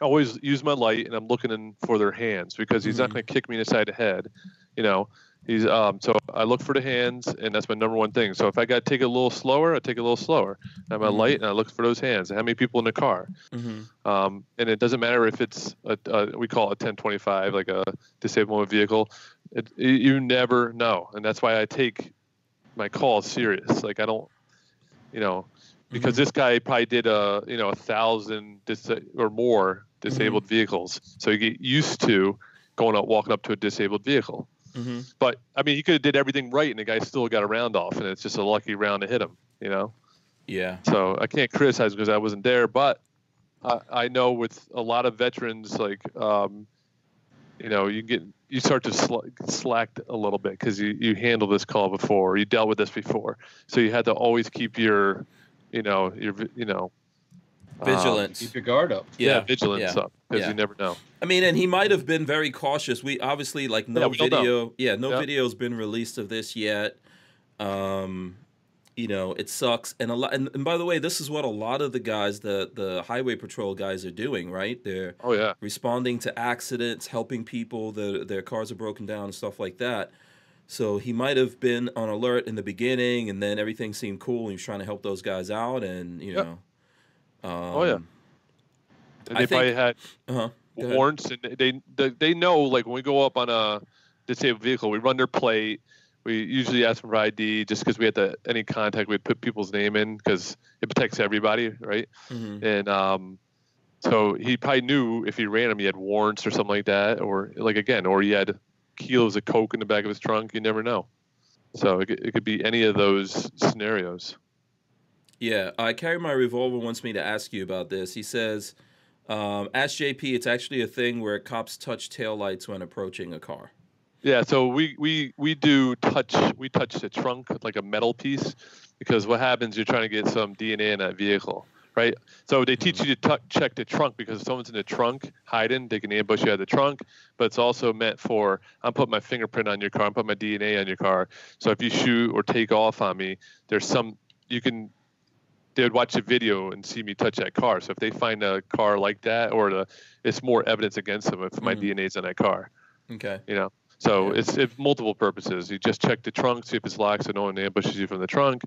Speaker 1: always use my light and I'm looking in for their hands because he's not
Speaker 2: Mhm.
Speaker 1: going to kick me in the side of the head. You know, he's um so I look for the hands and that's my number one thing. So if I got to take it a little slower, I take it a little slower. I'm my
Speaker 2: Mhm.
Speaker 1: light and I look for those hands. How many people in the car?
Speaker 2: Mm-hmm.
Speaker 1: Um, and it doesn't matter if it's a, a we call it 1025, like a disabled vehicle. It, you- never know, and that's why I take my calls serious. Like I don't, you know, because this guy probably did a you know a thousand dis- or more disabled vehicles, so you get used to going out walking up to a disabled vehicle.
Speaker 2: Mm-hmm.
Speaker 1: But I mean, he could have did everything right, and the guy still got a round off, and it's just a lucky round to hit him. You know.
Speaker 2: Yeah.
Speaker 1: So I can't criticize because I wasn't there, but I, I know with a lot of veterans, like, um, you know, you get you start to sl- slack a little bit because you you handled this call before, you dealt with this before, so you had to always keep your, you know, your you know, um,
Speaker 2: Vigilance.
Speaker 3: Keep your guard up.
Speaker 1: yeah, vigilance
Speaker 2: yeah,
Speaker 1: up because
Speaker 2: yeah.
Speaker 1: you never know.
Speaker 2: I mean, and he might have been very cautious. We obviously like no
Speaker 1: Yeah, we don't know.
Speaker 2: video. Yeah, no
Speaker 1: Yeah.
Speaker 2: video's been released of this yet. Um, you know, it sucks. And a lot. And, and by the way, this is what a lot of the guys, the the highway patrol guys, are doing. Right? They're
Speaker 1: Oh yeah,
Speaker 2: responding to accidents, helping people. Their their cars are broken down and stuff like that. So he might have been on alert in the beginning, and then everything seemed cool. And he was trying to help those guys out, and you
Speaker 1: Yep.
Speaker 2: know. Um,
Speaker 1: Oh, yeah. and
Speaker 2: I
Speaker 1: they probably
Speaker 2: think-
Speaker 1: had
Speaker 2: Uh huh.
Speaker 1: Warrants and they, they they know like when we go up on a disabled vehicle we run their plate we usually ask them for id just because we had to any contact we'd put people's name in because it protects everybody right
Speaker 2: Mhm.
Speaker 1: and um so he probably knew if he ran him he had warrants or something like that or like again or he had kilos of coke in the back of his trunk you never know so it, it could be any of those scenarios
Speaker 2: Yeah, I carry my revolver wants me to ask you about this. He says, um, "Ask JP. It's actually a thing where cops touch taillights when approaching a car."
Speaker 1: Yeah, so we we we do touch we touch the trunk like a metal piece because what happens you're trying to get some DNA in that vehicle, right? So they teach you to tu check the trunk because if someone's in the trunk hiding, they can ambush you at the trunk. But it's also meant for I'm putting my fingerprint on your car, I'm putting my DNA on your car. So if you shoot or take off on me, there's some you can they would watch a video and see me touch that car. So if they find a car like that, or the, it's more evidence against them if my
Speaker 2: Mhm.
Speaker 1: DNA's on that car
Speaker 2: Okay.
Speaker 1: you know. So
Speaker 2: Yeah.
Speaker 1: it's it, multiple purposes. You just check the trunk, see if it's locked, so no one ambushes you from the trunk,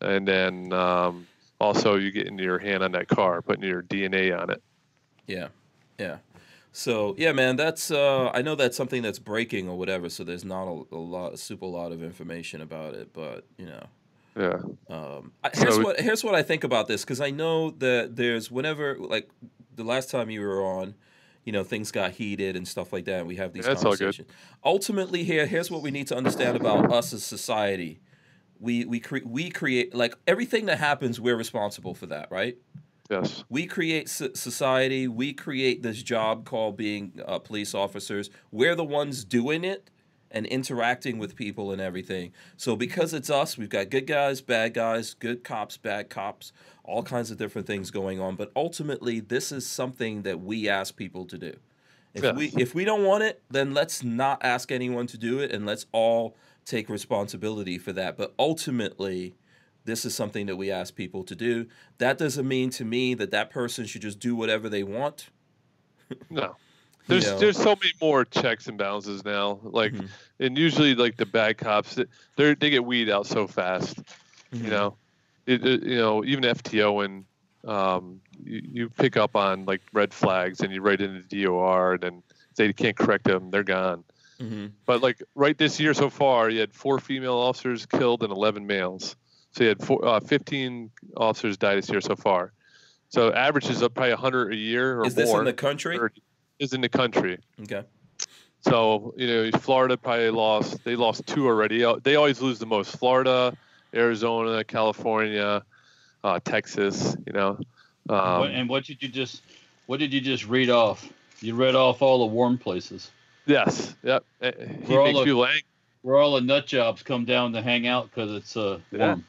Speaker 1: and then um, also you get in your hand on that car, putting your DNA on it.
Speaker 2: Yeah. Yeah. So yeah, man, that's uh, I know that's something that's breaking or whatever. So there's not a, a lot, a super lot of information about it, but you know.
Speaker 1: Yeah,
Speaker 2: Um, here's
Speaker 1: So-
Speaker 2: what here's what I think about this because I know that there's whenever like the last time you were on, you know things got heated and stuff like that. And we have these
Speaker 1: Yeah, that's all good.
Speaker 2: conversations. Ultimately, here here's what we need to understand about us as society. We we cre- we create like everything that happens. We're responsible for that, right?
Speaker 1: yes,
Speaker 2: We create society. We create this job called being uh, police officers. We're the ones doing it, and interacting with people and everything. So because it's us, we've got good guys, bad guys, good cops, bad cops, all kinds of different things going on. But ultimately, this is something that we ask people to do. If
Speaker 1: Yeah.
Speaker 2: we if we don't want it, then let's not ask anyone to do it, and let's all take responsibility for that. But ultimately, this is something that we ask people to do. That doesn't mean to me that that person should just do whatever they want.
Speaker 1: No. There's
Speaker 2: know.
Speaker 1: there's so many more checks and balances now. Like,
Speaker 2: Mhm.
Speaker 1: and usually like the bad cops, they they get weed out so fast.
Speaker 2: Mhm.
Speaker 1: You know, it, it, you know even FTO and um, you, you pick up on like red flags and you write in the DOR and then they can't correct them, they're gone.
Speaker 2: Mhm.
Speaker 1: But like right this year so far, you had four female officers killed and 11 males. So you had four, uh, 15 officers died this year so far. So average is up probably 100 a year or
Speaker 2: Is this
Speaker 1: more.
Speaker 2: in the country?
Speaker 1: or is in the country.
Speaker 2: Okay.
Speaker 1: So you know, Florida probably lost. They lost two already. Uh, They always lose the most. Florida, Arizona, California, uh, Texas. You know. Um,
Speaker 3: and what did you just what did you just read off? You read off all the warm places
Speaker 1: yes. Yep. He
Speaker 3: We're all
Speaker 1: makes
Speaker 3: a-
Speaker 1: people angry.
Speaker 3: where all the nut jobs come down to hang out because it's uh,
Speaker 1: Yeah.
Speaker 3: warm.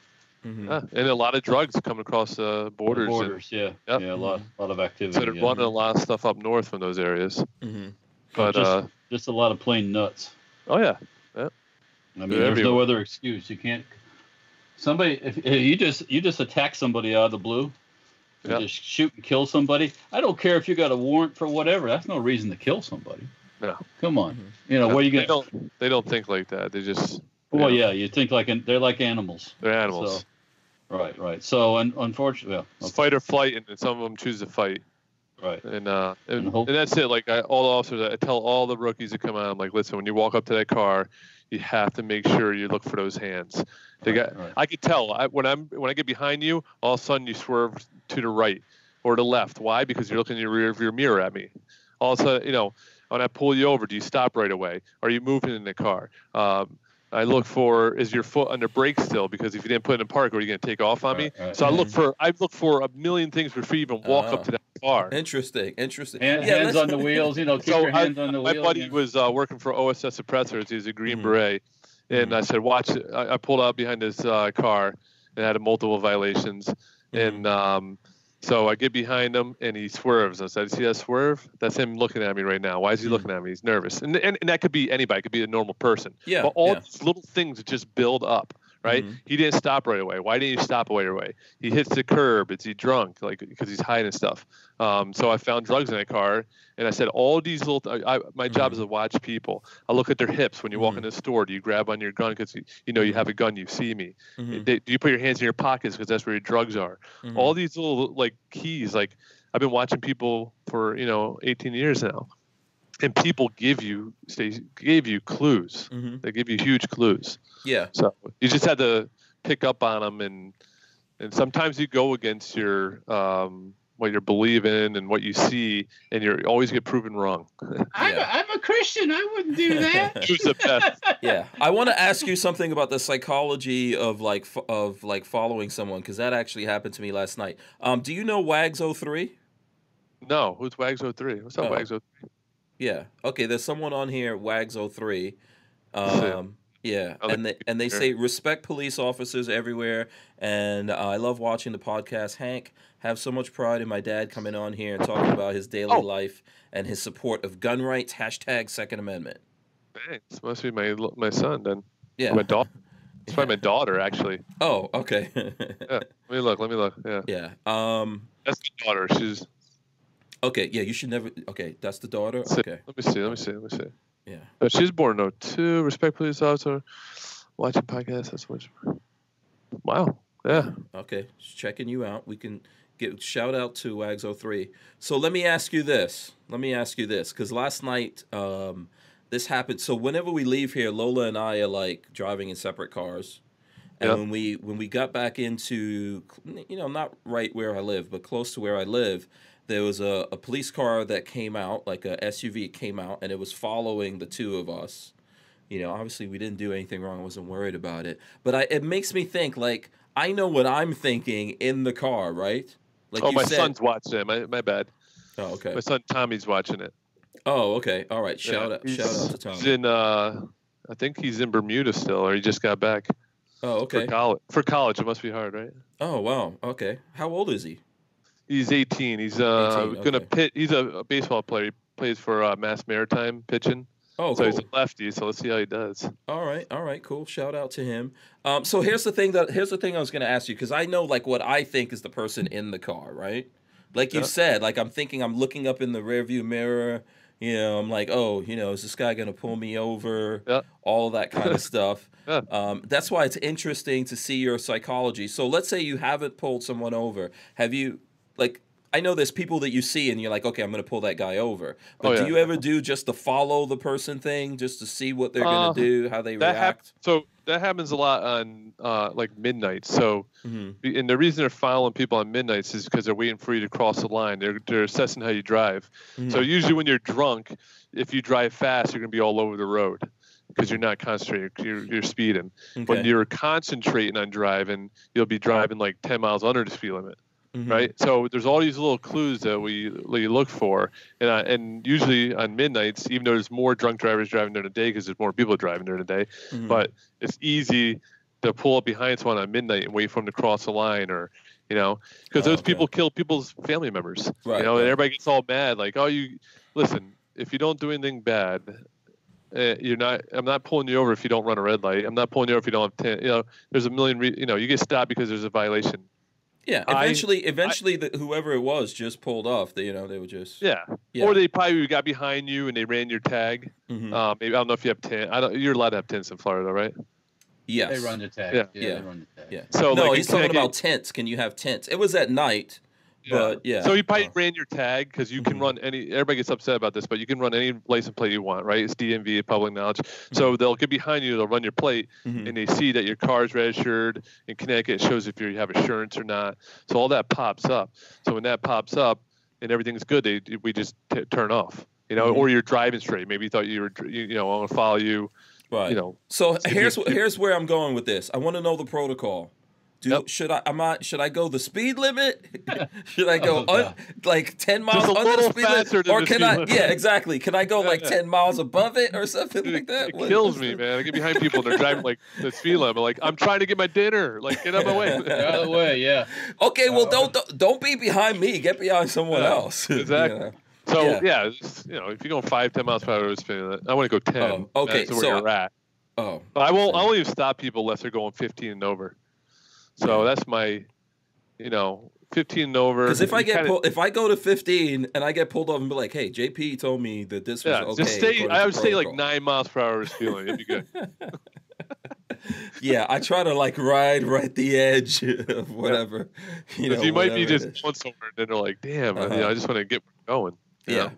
Speaker 2: Mhm.
Speaker 1: Yeah, and a lot of drugs come across uh, borders. and-
Speaker 3: Borders, yeah,
Speaker 1: Yep.
Speaker 3: yeah, a lot, lot of activity.
Speaker 1: so they're
Speaker 3: yeah.
Speaker 1: running a lot of stuff up north from those areas.
Speaker 2: Mhm.
Speaker 1: But
Speaker 3: just,
Speaker 1: uh,
Speaker 3: just a lot of plain nuts.
Speaker 1: oh yeah, yeah.
Speaker 3: I mean,
Speaker 1: They're
Speaker 3: there's no other excuse. You can't. Somebody, if, if you just you just attack somebody out of the blue, and
Speaker 1: Yeah.
Speaker 3: just shoot and kill somebody. I don't care if you got a warrant for whatever. That's no reason to kill somebody.
Speaker 1: No.
Speaker 3: Come on.
Speaker 2: Mhm.
Speaker 3: You know what are you
Speaker 1: they
Speaker 3: gonna?
Speaker 1: don't they don't think like that. They just
Speaker 3: Well,
Speaker 1: yeah.
Speaker 3: yeah, you think like an, they're like animals.
Speaker 1: they're animals.
Speaker 3: So, right, right. So, un, unfortunately, well, okay,
Speaker 1: fight or flight, and some of them choose to fight.
Speaker 3: right.
Speaker 1: And uh, and,
Speaker 3: And hope-
Speaker 1: and that's it. Like I, all the officers, I tell all the rookies that come out, I'm like, listen, when you walk up to that car, you have to make sure you look for those hands. They
Speaker 3: right,
Speaker 1: got.
Speaker 3: right.
Speaker 1: I could tell I, when I'm when I get behind you, all of a sudden you swerve to the right or the left. Why? Because you're looking in your rear view mirror at me. All of a sudden, you know, when I pull you over, do you stop right away? Are you moving in the car? Um, I look for is your foot on the brake still? Because if you didn't put it in park, are you going to take off on me?
Speaker 3: Right, right.
Speaker 1: So I look for I look for a million things before you even walk
Speaker 2: Ah.
Speaker 1: up to that car.
Speaker 2: Interesting. Interesting.
Speaker 3: Hand,
Speaker 2: Yeah,
Speaker 3: hands on the wheels. You know, keep
Speaker 1: So
Speaker 3: your hands on the wheels.
Speaker 1: my
Speaker 3: wheel.
Speaker 1: buddy
Speaker 3: you
Speaker 1: was uh, working for OSS suppressors. He's a Green
Speaker 2: Mhm.
Speaker 1: Beret, and
Speaker 2: Mhm.
Speaker 1: I said, "Watch!" I, I pulled out behind his uh, car and had multiple violations, and um, so I get behind him and he swerves. I said, "See that swerve? That's him looking at me right now. Why is he
Speaker 2: Mhm.
Speaker 1: looking at me? He's nervous." And, and and that could be anybody. It could be a normal person.
Speaker 2: Yeah.
Speaker 1: but all
Speaker 2: yeah.
Speaker 1: these little things just build up. Right?
Speaker 2: Mhm.
Speaker 1: He didn't stop right away. Why didn't he stop right away? He hits the curb. Is he drunk? Like because he's hiding stuff. Um, so I found drugs in that car, and I said all these little. I, I, my job is to watch people. I look at their hips when you walk
Speaker 2: Mhm.
Speaker 1: in the store. Do you grab on your gun because you, you know you have a gun? You see me.
Speaker 2: Mhm.
Speaker 1: They- do you put your hands in your pockets because that's where your drugs are?
Speaker 2: Mhm.
Speaker 1: All these little like keys. Like I've been watching people for you know 18 years now, and people give you they give you clues.
Speaker 2: Mhm.
Speaker 1: They give you huge clues.
Speaker 2: Yeah.
Speaker 1: So you just had to pick up on them, and and sometimes you go against your um, what you're believing and what you see, and you always get proven wrong.
Speaker 3: I'm,
Speaker 2: Yeah.
Speaker 3: a, I'm a Christian. I wouldn't do that.
Speaker 1: Who's the best?
Speaker 2: yeah i want to ask you something about the psychology of like of like following someone because that actually happened to me last night um do you know wags 03
Speaker 1: No, who's Wags 03? What's up,
Speaker 2: Oh.
Speaker 1: Wags 03?
Speaker 2: Yeah okay there's someone on here wags 03 um yeah and they and they say respect police officers everywhere and uh, i love watching the podcast hank have so much pride in my dad coming on here and talking about his daily
Speaker 1: Oh.
Speaker 2: life and his support of gun rights hashtag second amendment
Speaker 1: Thanks. Must be my my son then.
Speaker 2: yeah
Speaker 1: My daughter. It's probably my daughter actually.
Speaker 2: oh okay yeah.
Speaker 1: Let me look. Let me look. Yeah,
Speaker 2: yeah um
Speaker 1: that's my daughter. She's.
Speaker 2: Okay, yeah, you should never. Okay, that's the daughter.
Speaker 1: See,
Speaker 2: Okay,
Speaker 1: Let me see. Let me see. Let me see.
Speaker 2: yeah.
Speaker 1: Uh, she's born in 02. Respect police officer. Watching podcast. That's much. Wow. Yeah.
Speaker 2: Okay, just checking you out. We can get shout out to Wags03. So let me ask you this. Let me ask you this, because last night um, this happened. So whenever we leave here, Lola and I are like driving in separate cars. And
Speaker 1: Yep.
Speaker 2: when we when we got back into you know not right where I live, but close to where I live, there was a, a police car that came out, like a SUV came out, and it was following the two of us. You know, obviously we didn't do anything wrong. I wasn't worried about it. But I, it makes me think like I know what I'm thinking in the car, right? Like
Speaker 1: oh, my
Speaker 2: said.
Speaker 1: son's watching it. My, my bad.
Speaker 2: Oh, okay.
Speaker 1: My son Tommy's watching it.
Speaker 2: Oh, okay. All right. Shout
Speaker 1: Yeah,
Speaker 2: out. Shout out to
Speaker 1: Tommy.
Speaker 2: He's
Speaker 1: in uh, I think he's in Bermuda still, or he just got back
Speaker 2: Oh, okay.
Speaker 1: for college. For college, it must be hard, right?
Speaker 2: Oh, wow. Okay. How old is he?
Speaker 1: He's 18. He's uh
Speaker 2: 18,
Speaker 1: gonna pit. He's a, a baseball player. He plays for uh, Mass Maritime pitching.
Speaker 2: Oh,
Speaker 1: so
Speaker 2: cool.
Speaker 1: he's a lefty. So let's see how he does.
Speaker 2: All right, all right, cool. Shout out to him. Um, so here's the thing that here's the thing I was gonna ask you because I know like what I think is the person in the car, right? Like you
Speaker 1: Yeah.
Speaker 2: said, like I'm thinking I'm looking up in the rearview mirror. You know, I'm like, oh, you know, is this guy gonna pull me over?
Speaker 1: Yeah.
Speaker 2: All that kind of stuff.
Speaker 1: Yeah.
Speaker 2: Um, that's why it's interesting to see your psychology. So let's say you haven't pulled someone over. Have you like? I know there's people that you see and you're like, okay, I'm gonna pull that guy over. But
Speaker 1: Oh,
Speaker 2: do you ever do just the follow the person thing, just to see what they're gonna
Speaker 1: Uh,
Speaker 2: do, how they
Speaker 1: That hap-
Speaker 2: react?
Speaker 1: so that happens a lot on uh, like midnight. So
Speaker 2: hmm
Speaker 1: and the reason they're following people on midnights is because they're waiting for you to cross the line. They're they're assessing how you drive. So
Speaker 2: Mhm.
Speaker 1: usually when you're drunk, if you drive fast, you're gonna be all over the road because you're not concentrating. You're, you're speeding. When you're concentrating on driving, you'll be driving like 10 miles under the speed limit.
Speaker 2: Mhm.
Speaker 1: right? So there's all these little clues that we, we look for, and uh, and usually on midnights, even though there's more drunk drivers driving during the day because there's more people driving during the day,
Speaker 2: Mhm.
Speaker 1: but it's easy to pull up behind someone on midnight and wait for them to cross the line, or you know, because
Speaker 2: Oh,
Speaker 1: those people kill people's family members,
Speaker 2: Right,
Speaker 1: you know, and everybody gets all mad, like, oh, you listen, if you don't do anything bad. Uh, you're not. I'm not pulling you over if you don't run a red light. I'm not pulling you over if you don't have ten. You know, there's a million. Re- you know, you get stopped because there's a violation.
Speaker 2: Yeah,
Speaker 1: I-
Speaker 2: eventually, eventually, the, whoever it was just pulled off. They, you know, they were just
Speaker 1: Yeah.
Speaker 2: Yeah.
Speaker 1: Or they probably got behind you and they ran your tag.
Speaker 2: Mhm.
Speaker 1: Uh, maybe I don't know if you have ten. I don't. You're allowed to have tents in Florida, right?
Speaker 2: yes,
Speaker 3: They run the tag.
Speaker 1: Yeah.
Speaker 3: Yeah,
Speaker 2: Yeah.
Speaker 3: they run the tag.
Speaker 2: yeah.
Speaker 1: So
Speaker 2: no,
Speaker 1: like,
Speaker 2: he's talking about tents. Can you have tents? It was at night, but yeah.
Speaker 1: So you probably
Speaker 2: Oh.
Speaker 1: ran your tag because you can
Speaker 2: Mhm.
Speaker 1: run any. Everybody gets upset about this, but you can run any license plate you want, right? It's DMV, public knowledge.
Speaker 2: Mm-hmm.
Speaker 1: So they'll get behind you. They'll run your plate,
Speaker 2: Mhm.
Speaker 1: and they see that your car is registered in Connecticut. It shows if you have insurance or not. So all that pops up. So when that pops up and everything's good, they we just t- turn off. You know,
Speaker 2: Mhm.
Speaker 1: or you're driving straight. Maybe you thought you were, you, you know, I'm gonna follow you.
Speaker 2: right.
Speaker 1: You know,
Speaker 2: So here's here's where I'm going with this. I want to know the protocol. Do
Speaker 1: Yep.
Speaker 2: should I am I should I go the speed limit? should I go
Speaker 3: Oh,
Speaker 2: un, like ten miles
Speaker 1: Just a
Speaker 2: under the speed limit, or can I?
Speaker 1: limit.
Speaker 2: Yeah, exactly. Can I go like
Speaker 1: Yeah.
Speaker 2: ten miles above it or something like that?
Speaker 1: It
Speaker 2: What-
Speaker 1: kills me, man. I get behind people and they're driving like the speed limit. Like I'm trying to get my dinner. Like get out of my way.
Speaker 3: out of The way, yeah.
Speaker 2: Okay, well
Speaker 3: Uh,
Speaker 2: don't don't- don't be behind me. Get behind someone
Speaker 1: Yeah,
Speaker 2: else. you
Speaker 1: exactly.
Speaker 2: know?
Speaker 1: So
Speaker 2: Yeah.
Speaker 1: yeah, it's, you know, if you're going five, ten miles per hour, speed limit, I want to go ten.
Speaker 2: Oh, okay,
Speaker 1: That's where
Speaker 2: so-
Speaker 1: you're at.
Speaker 2: Oh,
Speaker 1: But I won't. I won't even stop people unless they're going 15 and over. So that's my, you know, 15 and over.
Speaker 2: because if I get
Speaker 1: kinda-
Speaker 2: pulled, if I go to 15 and I get pulled over and be like, "Hey, JP told me that this was okay,"
Speaker 1: just stay. I would say like nine miles per hour is feeling. It'd be good.
Speaker 2: Yeah, I try to like ride right the edge of whatever. You know,
Speaker 1: you might be just once over, and then they're like, "Damn,
Speaker 2: Uh-huh.
Speaker 1: know, I just want to get going."
Speaker 2: yeah.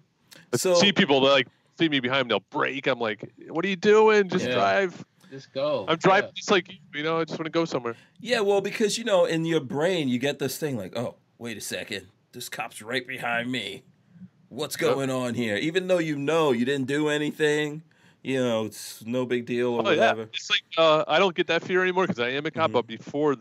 Speaker 2: So
Speaker 1: see people like see me behind them, they'll break. I'm like, "What are you doing? Just
Speaker 3: Yeah.
Speaker 1: drive."
Speaker 3: Just go.
Speaker 1: I'm driving just like you. You know, I just want to go somewhere.
Speaker 2: yeah, well, because you know, in your brain, you get this thing like, "Oh, wait a second, this cop's right behind me. What's
Speaker 1: Yep.
Speaker 2: going on here?" Even though you know you didn't do anything, you know, it's no big deal or
Speaker 1: Oh yeah,
Speaker 2: whatever.
Speaker 1: it's like uh, I don't get that fear anymore because I am a cop.
Speaker 2: Mhm.
Speaker 1: But before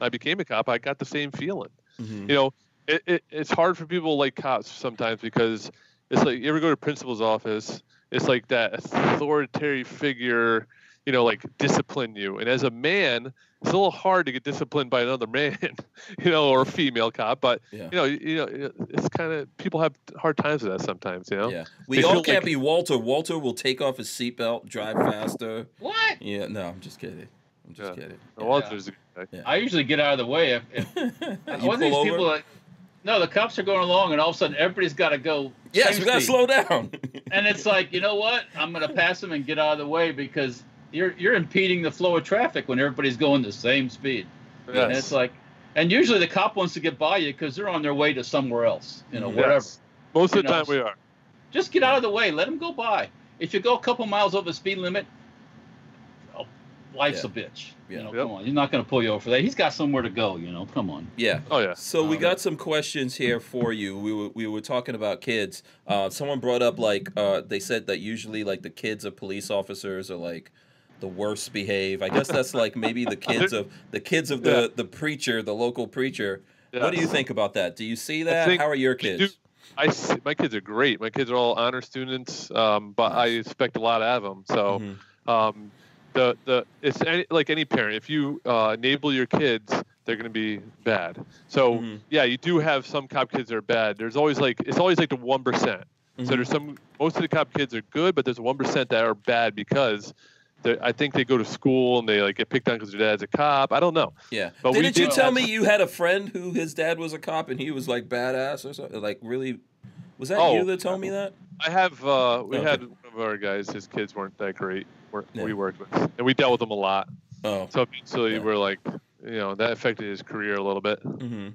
Speaker 1: I became a cop, I got the same feeling.
Speaker 2: Mhm.
Speaker 1: You know, it, it, it's hard for people like cops sometimes because it's like you ever go to principal's office. It's like that authoritarian figure, you know, like discipline you. And as a man, it's a little hard to get disciplined by another man, you know, or a female cop. But
Speaker 2: Yeah.
Speaker 1: you know, you, you know, it's kind of people have hard times with that sometimes. You know.
Speaker 2: Yeah, we
Speaker 1: They
Speaker 2: all can't
Speaker 1: like-
Speaker 2: be Walter. Walter will take off his seatbelt, drive faster.
Speaker 3: what?
Speaker 2: Yeah, no, I'm just kidding. I'm just
Speaker 1: Yeah.
Speaker 2: kidding.
Speaker 1: The Walter's a good guy.
Speaker 3: I usually get out of the way if, if
Speaker 2: you
Speaker 3: one of these
Speaker 2: pull
Speaker 3: people
Speaker 2: over?
Speaker 3: like no, the cops are going along and all of a sudden everybody's got to go.
Speaker 2: yes,
Speaker 3: same
Speaker 2: we gotta slow down.
Speaker 3: And it's like, you know what? I'm going to pass them and get out of the way because you're you're impeding the flow of traffic when everybody's going the same speed. And it's like, and usually the cop wants to get by you because they're on their way to somewhere else, you know,
Speaker 2: Yes.
Speaker 3: whatever.
Speaker 1: Yes. Most of the
Speaker 3: know,
Speaker 1: time we are.
Speaker 3: Just get out of the way. Let them go by. If you go a couple miles over the speed limit, oh, life's
Speaker 2: Yeah.
Speaker 3: a bitch.
Speaker 2: Yeah.
Speaker 3: You know,
Speaker 1: Yep.
Speaker 3: come on. He's not going to pull you over for that. He's got somewhere to go. You know, come on.
Speaker 2: yeah.
Speaker 1: Oh yeah.
Speaker 2: So we
Speaker 3: Um,
Speaker 2: got some questions here for you. We were we were talking about kids. Uh, someone brought up like uh, they said that usually like the kids of police officers are like the worst behave. I guess that's like maybe the kids of the kids of the
Speaker 1: Yeah.
Speaker 2: the preacher, the local preacher. What do you think about that? Do you see that? How are your kids?
Speaker 1: I s- my kids are great. My kids are all honor students, um, but I expect a lot out of them. So
Speaker 2: Mhm.
Speaker 1: Um, the the it's any, like any parent. If you uh, enable your kids, they're going to be bad. So
Speaker 2: Mhm.
Speaker 1: yeah, you do have some cop kids that are bad. There's always like it's always like the one So
Speaker 2: Mhm.
Speaker 1: there's some most of the cop kids are good, but there's one percent that are bad because I think they go to school and they like get picked on because their dad's a cop. I don't know.
Speaker 2: Yeah.
Speaker 1: But
Speaker 2: Didn't you
Speaker 1: did
Speaker 2: tell
Speaker 1: have-
Speaker 2: me you had a friend who his dad was a cop and he was like badass or something? Like really? Was that
Speaker 1: Oh.
Speaker 2: you that told me that?
Speaker 1: I have uh, we
Speaker 2: Okay.
Speaker 1: had one of our guys. His kids weren't that great. We're,
Speaker 2: Yeah.
Speaker 1: We worked with, and we dealt with them a lot.
Speaker 2: Oh.
Speaker 1: So eventually,
Speaker 2: Yeah.
Speaker 1: we're like, you know, that affected his career a little bit.
Speaker 2: Mm-hmm.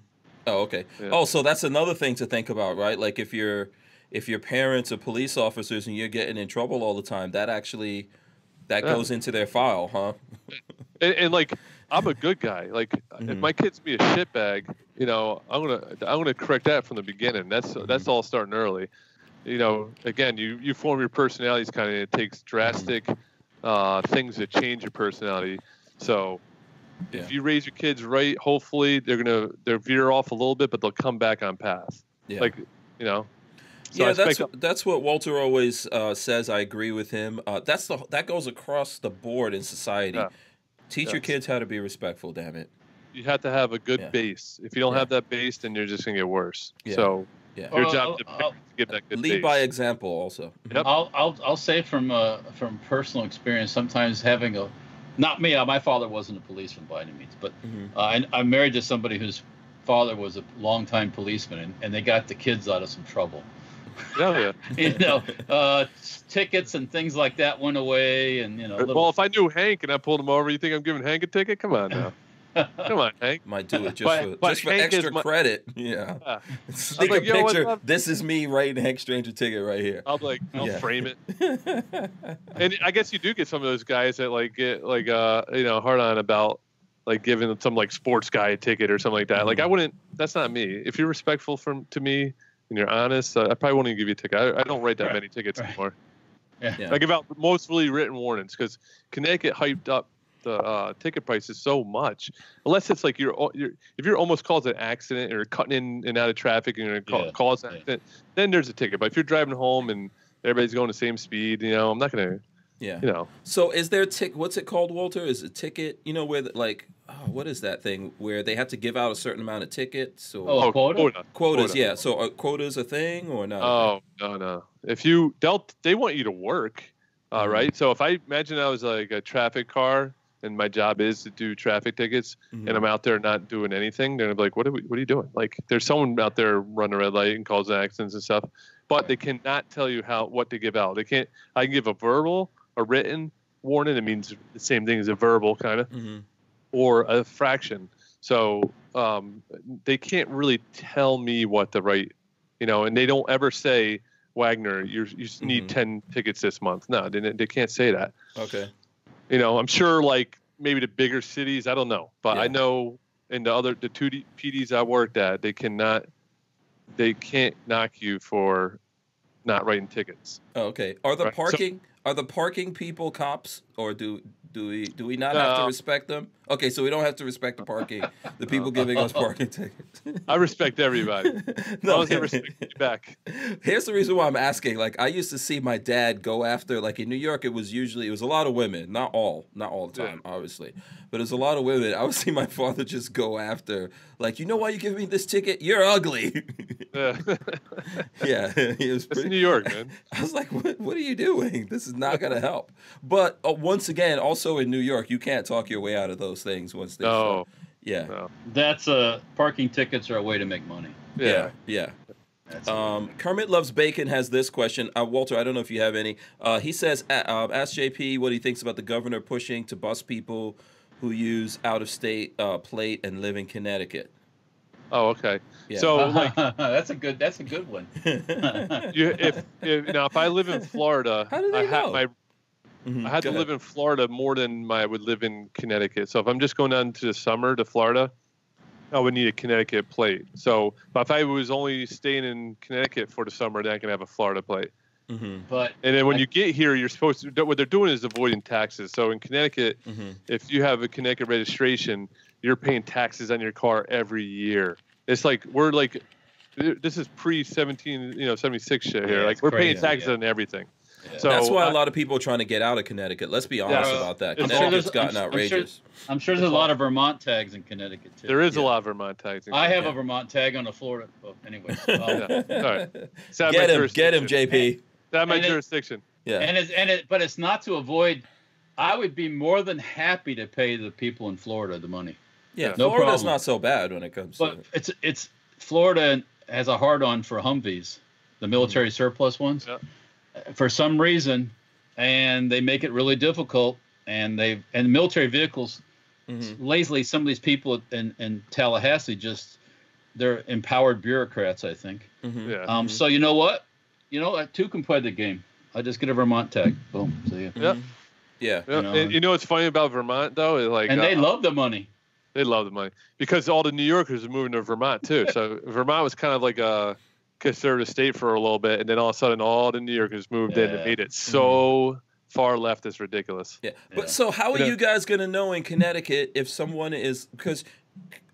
Speaker 2: Oh, okay.
Speaker 1: Yeah.
Speaker 2: Oh, so that's another thing to think about, right? Like if your if your parents are police officers and you're getting in trouble all the time, that actually that
Speaker 1: Yeah.
Speaker 2: goes into their file, huh?
Speaker 1: And, and like, I'm a good guy. Like, if
Speaker 2: Mhm.
Speaker 1: my kids be a shitbag, you know, I'm gonna I'm gonna correct that from the beginning. That's that's all starting early. You know, again, you you form your personalities kind of. It takes drastic uh, things to change your personality. So.
Speaker 2: Yeah.
Speaker 1: If you raise your kids right, hopefully they're gonna they're veer off a little bit, but they'll come back on path.
Speaker 2: Yeah.
Speaker 1: Like, you know. So
Speaker 2: yeah, that's
Speaker 1: expect-
Speaker 2: that's what Walter always uh, says. I agree with him. Uh, that's the that goes across the board in society.
Speaker 1: Yeah.
Speaker 2: Teach your kids how to be respectful. Damn it.
Speaker 1: you have to have a good
Speaker 2: Yeah.
Speaker 1: base. If you don't
Speaker 2: Yeah.
Speaker 1: have that base, then you're just gonna get worse.
Speaker 2: Yeah.
Speaker 1: So
Speaker 2: Yeah.
Speaker 1: your
Speaker 3: Well,
Speaker 1: job
Speaker 3: I'll-
Speaker 1: to,
Speaker 3: I'll-
Speaker 1: to give that good
Speaker 2: Lead
Speaker 1: base.
Speaker 2: by example, also.
Speaker 1: Yep.
Speaker 3: I'll, I'll I'll say from uh, from personal experience. Sometimes having a, not me. uh, My father wasn't a policeman by any means, but
Speaker 2: Mhm.
Speaker 3: uh, I, I'm married to somebody whose father was a longtime policeman, and, and they got the kids out of some trouble.
Speaker 1: Oh, yeah.
Speaker 3: you know, uh, tickets and things like that went away, and you know.
Speaker 1: well,
Speaker 3: little-
Speaker 1: if I knew Hank and I pulled him over, you think I'm giving Hank a ticket? Come on now. Come on, Hank.
Speaker 2: Might do it just
Speaker 1: But-
Speaker 2: for
Speaker 1: but
Speaker 2: just for
Speaker 1: Hank
Speaker 2: extra
Speaker 1: my-
Speaker 2: credit. Yeah.
Speaker 1: Yeah.
Speaker 2: Stick
Speaker 1: like,
Speaker 2: a picture.
Speaker 1: up?"
Speaker 2: This is me writing Hank Stranger ticket right here.
Speaker 1: I'll like I'll
Speaker 2: Yeah.
Speaker 1: frame it. And I guess you do get some of those guys that like get like uh you know hard on about like giving some like sports guy a ticket or something like that. Like
Speaker 2: Mm-hmm.
Speaker 1: I wouldn't. That's not me. If you're respectful from to me and you're honest, uh, I probably won't even give you a ticket. I, I don't write that
Speaker 3: Right.
Speaker 1: many tickets
Speaker 3: Right.
Speaker 1: anymore.
Speaker 3: Yeah.
Speaker 2: Yeah.
Speaker 1: I give out mostly written warnings because Connecticut hyped up the uh, ticket prices so much. Unless it's like you're, you're if you're almost caused an accident or cutting in and out of traffic and you're gonna ca-
Speaker 3: Yeah,
Speaker 1: cause an
Speaker 3: yeah.
Speaker 1: accident, then there's a ticket. But if you're driving home and everybody's going the same speed, you know, I'm not gonna,
Speaker 2: Yeah.
Speaker 1: you know,
Speaker 2: So is there tick? What's it called, Walter? Is it ticket? You know where the, like oh, what is that thing where they have to give out a certain amount of tickets or
Speaker 3: Oh, quota?
Speaker 2: quotas?
Speaker 1: quota.
Speaker 2: Yeah. So are quotas a thing or not?
Speaker 1: Oh no no! If you they'll they want you to work, uh,
Speaker 2: Mhm.
Speaker 1: right? So if I imagine I was like a traffic car and my job is to do traffic tickets,
Speaker 2: Mhm.
Speaker 1: and I'm out there not doing anything, then I'm like, what are we, what are you doing? Like there's someone out there running a red light and causing accidents and stuff, but they cannot tell you how what to give out. They can't. I can give a verbal, a written warning. It means the same thing as a verbal kind of,
Speaker 2: Mhm.
Speaker 1: or a fraction. So um, they can't really tell me what the right, you know, and they don't ever say, Wagner, you you need
Speaker 2: Mhm.
Speaker 1: ten tickets this month. No, they they can't say that.
Speaker 2: Okay.
Speaker 1: You know, I'm sure like maybe the bigger cities, I don't know, but
Speaker 2: Yeah.
Speaker 1: I know in the other the two D- PDs I worked at, they cannot, they can't knock you for not writing tickets.
Speaker 2: Oh, okay. Are the
Speaker 1: Right, so-
Speaker 2: parking are the parking people cops or do do we do we not have to respect them? Okay, so we don't have to respect the parking. The people uh, giving us uh, uh, parking tickets.
Speaker 1: I respect everybody.
Speaker 2: No,
Speaker 1: I was respect you back.
Speaker 2: Here's the reason why I'm asking. Like, I used to see my dad go after, like in New York, it was usually it was a lot of women, not all, not all the
Speaker 1: Yeah.
Speaker 2: time, obviously, but it's a lot of women. I would see my father just go after, like, you know why you give me this ticket? You're ugly.
Speaker 1: Yeah.
Speaker 2: yeah, he was
Speaker 1: It's
Speaker 2: pretty.
Speaker 1: New York, man.
Speaker 2: I was like, what, what are you doing? This is not gonna help. But uh, once again, also in New York, you can't talk your way out of those things once they.
Speaker 1: No,
Speaker 2: Yeah.
Speaker 1: no.
Speaker 3: That's uh, parking tickets are a way to make money.
Speaker 1: Yeah.
Speaker 2: Yeah. Yeah.
Speaker 3: That's a way to
Speaker 2: Um, Kermit Loves Bacon has this question. Uh, Walter, I don't know if you have any. Uh, he says, uh, uh, ask JP what he thinks about the governor pushing to bus people who use out of state uh, plate and live in Connecticut.
Speaker 1: Oh, okay.
Speaker 2: Yeah.
Speaker 1: So like
Speaker 3: that's a good. That's a good one.
Speaker 1: you, if, if now if I live in Florida,
Speaker 2: How do they
Speaker 1: I have
Speaker 2: know?
Speaker 1: my
Speaker 2: Mhm,
Speaker 1: I had
Speaker 2: go
Speaker 1: to
Speaker 2: ahead.
Speaker 1: live in Florida more than my, I would live in Connecticut. So if I'm just going down to the summer to Florida, I would need a Connecticut plate. So but if I was only staying in Connecticut for the summer, then I can have a Florida plate.
Speaker 2: Mhm,
Speaker 3: But
Speaker 1: And then when
Speaker 3: I-
Speaker 1: you get here, you're supposed to. What they're doing is avoiding taxes. So in Connecticut,
Speaker 2: mhm.
Speaker 1: if you have a Connecticut registration, you're paying taxes on your car every year. It's like we're like, this is pre 17, you know, 76 shit here.
Speaker 3: Yeah,
Speaker 1: like we're paying taxes
Speaker 3: yeah.
Speaker 1: on everything.
Speaker 3: Yeah.
Speaker 1: So
Speaker 2: That's why a
Speaker 1: I-
Speaker 2: lot of people are trying to get out of Connecticut. Let's be honest
Speaker 3: Yeah.
Speaker 2: about that.
Speaker 3: I'm sure
Speaker 2: Connecticut's
Speaker 3: there's-
Speaker 2: gotten
Speaker 3: I'm- I'm sure-
Speaker 2: outrageous.
Speaker 3: I'm sure there's a lot of Vermont tags in Connecticut too.
Speaker 1: There is
Speaker 2: Yeah.
Speaker 1: a lot of Vermont tags. in
Speaker 3: I have
Speaker 2: Yeah.
Speaker 3: a Vermont tag on a Florida. Well, anyways, um,
Speaker 1: Yeah. All right. It's out of my
Speaker 2: Get him, get him. JP.
Speaker 1: It's out of my
Speaker 3: And it-
Speaker 1: jurisdiction.
Speaker 2: Yeah.
Speaker 3: and it's and it, but it's not to avoid. I would be more than happy to pay the people in Florida the money,
Speaker 2: Yeah,
Speaker 1: No
Speaker 2: Florida's
Speaker 3: problem.
Speaker 2: not so bad when it comes
Speaker 3: but
Speaker 2: to
Speaker 3: it's it's Florida has a hard on for Humvees, the military surplus ones,
Speaker 1: Yeah.
Speaker 3: For some reason, and they make it really difficult. And they and military vehicles
Speaker 2: Mhm.
Speaker 3: lazily some of these people in, in Tallahassee just they're empowered bureaucrats, I think.
Speaker 2: Mhm.
Speaker 1: Yeah.
Speaker 3: Um, so you know what? You know, I too can play the game. I just get a Vermont tag. Boom. See ya.
Speaker 1: Yeah.
Speaker 2: Mhm. Yeah.
Speaker 1: Yeah.
Speaker 3: you know,
Speaker 1: and you know what's funny about Vermont though? Is like
Speaker 3: And they
Speaker 1: uh,
Speaker 3: love the money.
Speaker 1: They love the money because all the New Yorkers are moving to Vermont too. So Vermont was kind of like a conservative state for a little bit, and then all of a sudden, all the New Yorkers moved in and made it so far left. It's ridiculous.
Speaker 2: Yeah.
Speaker 3: Yeah.
Speaker 2: But so how are
Speaker 1: You know-
Speaker 2: you guys going to know in Connecticut if someone is because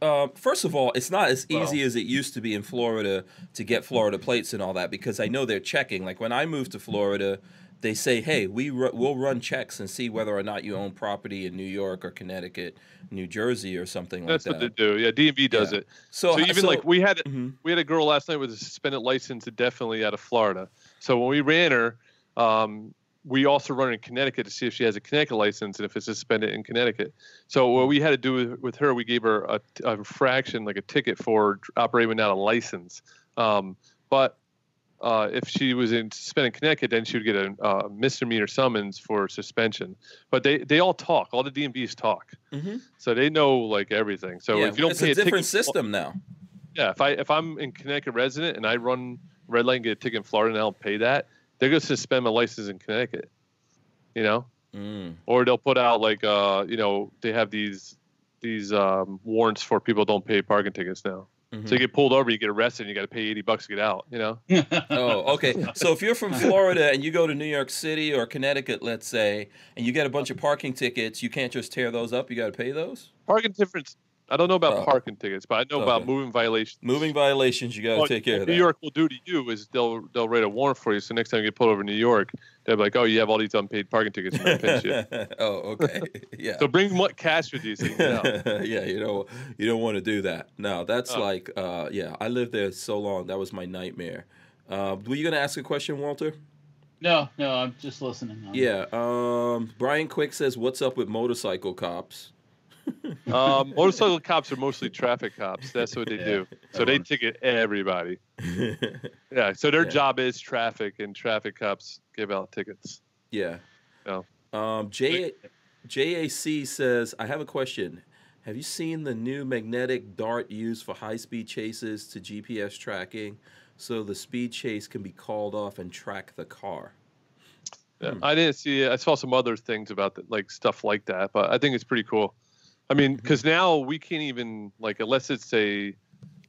Speaker 2: uh, first of all, it's not as easy
Speaker 3: Well-
Speaker 2: as it used to be in Florida to get Florida plates and all that because I know they're checking. Like when I moved to Florida, they say, "Hey, we ru- we'll run checks and see whether or not you own property in New York or Connecticut, New Jersey, or something like that.
Speaker 1: That's
Speaker 2: that."
Speaker 1: what they do. Yeah, DMV does
Speaker 2: Yeah.
Speaker 1: it.
Speaker 2: So,
Speaker 1: So, even
Speaker 2: so-
Speaker 1: like we had
Speaker 2: Mhm.
Speaker 1: we had a girl last night with a suspended license, definitely out of Florida. So when we ran her, um, we also run in Connecticut to see if she has a Connecticut license and if it's suspended in Connecticut. So what we had to do with, with her, we gave her a, a fraction, like a ticket for operating without a license. Um, but uh, if she was in suspended in Connecticut, then she would get a uh, misdemeanor summons for suspension. But they, they all talk. All the DMVs talk,
Speaker 2: Mhm.
Speaker 1: so they know like everything. So
Speaker 2: yeah,
Speaker 1: if you don't
Speaker 2: it's
Speaker 1: pay
Speaker 2: a
Speaker 1: a
Speaker 2: different
Speaker 1: ticket,
Speaker 2: system now.
Speaker 1: yeah, if I if I'm in Connecticut resident and I run red light and get a ticket in Florida and I don't pay that, they're gonna suspend my license in Connecticut. You know,
Speaker 2: Mm.
Speaker 1: or they'll put out like uh, you know, they have these these um, warrants for people don't pay parking tickets now.
Speaker 2: Mhm.
Speaker 1: So you get pulled over, you get arrested, and you got to pay eighty bucks to get out. You know,
Speaker 2: Oh, okay. So if you're from Florida and you go to New York City or Connecticut, let's say, and you get a bunch of parking tickets, you can't just tear those up. You got to pay those.
Speaker 1: parking difference. I don't know about parking tickets, but I know about moving violations.
Speaker 2: Moving violations, you got to
Speaker 1: What
Speaker 2: take care of
Speaker 1: New
Speaker 2: that.
Speaker 1: York will do to you is they'll they'll write a warrant for you. So next time you get pulled over in New York, they'll be like, "Oh, you have all these unpaid parking tickets." And they'll
Speaker 2: oh, okay. Yeah.
Speaker 1: So bring what cash with you so you can
Speaker 2: yeah, you know, you don't want to do that. No, that's
Speaker 1: Oh.
Speaker 2: like, uh, yeah, I lived there so long. That was my nightmare. Uh, were you gonna ask a question, Walter?
Speaker 3: no, no, I'm just listening. I'm-
Speaker 2: Yeah. Um, Brian Quick says, "What's up with motorcycle cops?"
Speaker 1: Um, motorcycle cops are mostly traffic cops. That's what they
Speaker 3: Yeah,
Speaker 1: do. So they ticket everybody. Yeah. So their
Speaker 2: Yeah.
Speaker 1: job is traffic, and traffic cops give out tickets.
Speaker 2: yeah.
Speaker 1: No.
Speaker 2: Um, J JAC says, "I have a question. Have you seen the new magnetic dart used for high-speed chases to GPS tracking, so the speed chase can be called off and track the car?"
Speaker 1: Yeah.
Speaker 2: Hmm.
Speaker 1: I didn't see it. I saw some other things about the, like stuff like that, but I think it's pretty cool. I mean, because now we can't even like unless it's a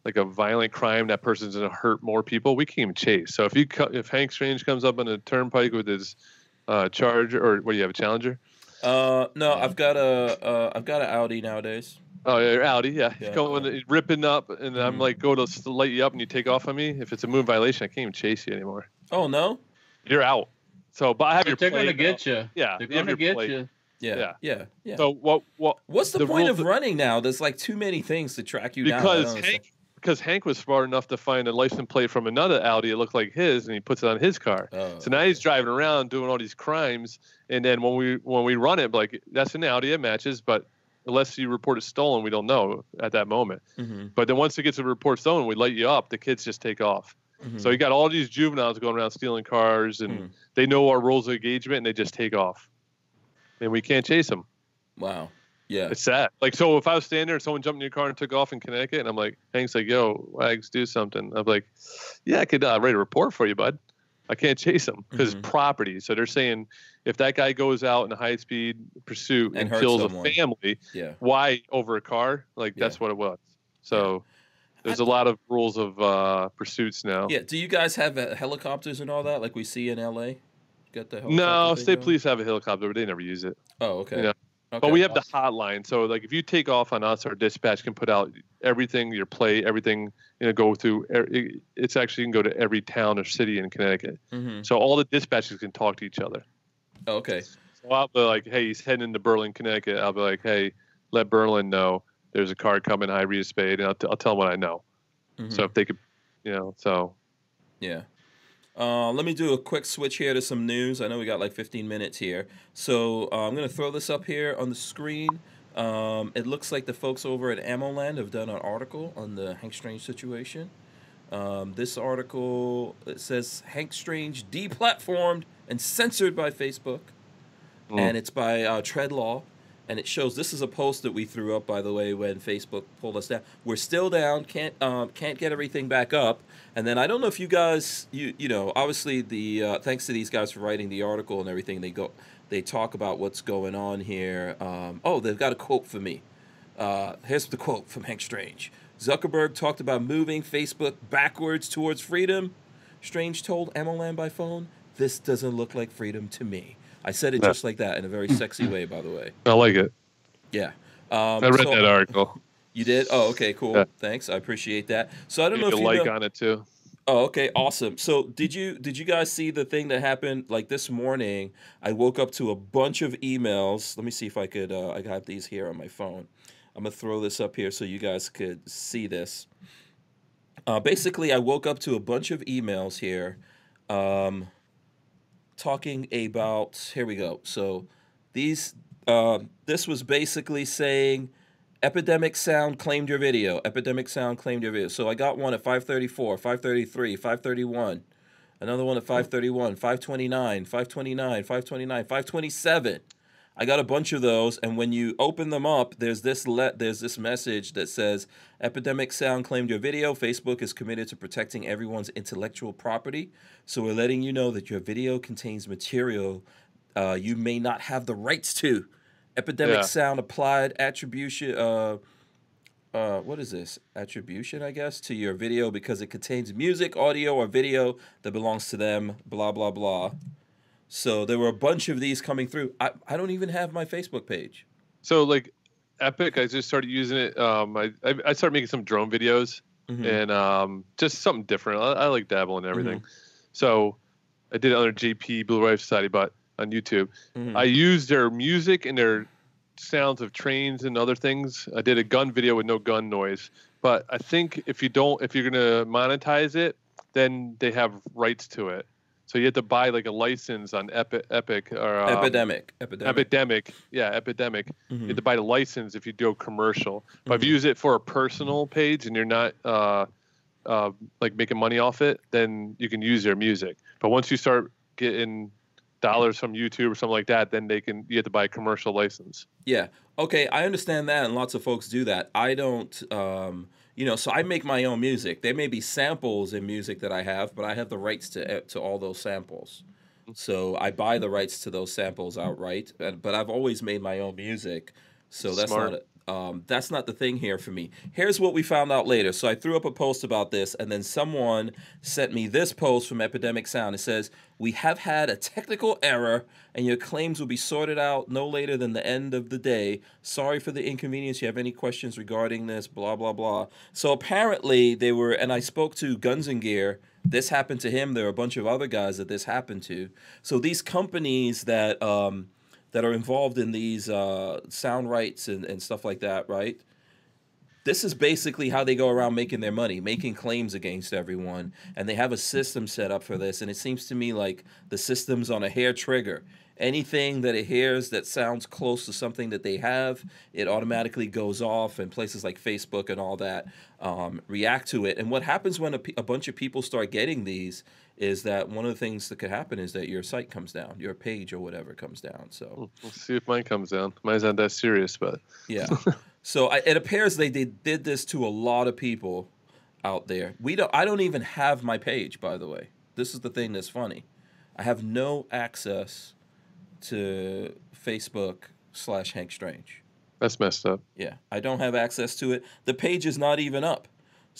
Speaker 1: like a violent crime that person's gonna hurt more people, we can't even chase. So if you co- if Hank Strange comes up on a turnpike with his uh, Charger or what do you have a Challenger?
Speaker 2: Uh, no, I've got a uh, I've got an Audi nowadays.
Speaker 1: Oh, yeah, your Audi, yeah.
Speaker 2: Yeah.
Speaker 1: Going ripping up, and I'm
Speaker 2: Mhm.
Speaker 1: like, go to s- light you up, and you take off on me. If it's a moon violation, I can't even chase you anymore.
Speaker 2: Oh no.
Speaker 1: You're out. So, but I have your.
Speaker 3: But they're
Speaker 1: plate
Speaker 3: going to
Speaker 1: now.
Speaker 3: get you.
Speaker 1: Yeah,
Speaker 3: They're
Speaker 1: you
Speaker 3: going to
Speaker 1: your
Speaker 3: get
Speaker 1: plate.
Speaker 3: you.
Speaker 2: Yeah,
Speaker 1: Yeah.
Speaker 2: yeah, yeah.
Speaker 1: So what? What?
Speaker 2: What's the,
Speaker 1: the
Speaker 2: point of running now? There's like too many things to track you down.
Speaker 1: Because
Speaker 2: don't.
Speaker 1: Hank, because Hank was smart enough to find a license plate from another Audi that looked like his, and he puts it on his car.
Speaker 2: Oh,
Speaker 1: So now he's driving around doing all these crimes, and then when we when we run it, like that's an Audi, it matches, but unless you report it stolen, we don't know at that moment.
Speaker 2: Mhm,
Speaker 1: But then once it gets a report stolen, we light you up, the kids just take off.
Speaker 2: mhm.
Speaker 1: So you got all these juveniles going around stealing cars, and
Speaker 2: Mm.
Speaker 1: they know our rules of engagement, and they just take off, and we can't chase them.
Speaker 2: wow. Yeah.
Speaker 1: It's sad. Like so, if I was standing there and someone jumped in your car and took off in Connecticut, and I'm like, Hank's like, "Yo, Wags, do something." I'm like, "Yeah, I could uh, write a report for you, bud. I can't chase him because
Speaker 2: Mhm.
Speaker 1: property." So they're saying if that guy goes out in a high speed pursuit
Speaker 2: And
Speaker 1: and, kills
Speaker 2: someone.
Speaker 1: a family,
Speaker 2: Yeah.
Speaker 1: why over a car? Like
Speaker 2: Yeah.
Speaker 1: that's what it was. So there's a lot of rules of uh, pursuits now.
Speaker 2: Yeah. Do you guys have uh, helicopters and all that, like we see in LA? Got the helicopter
Speaker 1: No, state police have a helicopter, but they never use it.
Speaker 2: Oh, okay.
Speaker 1: Yeah.
Speaker 2: Okay.
Speaker 1: But we have the hotline, so like if you take off on us, our dispatch can put out everything, your play, everything, you know, go through. It's actually can go to every town or city in Connecticut.
Speaker 2: Mhm.
Speaker 1: So all the dispatches can talk to each other.
Speaker 2: Okay.
Speaker 1: So I'll be like, hey, he's heading into Berlin, Connecticut. I'll be like, hey, let Berlin know there's a car coming, I read a Spade, and I'll, t- I'll tell them what I know.
Speaker 2: Mhm.
Speaker 1: So if they could, you know, so
Speaker 2: Yeah. Uh, let me do a quick switch here to some news. I know we got like 15 minutes here. So uh, I'm going to throw this up here on the screen. Um, it looks like the folks over at AmmoLand have done an article on the Hank Strange situation. Um, this article it says Hank Strange deplatformed and censored by Facebook,
Speaker 1: Mm.
Speaker 2: and it's by uh, Treadlaw. And it shows this is a post that we threw up, by the way, when Facebook pulled us down. We're still down, can't um, can't get everything back up. And then I don't know if you guys, you you know, obviously the uh, thanks to these guys for writing the article and everything. They go, they talk about what's going on here. Um, oh, they've got a quote for me. Uh, here's the quote from Hank Strange. Zuckerberg talked about moving Facebook backwards towards freedom. Strange told AmmoLand by phone, "This doesn't look like freedom to me." I said it
Speaker 1: Yeah.
Speaker 2: just like that in a very sexy way, by the way.
Speaker 1: I like it.
Speaker 2: Yeah. Um,
Speaker 1: I read
Speaker 2: so-
Speaker 1: that article.
Speaker 2: You did? Oh, okay, cool.
Speaker 1: Yeah.
Speaker 2: Thanks, I appreciate that. So I don't know if you
Speaker 1: like
Speaker 2: know.
Speaker 1: on it too.
Speaker 2: Oh, okay, awesome. So did you did you guys see the thing that happened like this morning? I woke up to a bunch of emails. Let me see if I could. Uh, I got these here on my phone. I'm gonna throw this up here so you guys could see this. Uh, basically, I woke up to a bunch of emails here, um, talking about. Here we go. So these. Uh, this was basically saying Epidemic Sound claimed your video. Epidemic Sound claimed your video. So I got one at 534, 533, 531. Another one at 531, 529, 529, 529, 527. I got a bunch of those, and when you open them up, there's this let there's this message that says Epidemic Sound claimed your video. Facebook is committed to protecting everyone's intellectual property. So we're letting you know that your video contains material uh, you may not have the rights to. Epidemic
Speaker 1: Yeah.
Speaker 2: Sound applied attribution. Uh, uh, what is this attribution? I guess to your video because it contains music, audio, or video that belongs to them. Blah blah blah. So there were a bunch of these coming through. I, I don't even have my Facebook page.
Speaker 1: So like Epic, I just started using it. Um, I I, I started making some drone videos
Speaker 2: Mhm.
Speaker 1: and um, just something different. I, I like dabbling and everything. So I did it under JP Blue Wave Society, but on YouTube,
Speaker 2: Mhm.
Speaker 1: I used their music and their sounds of trains and other things. I did a gun video with no gun noise. But I think if you don't, if you're gonna monetize it, then they have rights to it. So you have to buy like a license on Epic, Epic or um,
Speaker 2: epidemic, epidemic.
Speaker 1: Epidemic, yeah, Epidemic. You
Speaker 2: Mhm.
Speaker 1: have to buy the license if you do a commercial. But if
Speaker 2: Mhm.
Speaker 1: you use it for a personal page and you're not uh, uh, like making money off it, then you can use their music. But once you start getting dollars from YouTube or something like that, then they can you have to buy a commercial license.
Speaker 2: Yeah. Okay, I understand that, and lots of folks do that. I don't. Um, you know, so I make my own music. There may be samples in music that I have, but I have the rights to eh, to all those samples. Mm. So I buy the rights to those samples outright. But I've always made my own music, so that's
Speaker 1: Smart.
Speaker 2: not. Um, that's not the thing here for me. Here's what we found out later. So I threw up a post about this, and then someone sent me this post from Epidemic Sound. It says, We have had a technical error, and your claims will be sorted out no later than the end of the day. Sorry for the inconvenience. You have any questions regarding this? Blah, blah, blah. So apparently, they were, and I spoke to Guns and Gear. This happened to him. There are a bunch of other guys that this happened to. So these companies that, um, that are involved in these uh, sound rights and, and stuff like that, right? This is basically how they go around making their money, making claims against everyone. And they have a system set up for this. And it seems to me like the system's on a hair trigger. Anything that it hears that sounds close to something that they have, it automatically goes off. And places like Facebook and all that um, react to it. And what happens when a, a bunch of people start getting these is that one of the things that could happen is that your site comes down, your page or whatever comes down. So.
Speaker 1: Let's see if mine comes down. Mine's not that serious, but
Speaker 2: Yeah. so I, it appears they, they did this to a lot of people out there. We don't. I don't even have my page, by the way. This is the thing that's funny. I have no access to Facebook slash Hank Strange.
Speaker 1: that's messed up.
Speaker 2: Yeah, I don't have access to it. The page is not even up.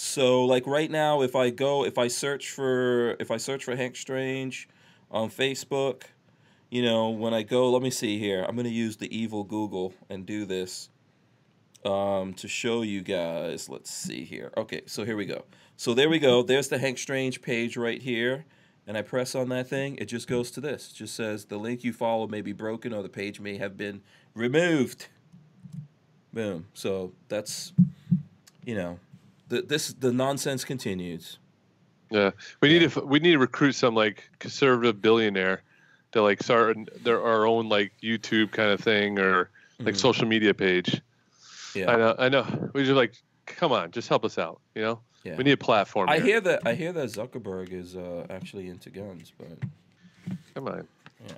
Speaker 2: So like right now, if I go, if I search for, if I search for Hank Strange on Facebook, you know, when I go, let me see here. I'm gonna use the evil Google and do this um, to show you guys. Let's see here. Okay, so here we go. So there we go. There's the Hank Strange page right here. And I press on that thing, it just goes to this. It just says the link you follow may be broken or the page may have been removed. Boom. So that's, you know, the, this the nonsense continues.
Speaker 1: Yeah, we need to we need to recruit some like conservative billionaire to like start their our own like YouTube kind of thing or like
Speaker 2: Mhm.
Speaker 1: social media page.
Speaker 2: Yeah.
Speaker 1: I know, I know. We just like, come on, just help us out. You know,
Speaker 2: Yeah.
Speaker 1: we need a platform.
Speaker 2: I
Speaker 1: here.
Speaker 2: hear that I hear that Zuckerberg is uh, actually into guns, but
Speaker 1: Come on,
Speaker 2: yeah,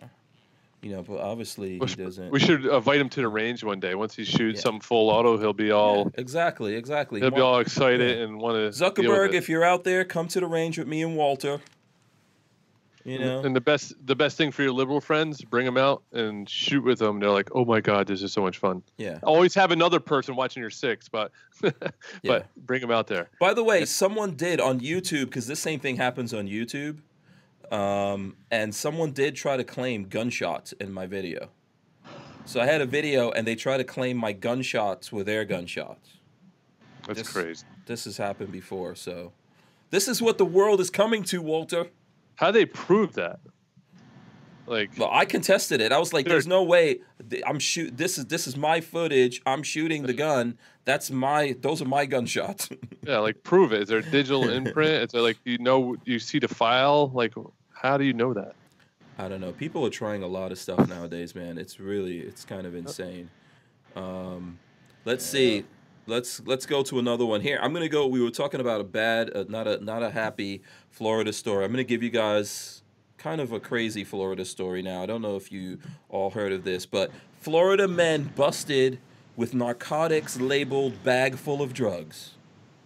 Speaker 2: you know, but obviously
Speaker 1: we
Speaker 2: he doesn't.
Speaker 1: we should invite him to the range one day. Once he shoots
Speaker 2: Yeah.
Speaker 1: some full auto, he'll be all
Speaker 2: Yeah, exactly, exactly.
Speaker 1: he'll be all excited and want to
Speaker 2: Zuckerberg, if you're out there, come to the range with me and Walter. You know,
Speaker 1: And the best the best thing for your liberal friends, bring them out and shoot with them. They're like, oh my god, this is so much fun.
Speaker 2: yeah.
Speaker 1: Always have another person watching your six, but
Speaker 2: Yeah.
Speaker 1: but bring them out there.
Speaker 2: By the way, someone did on YouTube because this same thing happens on YouTube, um, and someone did try to claim gunshots in my video. So I had a video, and they tried to claim my gunshots were their gunshots.
Speaker 1: That's
Speaker 2: This-
Speaker 1: crazy.
Speaker 2: This has happened before, so this is what the world is coming to, Walter.
Speaker 1: How do they prove that? Like,
Speaker 2: Well, I contested it. I was like, "There's no way. I'm shoot. This is this is my footage. I'm shooting the gun. That's my. Those are my gunshots."
Speaker 1: yeah, like prove it. Is there a digital imprint? Is there like you know you see the file? Like, how do you know that?
Speaker 2: I don't know. People are trying a lot of stuff nowadays, man. It's really it's kind of insane. Um, let's see. Let's let's go to another one here. I'm gonna go. We were talking about a bad, uh, not a not a happy Florida story. I'm gonna give you guys kind of a crazy Florida story now. I don't know if you all heard of this, but Florida men busted with narcotics labeled bag full of drugs.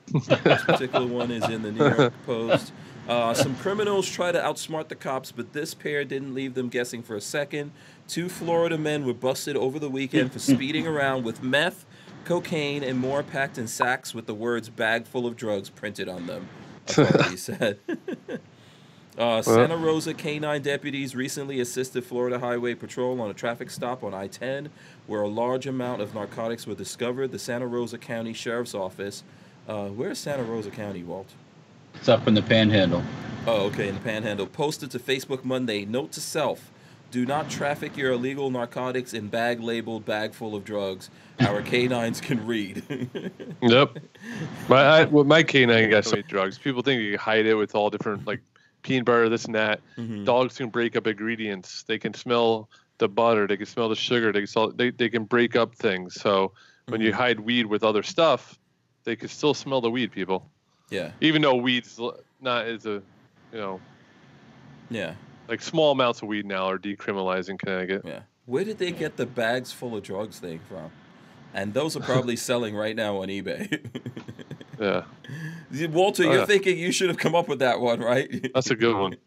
Speaker 2: this particular one is in the New York Post. Uh, some criminals try to outsmart the cops, but this pair didn't leave them guessing for a second. Two Florida men were busted over the weekend for speeding around with meth, cocaine, and more packed in sacks with the words bag full of drugs printed on them, authorities said. Uh, Santa Rosa K-9 deputies recently assisted Florida Highway Patrol on a traffic stop on I-10 where a large amount of narcotics were discovered. The Santa Rosa County Sheriff's Office. Uh, where's Santa Rosa County, Walt?
Speaker 3: It's up in the panhandle.
Speaker 2: Oh, okay, in the Panhandle. Posted to Facebook Monday. Note to self: Do not traffic your illegal narcotics in bag labeled bag full of drugs. Our canines can read.
Speaker 1: Yep. My I, well, my canine got so many drugs. People think you can hide it with all different like peanut butter, this and that.
Speaker 2: Mhm.
Speaker 1: Dogs can break up ingredients. They can smell the butter. They can smell the sugar. They can smell, they, they can break up things. So when you
Speaker 2: Mhm.
Speaker 1: hide weed with other stuff, they can still smell the weed. People,
Speaker 2: Yeah,
Speaker 1: even though weed's not as a, you know,
Speaker 2: yeah,
Speaker 1: like small amounts of weed now are decriminalized in Connecticut.
Speaker 2: yeah. Where did they get the bags full of drugs thing from? And those are probably selling right now on eBay.
Speaker 1: Yeah,
Speaker 2: Walter,
Speaker 1: Oh,
Speaker 2: you're
Speaker 1: yeah.
Speaker 2: thinking you should have come up with that one, right?
Speaker 1: that's a good one.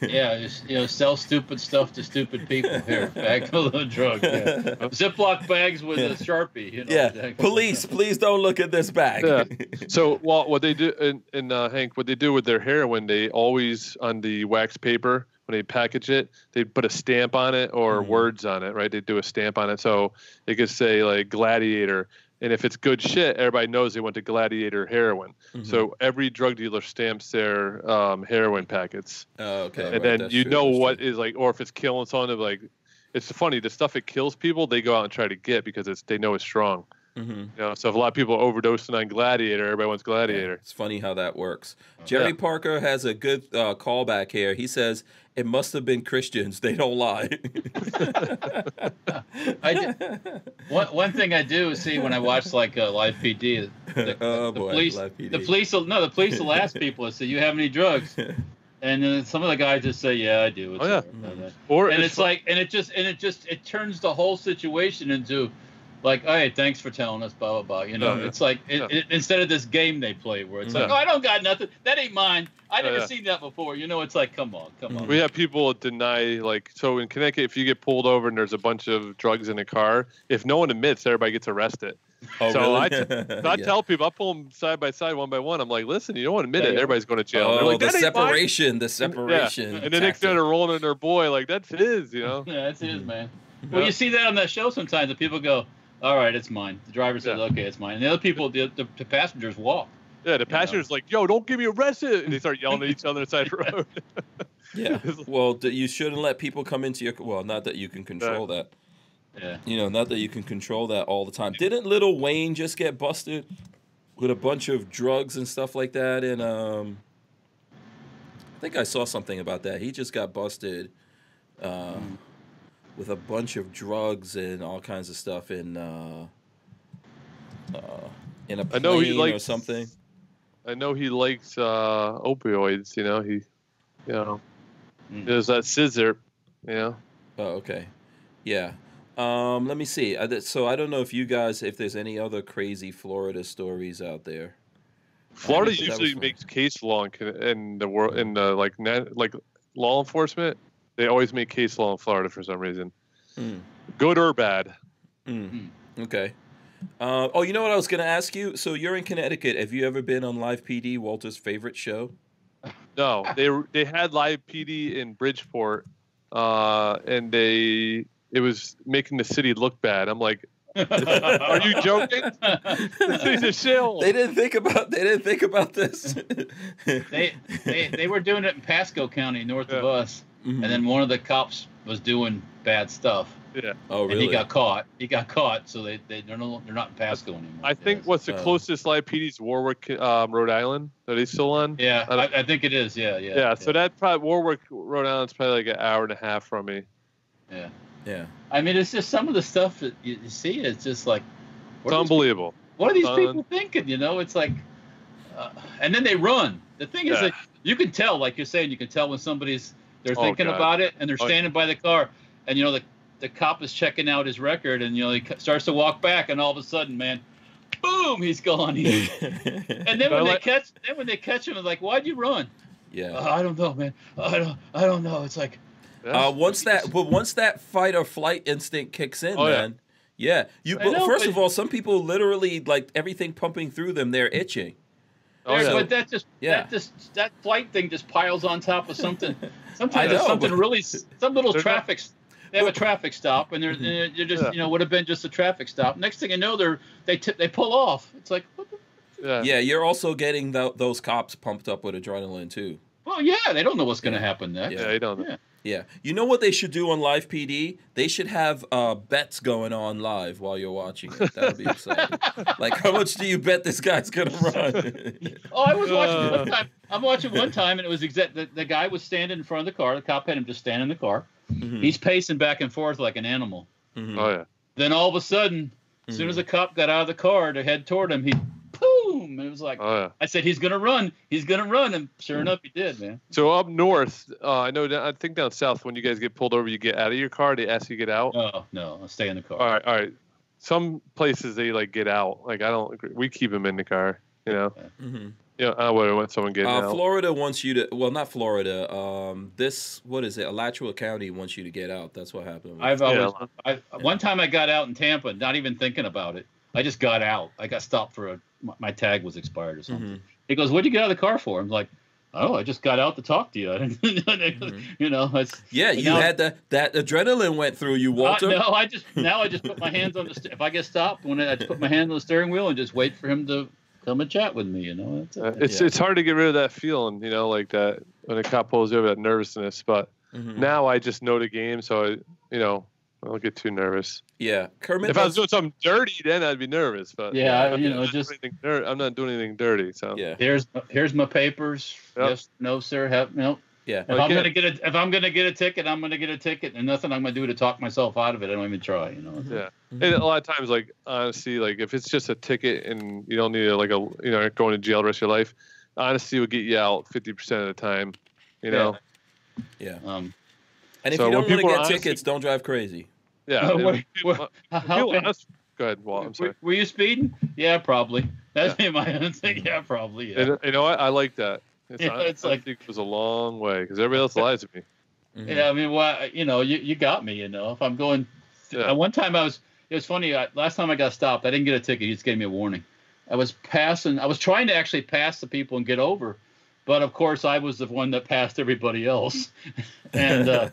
Speaker 3: Yeah, just you know, sell stupid stuff to stupid people. Here, bag full of drugs. Yeah. Ziploc bags with a sharpie. You know,
Speaker 2: yeah.
Speaker 3: bag full of
Speaker 2: Police, please don't look at this bag.
Speaker 1: Yeah. So, well, what they do, and, and uh, Hank, what they do with their heroin, they always on the wax paper when they package it, they put a stamp on it or
Speaker 2: Mhm.
Speaker 1: words on it, right? They do a stamp on it, so it could say like Gladiator, and if it's good shit, everybody knows they went to Gladiator heroin.
Speaker 2: Mhm.
Speaker 1: So every drug dealer stamps their um, heroin packets,
Speaker 2: Oh, okay.
Speaker 1: and
Speaker 2: right,
Speaker 1: then you
Speaker 2: true,
Speaker 1: know what is like, or if it's killing someone, like. It's funny. The stuff that kills people, they go out and try to get because it's they know it's strong.
Speaker 2: Mhm.
Speaker 1: You know, so if a lot of people are overdosing on Gladiator, everybody wants Gladiator.
Speaker 2: It's funny how that works. Jerry
Speaker 1: Yeah.
Speaker 2: Parker has a good uh, callback here. He says it must have been Christians. They don't lie.
Speaker 3: I did, one, one thing I do see when I watch like uh, live PD, the,
Speaker 2: oh
Speaker 3: the
Speaker 2: boy,
Speaker 3: police,
Speaker 2: Live PD.
Speaker 3: the police will no, the police will ask people, say, "You have any drugs?" And then some of the guys just say, "Yeah, I do." It's
Speaker 1: Oh, yeah.
Speaker 3: all right."
Speaker 2: Mhm.
Speaker 1: Or
Speaker 3: And it's like, and it just, and it just, it turns the whole situation into, like, "All right, thanks for telling us," blah blah blah. You know,
Speaker 1: Yeah.
Speaker 3: it's like it,
Speaker 1: Yeah.
Speaker 3: it, instead of this game they play where it's like, "Oh, I don't got nothing. That ain't mine. I never
Speaker 1: yeah.
Speaker 3: seen that before." You know, it's like, "Come on, come on."
Speaker 1: we have people deny like so in Connecticut, if you get pulled over and there's a bunch of drugs in a car, if no one admits, everybody gets arrested.
Speaker 2: Oh,
Speaker 1: So
Speaker 2: really?
Speaker 1: I t- So I
Speaker 2: Yeah.
Speaker 1: tell people, I pull them side by side, one by one. I'm like, listen, you don't want to admit
Speaker 3: Yeah,
Speaker 1: it. Everybody's going to jail.
Speaker 2: Oh,
Speaker 1: like,
Speaker 2: the
Speaker 1: "That ain't mine."
Speaker 2: separation, the
Speaker 1: Yeah.
Speaker 2: separation.
Speaker 1: And then next thing
Speaker 2: tactic.
Speaker 1: they're rolling in their boy, like, that's his, you know?
Speaker 3: Yeah, that's his, mm-hmm. man.
Speaker 1: Yeah.
Speaker 3: Well, you see that on that show sometimes. That people go, "All right, it's mine." The driver says,
Speaker 1: Yeah.
Speaker 3: "Okay, it's mine." And the other people, the, the, the passengers walk.
Speaker 1: Yeah, the passenger's like, yo, don't get me arrested. And they start yelling at each other on the side of the road.
Speaker 2: Yeah. Well, you shouldn't let people come into your. Well, not that you can control that.
Speaker 3: Yeah.
Speaker 2: You know, not that you can control that all the time. Didn't Lil Wayne just get busted with a bunch of drugs and stuff like that? And um, I think I saw something about that. He just got busted uh, with a bunch of drugs and all kinds of stuff in uh, uh, in a
Speaker 1: I
Speaker 2: plane
Speaker 1: know he likes, or
Speaker 2: something.
Speaker 1: I know he likes uh, opioids, you know? He, you know,
Speaker 3: Mm.
Speaker 1: there's that scissor, you know?
Speaker 2: Oh, okay. Yeah. Um, let me see. I, so I don't know if you guys, if there's any other crazy Florida stories out there.
Speaker 1: Florida usually makes case law in, in the world, in the like, like law enforcement. They always make case law in Florida for some reason,
Speaker 2: Mm,
Speaker 1: good or bad.
Speaker 2: mm, okay. Uh, oh, you know what I was going to ask you? So you're in Connecticut. Have you ever been on Live PD, Walter's favorite show?
Speaker 1: No, they they had live PD in Bridgeport, uh, and they it was making the city look bad. I'm like, are you joking? This city's a shill.
Speaker 2: They didn't think about. They didn't think about this.
Speaker 3: they, they they were doing it in Pasco County, north of us,
Speaker 2: Mhm.
Speaker 3: and then one of the cops was doing bad stuff,
Speaker 2: Yeah.
Speaker 3: oh,
Speaker 2: really?
Speaker 3: and he got caught. He got caught, so they they they're no they're not in Pasco anymore.
Speaker 1: I think
Speaker 3: Yes.
Speaker 1: what's the
Speaker 2: Uh,
Speaker 1: closest live PD's Warwick, um, Rhode Island. Are they still on?
Speaker 3: Yeah,
Speaker 1: I,
Speaker 3: I, I think it is. Yeah, yeah.
Speaker 1: Yeah, so that probably Warwick, Rhode Island's probably like an hour and a half from me.
Speaker 3: Yeah.
Speaker 2: yeah.
Speaker 3: I mean, it's just some of the stuff that you, you see. It's just like,
Speaker 1: It's
Speaker 3: what are these
Speaker 1: unbelievable.
Speaker 3: what are these
Speaker 1: Son.
Speaker 3: people thinking? You know, it's like, uh, and then they run. The thing is that you can tell, like you're saying, you can tell when somebody's they're
Speaker 1: Oh,
Speaker 3: thinking
Speaker 1: God.
Speaker 3: about it and they're
Speaker 1: Oh,
Speaker 3: standing by the car, and you know the the cop is checking out his record, and you know he starts to walk back, and all of a sudden, man, boom, he's gone. He- and then when they catch, then when they catch him, it's like, why'd you run?
Speaker 2: yeah.
Speaker 3: "Uh, I don't know, man. I don't, I don't know. It's like,
Speaker 2: Uh, once that, but once that fight or flight instinct kicks in,
Speaker 1: Oh,
Speaker 2: man, yeah. You but
Speaker 3: know,
Speaker 2: first
Speaker 3: but-
Speaker 2: of all, some people literally like everything pumping through them. They're itching.
Speaker 1: Oh,
Speaker 3: There,
Speaker 1: yeah.
Speaker 3: but that just
Speaker 2: Yeah.
Speaker 3: that just that flight thing just piles on top of something. Sometimes
Speaker 2: know,
Speaker 3: it's something really some little
Speaker 1: They're not-
Speaker 3: traffic. They have a traffic stop, and they're,
Speaker 2: Mhm.
Speaker 3: they're just
Speaker 1: Yeah.
Speaker 3: you know would have been just a traffic stop. Next thing you know, they're they tip they pull off. It's like, what the,
Speaker 1: yeah.
Speaker 2: Yeah, you're also getting tho- those cops pumped up with adrenaline too.
Speaker 3: well, yeah, they don't know what's going to
Speaker 2: Yeah.
Speaker 3: happen next.
Speaker 1: Yeah, they don't know.
Speaker 3: Yeah.
Speaker 2: Yeah, you know what they should do on live PD? They should have uh, bets going on live while you're watching it. That'd be exciting. like, how much do you bet this guy's gonna run?
Speaker 3: Oh, I was watching
Speaker 1: Uh.
Speaker 3: one time. I'm watching one time, and it was exact. The, the guy was standing in front of the car. The cop had him just stand in the car.
Speaker 2: Mhm,
Speaker 3: He's pacing back and forth like an animal.
Speaker 2: mhm,
Speaker 1: Oh yeah.
Speaker 3: Then all of a sudden, as soon as the cop got out of the car to head toward him, he boom. And it was like,
Speaker 1: Oh yeah.
Speaker 3: I said, he's gonna run. He's gonna run, and sure enough, he did, man.
Speaker 1: So up north, uh, I know. I think down south, when you guys get pulled over, you get out of your car. They ask you to get out.
Speaker 3: Oh no, I'll stay in the car.
Speaker 1: All right, all right. Some places they like get out. Like I don't. agree. We keep them in the car. You know.
Speaker 2: mhm.
Speaker 1: You know. I wouldn't want someone getting
Speaker 2: Uh,
Speaker 1: out.
Speaker 2: Florida wants you to. Well, not Florida. Um, this what is it? Alachua County wants you to get out. That's what happened.
Speaker 3: I've
Speaker 1: Yeah.
Speaker 3: always, I, one time I got out in Tampa, not even thinking about it. I just got out. I got stopped for a, my, my tag was expired or something.
Speaker 2: Mhm.
Speaker 3: He goes, "What'd you get out of the car for?" I'm like, "Oh, I just got out to talk to you."
Speaker 2: Mhm.
Speaker 3: You know, it's
Speaker 2: Yeah, you
Speaker 3: Now-
Speaker 2: had that. That adrenaline went through you, Walter.
Speaker 3: Uh, no, I just now I just put my hands on the. St- if I get stopped, when I, I just put my hand on the steering wheel and just wait for him to come and chat with me. You know, that's
Speaker 1: Uh, it's
Speaker 2: Yeah.
Speaker 1: it's hard to get rid of that feeling. You know, like that when a cop pulls you over, that nervousness. But
Speaker 2: Mhm.
Speaker 1: now I just know the game, so I, you know, I don't get too nervous.
Speaker 2: Yeah, Kermit.
Speaker 1: If I was doing something dirty, then I'd be nervous. But
Speaker 3: Yeah, I-
Speaker 1: I'm
Speaker 3: you
Speaker 1: not
Speaker 3: know,
Speaker 1: doing
Speaker 3: just-
Speaker 1: anything I'm not doing anything dirty. So
Speaker 2: yeah,
Speaker 3: here's here's my papers.
Speaker 1: Yep.
Speaker 3: Yes, no, sir. Have no.
Speaker 2: yeah.
Speaker 3: If I'm
Speaker 1: Okay.
Speaker 3: gonna get a if I'm gonna get a ticket, I'm gonna get a ticket, and nothing I'm gonna do to talk myself out of it. I don't even try. You know.
Speaker 1: Yeah.
Speaker 2: Mhm.
Speaker 1: And a lot of times, like honestly, like if it's just a ticket and you don't need to, like a you know going to jail the rest of your life, honesty will get you out fifty percent of the time. You know.
Speaker 2: yeah.
Speaker 3: Um,
Speaker 2: And if
Speaker 1: So
Speaker 2: you don't want to get
Speaker 1: are honest-
Speaker 2: tickets, don't drive crazy.
Speaker 1: Yeah.
Speaker 3: Uh,
Speaker 1: if
Speaker 3: what-
Speaker 1: people-
Speaker 3: what- how
Speaker 1: people Go ahead, Walt. I'm sorry.
Speaker 3: were, were you speeding? Yeah, probably. That's me. My own thing. Yeah, probably. Yeah.
Speaker 1: And, you know what? I like that. It's,
Speaker 3: Yeah, it's
Speaker 1: I
Speaker 3: like-
Speaker 1: think it was a long way because everybody else lies to me.
Speaker 2: Mhm.
Speaker 3: Yeah, I mean, well, you know, you, you got me. You know, if I'm going,
Speaker 1: Yeah.
Speaker 3: uh, one time I was it was funny. I, last time I got stopped, I didn't get a ticket. He just gave me a warning. I was passing. I was trying to actually pass the people and get over, but of course I was the one that passed everybody else, and uh,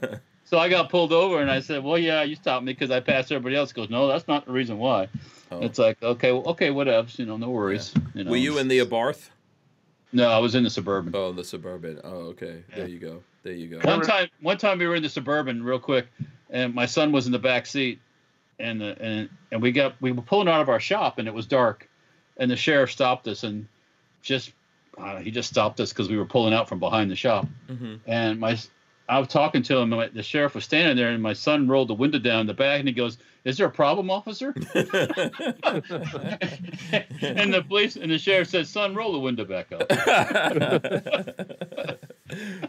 Speaker 3: so I got pulled over. And I said, "Well, yeah, you stopped me because I passed everybody else." He goes, "No, that's not the reason why."
Speaker 2: Oh.
Speaker 3: It's like, okay, well, okay, whatever. You know, no worries. You know.
Speaker 2: Were you in the Abarth?
Speaker 3: No, I was in the suburban.
Speaker 2: Oh, the suburban. Oh, okay. There you go. There you go.
Speaker 3: One time, one time we were in the suburban, real quick, and my son was in the back seat, and uh, and and we got we were pulling out of our shop, and it was dark, and the sheriff stopped us and just uh, he just stopped us because we were pulling out from behind the shop,
Speaker 2: hmm
Speaker 3: and my I was talking to him, and my, the sheriff was standing there, and my son rolled the window down in the back, and he goes, "Is there a problem, officer?" and the police and the sheriff said, "Son, roll the window back up."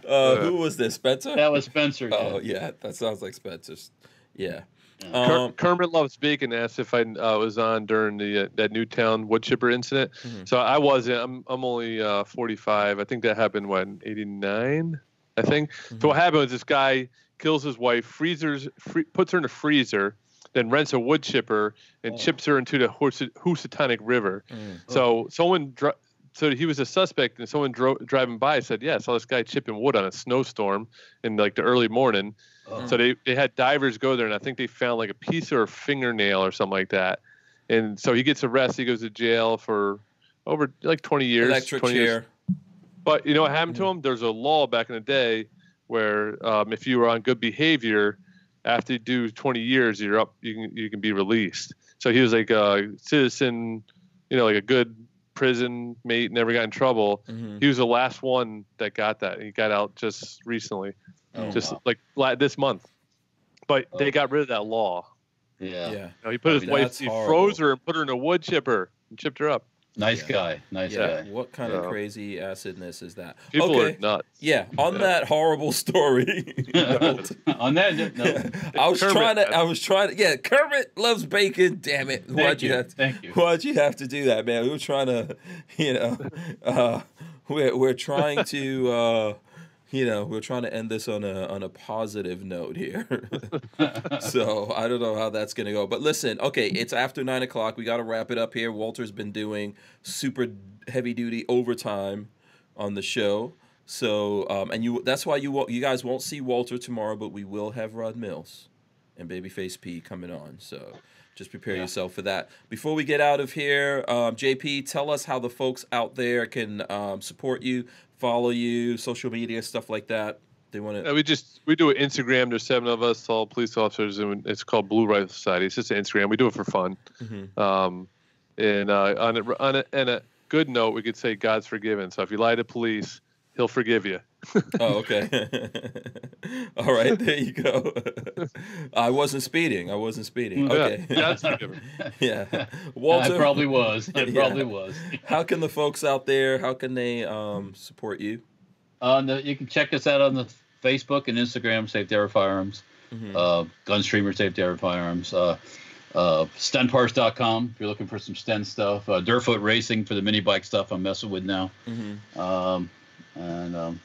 Speaker 2: uh, who was this? Spencer?
Speaker 3: That was Spencer. yeah.
Speaker 2: Oh yeah, that sounds like Spencer's. Yeah.
Speaker 3: Yeah.
Speaker 1: Ker-
Speaker 2: Um,
Speaker 1: Kermit Loves Bacon asked if I uh, was on during the uh, that Newtown wood chipper incident.
Speaker 2: Mhm.
Speaker 1: So I wasn't. I'm I'm only uh, 45. I think that happened when 89. I think. So what happened was this guy kills his wife, freezers, free, puts her in a freezer, then rents a wood chipper and
Speaker 3: Oh.
Speaker 1: chips her into the Hous- Housatonic River.
Speaker 2: Mm.
Speaker 1: So someone, dri- so he was a suspect, and someone dro- driving by said, "Yeah, I saw this guy chipping wood on a snowstorm in like the early morning."
Speaker 3: Oh.
Speaker 1: So they, they had divers go there, and I think they found like a piece or a fingernail or something like that. And so he gets arrested. He goes to jail for over like 20 years.
Speaker 2: Electric
Speaker 1: 20 years.
Speaker 2: Chair.
Speaker 1: But you know what happened to him? There's a law back in the day where um, if you were on good behavior, after you do 20 years, you're up. You can you can be released. So he was like a citizen, you know, like a good prison mate, never got in trouble.
Speaker 2: Mhm.
Speaker 1: He was the last one that got that. He got out just recently,
Speaker 3: Oh,
Speaker 1: just
Speaker 3: wow.
Speaker 1: like la- this month. But
Speaker 3: Oh.
Speaker 1: they got rid of that law.
Speaker 3: yeah.
Speaker 2: Yeah.
Speaker 1: You know, he put his
Speaker 2: That's
Speaker 1: wife, he
Speaker 2: horrible.
Speaker 1: froze her and put her in a wood chipper and chipped her up.
Speaker 3: Nice
Speaker 2: Yeah.
Speaker 3: guy. Nice
Speaker 2: Yeah.
Speaker 3: guy.
Speaker 2: What kind of crazy acidness is that?
Speaker 1: People
Speaker 2: okay.
Speaker 1: are nuts.
Speaker 2: Yeah. On
Speaker 1: Yeah.
Speaker 2: that horrible story.
Speaker 3: On that no.
Speaker 2: I was
Speaker 1: Kermit.
Speaker 2: trying to. I was trying to. Yeah, Kermit loves bacon. Damn it! Why'd
Speaker 3: Thank
Speaker 2: you,
Speaker 3: you.
Speaker 2: have to?
Speaker 3: Thank you.
Speaker 2: Why'd you have to do that, man? We were trying to, you know, uh, we're we're trying to, uh, you know, we're trying to end this on a on a positive note here. so I don't know how that's gonna go. But listen, okay, it's after nine o'clock. We got to wrap it up here. Walter's been doing super heavy duty overtime on the show. So um, and you that's why you you guys won't see Walter tomorrow, but we will have Rod Mills and Babyface P coming on. So just prepare
Speaker 3: Yeah.
Speaker 2: yourself for that. Before we get out of here, um, JP, tell us how the folks out there can um, support you, follow you, social media stuff like that. They want to.
Speaker 1: we just we do an Instagram. There's seven of us, all police officers, and it's called Blue Rifle Society. It's just an Instagram. We do it for fun.
Speaker 2: Mhm.
Speaker 1: Um, and uh, on a, on a, and a good note, we could say God's forgiven. So if you lie to police, He'll forgive you.
Speaker 2: Oh, okay. All right, there you go. I wasn't speeding. I wasn't speeding.
Speaker 1: Yeah,
Speaker 2: Okay.
Speaker 1: God's forgiven.
Speaker 2: yeah. Walter,
Speaker 3: I probably was. I
Speaker 2: Yeah.
Speaker 3: probably was.
Speaker 2: how can the folks out there? How can they um, support you?
Speaker 3: On the, you can check us out on the Facebook and Instagram, Safety Harbor Firearms.
Speaker 2: Mhm.
Speaker 3: Uh, Gunstreamer, Safety Harbor Firearms. Uh, uh, StenParts.com if you're looking for some Sten stuff. Uh, Dirtfoot Racing for the mini bike stuff I'm messing with now.
Speaker 2: Mhm.
Speaker 3: Um, and um,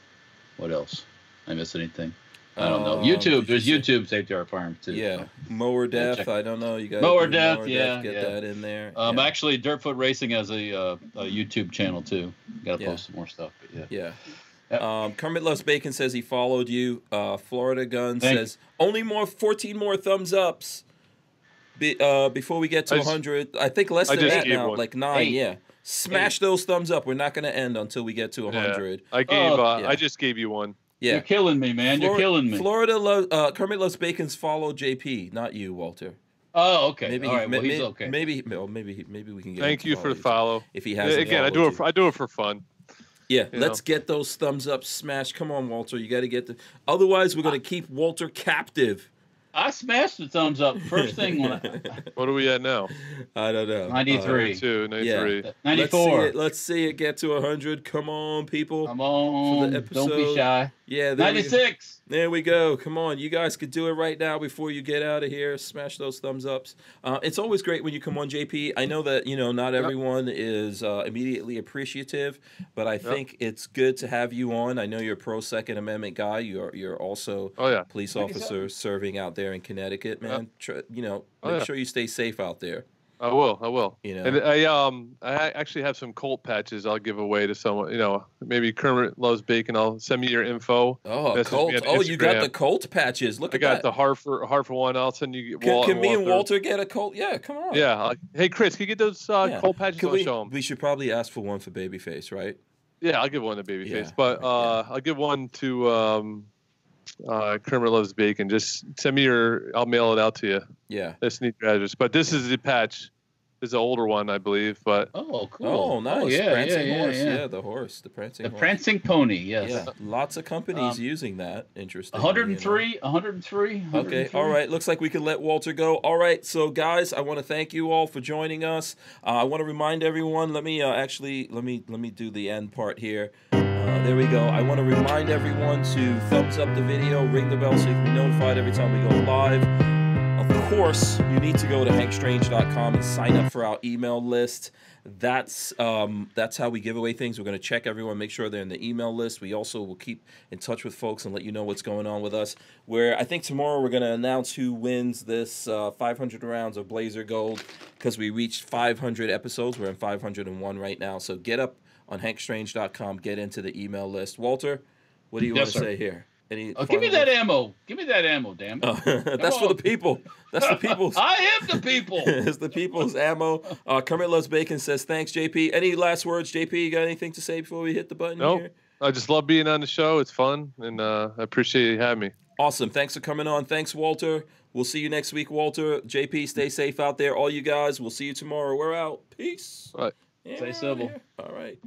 Speaker 3: what else? I miss anything? I don't know.
Speaker 2: Um,
Speaker 3: YouTube. There's YouTube Safety Harbor Farm too.
Speaker 2: Yeah, mower death. I don't know. You guys
Speaker 3: Mower Death, yeah,
Speaker 2: Get
Speaker 3: yeah.
Speaker 2: that in there.
Speaker 3: Um,
Speaker 2: yeah.
Speaker 3: actually, Dirtfoot Racing has a, uh, a YouTube channel too. Got to post some more stuff. But yeah.
Speaker 2: Yeah.
Speaker 3: Yep.
Speaker 2: Um, Kermit loves bacon says he followed you. Uh, Florida Gun
Speaker 3: Thank
Speaker 2: says only more 14 more thumbs ups. Be, uh, before we get to
Speaker 1: I just-
Speaker 2: 100, I think less than that now,
Speaker 1: one.
Speaker 2: like nine.
Speaker 3: Eight.
Speaker 2: Yeah, smash those thumbs up. We're not going to end until we get to
Speaker 1: Yeah.
Speaker 2: 100.
Speaker 1: I gave.
Speaker 3: Oh,
Speaker 1: uh,
Speaker 2: yeah.
Speaker 1: I just gave you one.
Speaker 2: Yeah,
Speaker 3: You're killing me, man. You're
Speaker 2: Flor-
Speaker 3: killing me.
Speaker 2: Florida loves uh, Kermit loves bacon's follow JP, not you, Walter.
Speaker 3: oh, okay.
Speaker 2: Maybe
Speaker 3: All
Speaker 2: he-
Speaker 3: right. Well,
Speaker 2: may-
Speaker 3: he's okay.
Speaker 2: Maybe, well, maybe, maybe we can get. him
Speaker 1: Thank
Speaker 2: to
Speaker 1: you for the follow.
Speaker 2: If he has,
Speaker 1: Yeah,
Speaker 2: has
Speaker 1: Again, I do it. For, I do it for fun.
Speaker 2: Yeah,
Speaker 1: you
Speaker 2: let's get those thumbs up smash. Come on, Walter. You got to get the. Otherwise, we're going to keep Walter captive.
Speaker 3: I smashed the thumbs up first thing when I,
Speaker 1: What are we at now?
Speaker 2: I don't know.
Speaker 3: Uh, 93.
Speaker 1: Two, 93.
Speaker 2: Let's see
Speaker 3: 94.
Speaker 2: it. Let's see it get to 100. Come on, people.
Speaker 3: Come on.
Speaker 2: For the
Speaker 3: Don't be shy.
Speaker 2: Yeah, there we
Speaker 3: 96.
Speaker 2: There we go. Come on, you guys could do it right now before you get out of here. Smash those thumbs ups. Uh, it's always great when you come on, JP. I know that you know not everyone is uh, immediately appreciative, but I think it's good to have you on. I know you're a pro Second Amendment guy. You're you're also
Speaker 1: Oh yeah.
Speaker 2: police officer serving out there in Connecticut. Man, Try, you know,
Speaker 1: Oh,
Speaker 2: make
Speaker 1: yeah.
Speaker 2: sure you stay safe out there.
Speaker 1: I will. I will.
Speaker 2: You know.
Speaker 1: And I um I actually have some Colt patches I'll give away to someone. You know, maybe Kermit loves bacon. I'll send me your info.
Speaker 2: Oh, Colt. Oh, you got the Colt patches. Look at that.
Speaker 1: I got
Speaker 2: that.
Speaker 1: the Harford Hartford one. I'll send you.
Speaker 2: can,
Speaker 1: Wal-
Speaker 2: can me and Walter get a Colt? Yeah, come on.
Speaker 1: Yeah. I'll- hey Chris, can you get those uh,
Speaker 2: Yeah.
Speaker 1: Colt patches?
Speaker 2: Can
Speaker 1: I'll
Speaker 2: we, we should probably ask for one for Babyface, right?
Speaker 1: Yeah, I'll give one to Babyface,
Speaker 2: Yeah,
Speaker 1: but
Speaker 2: yeah.
Speaker 1: uh, I'll give one to um, uh, Kermit loves bacon. Just send me your. I'll mail it out to you.
Speaker 2: Yeah.
Speaker 1: This need your address. But this is the patch. This is an older one, I believe. But
Speaker 3: Oh, cool.
Speaker 2: Oh, nice.
Speaker 3: yeah,
Speaker 2: prancing
Speaker 3: yeah, yeah,
Speaker 2: horse.
Speaker 3: yeah.
Speaker 2: the horse. The prancing
Speaker 3: The
Speaker 2: horse.
Speaker 3: prancing pony. Yes.
Speaker 2: Yeah, lots of companies
Speaker 3: Um,
Speaker 2: using that. Interesting.
Speaker 3: 103, 103.
Speaker 2: Okay, all right. Looks like we can let Walter go. All right, so guys, I want to thank you all for joining us. Uh, I want to remind everyone. Let me uh, actually let me let me do the end part here. Uh, there we go. I want to remind everyone to thumbs up the video, ring the bell so you can be notified every time we go live. Of course, you need to go to hankstrange.com and sign up for our email list. That's um, that's how we give away things. We're going to check everyone, make sure they're in the email list. We also will keep in touch with folks and let you know what's going on with us. Where I think tomorrow we're going to announce who wins this uh, 500 rounds of Blazer Gold because we reached 500 episodes. We're in 501 right now. So get up on hankstrange.com, get into the email list. Walter, what do you
Speaker 3: Yes,
Speaker 2: want to
Speaker 3: sir.
Speaker 2: say here? Any
Speaker 3: Oh, give me that ammo. Give me that ammo, damn. it.
Speaker 2: Oh, that's for the people. That's the people's.
Speaker 3: I am the people.
Speaker 2: it's the people's ammo. Uh, Kermit Loves Bacon says, thanks, JP. Any last words, JP? You got anything to say before we hit the button
Speaker 1: Nope.
Speaker 2: here?
Speaker 1: I just love being on the show. It's fun, and uh, I appreciate you having me.
Speaker 2: Awesome. Thanks for coming on. Thanks, Walter. We'll see you next week, Walter. JP, stay safe out there. All you guys, we'll see you tomorrow. We're out. Peace.
Speaker 1: All right.
Speaker 2: Yeah,
Speaker 3: Stay civil.
Speaker 2: out. All right.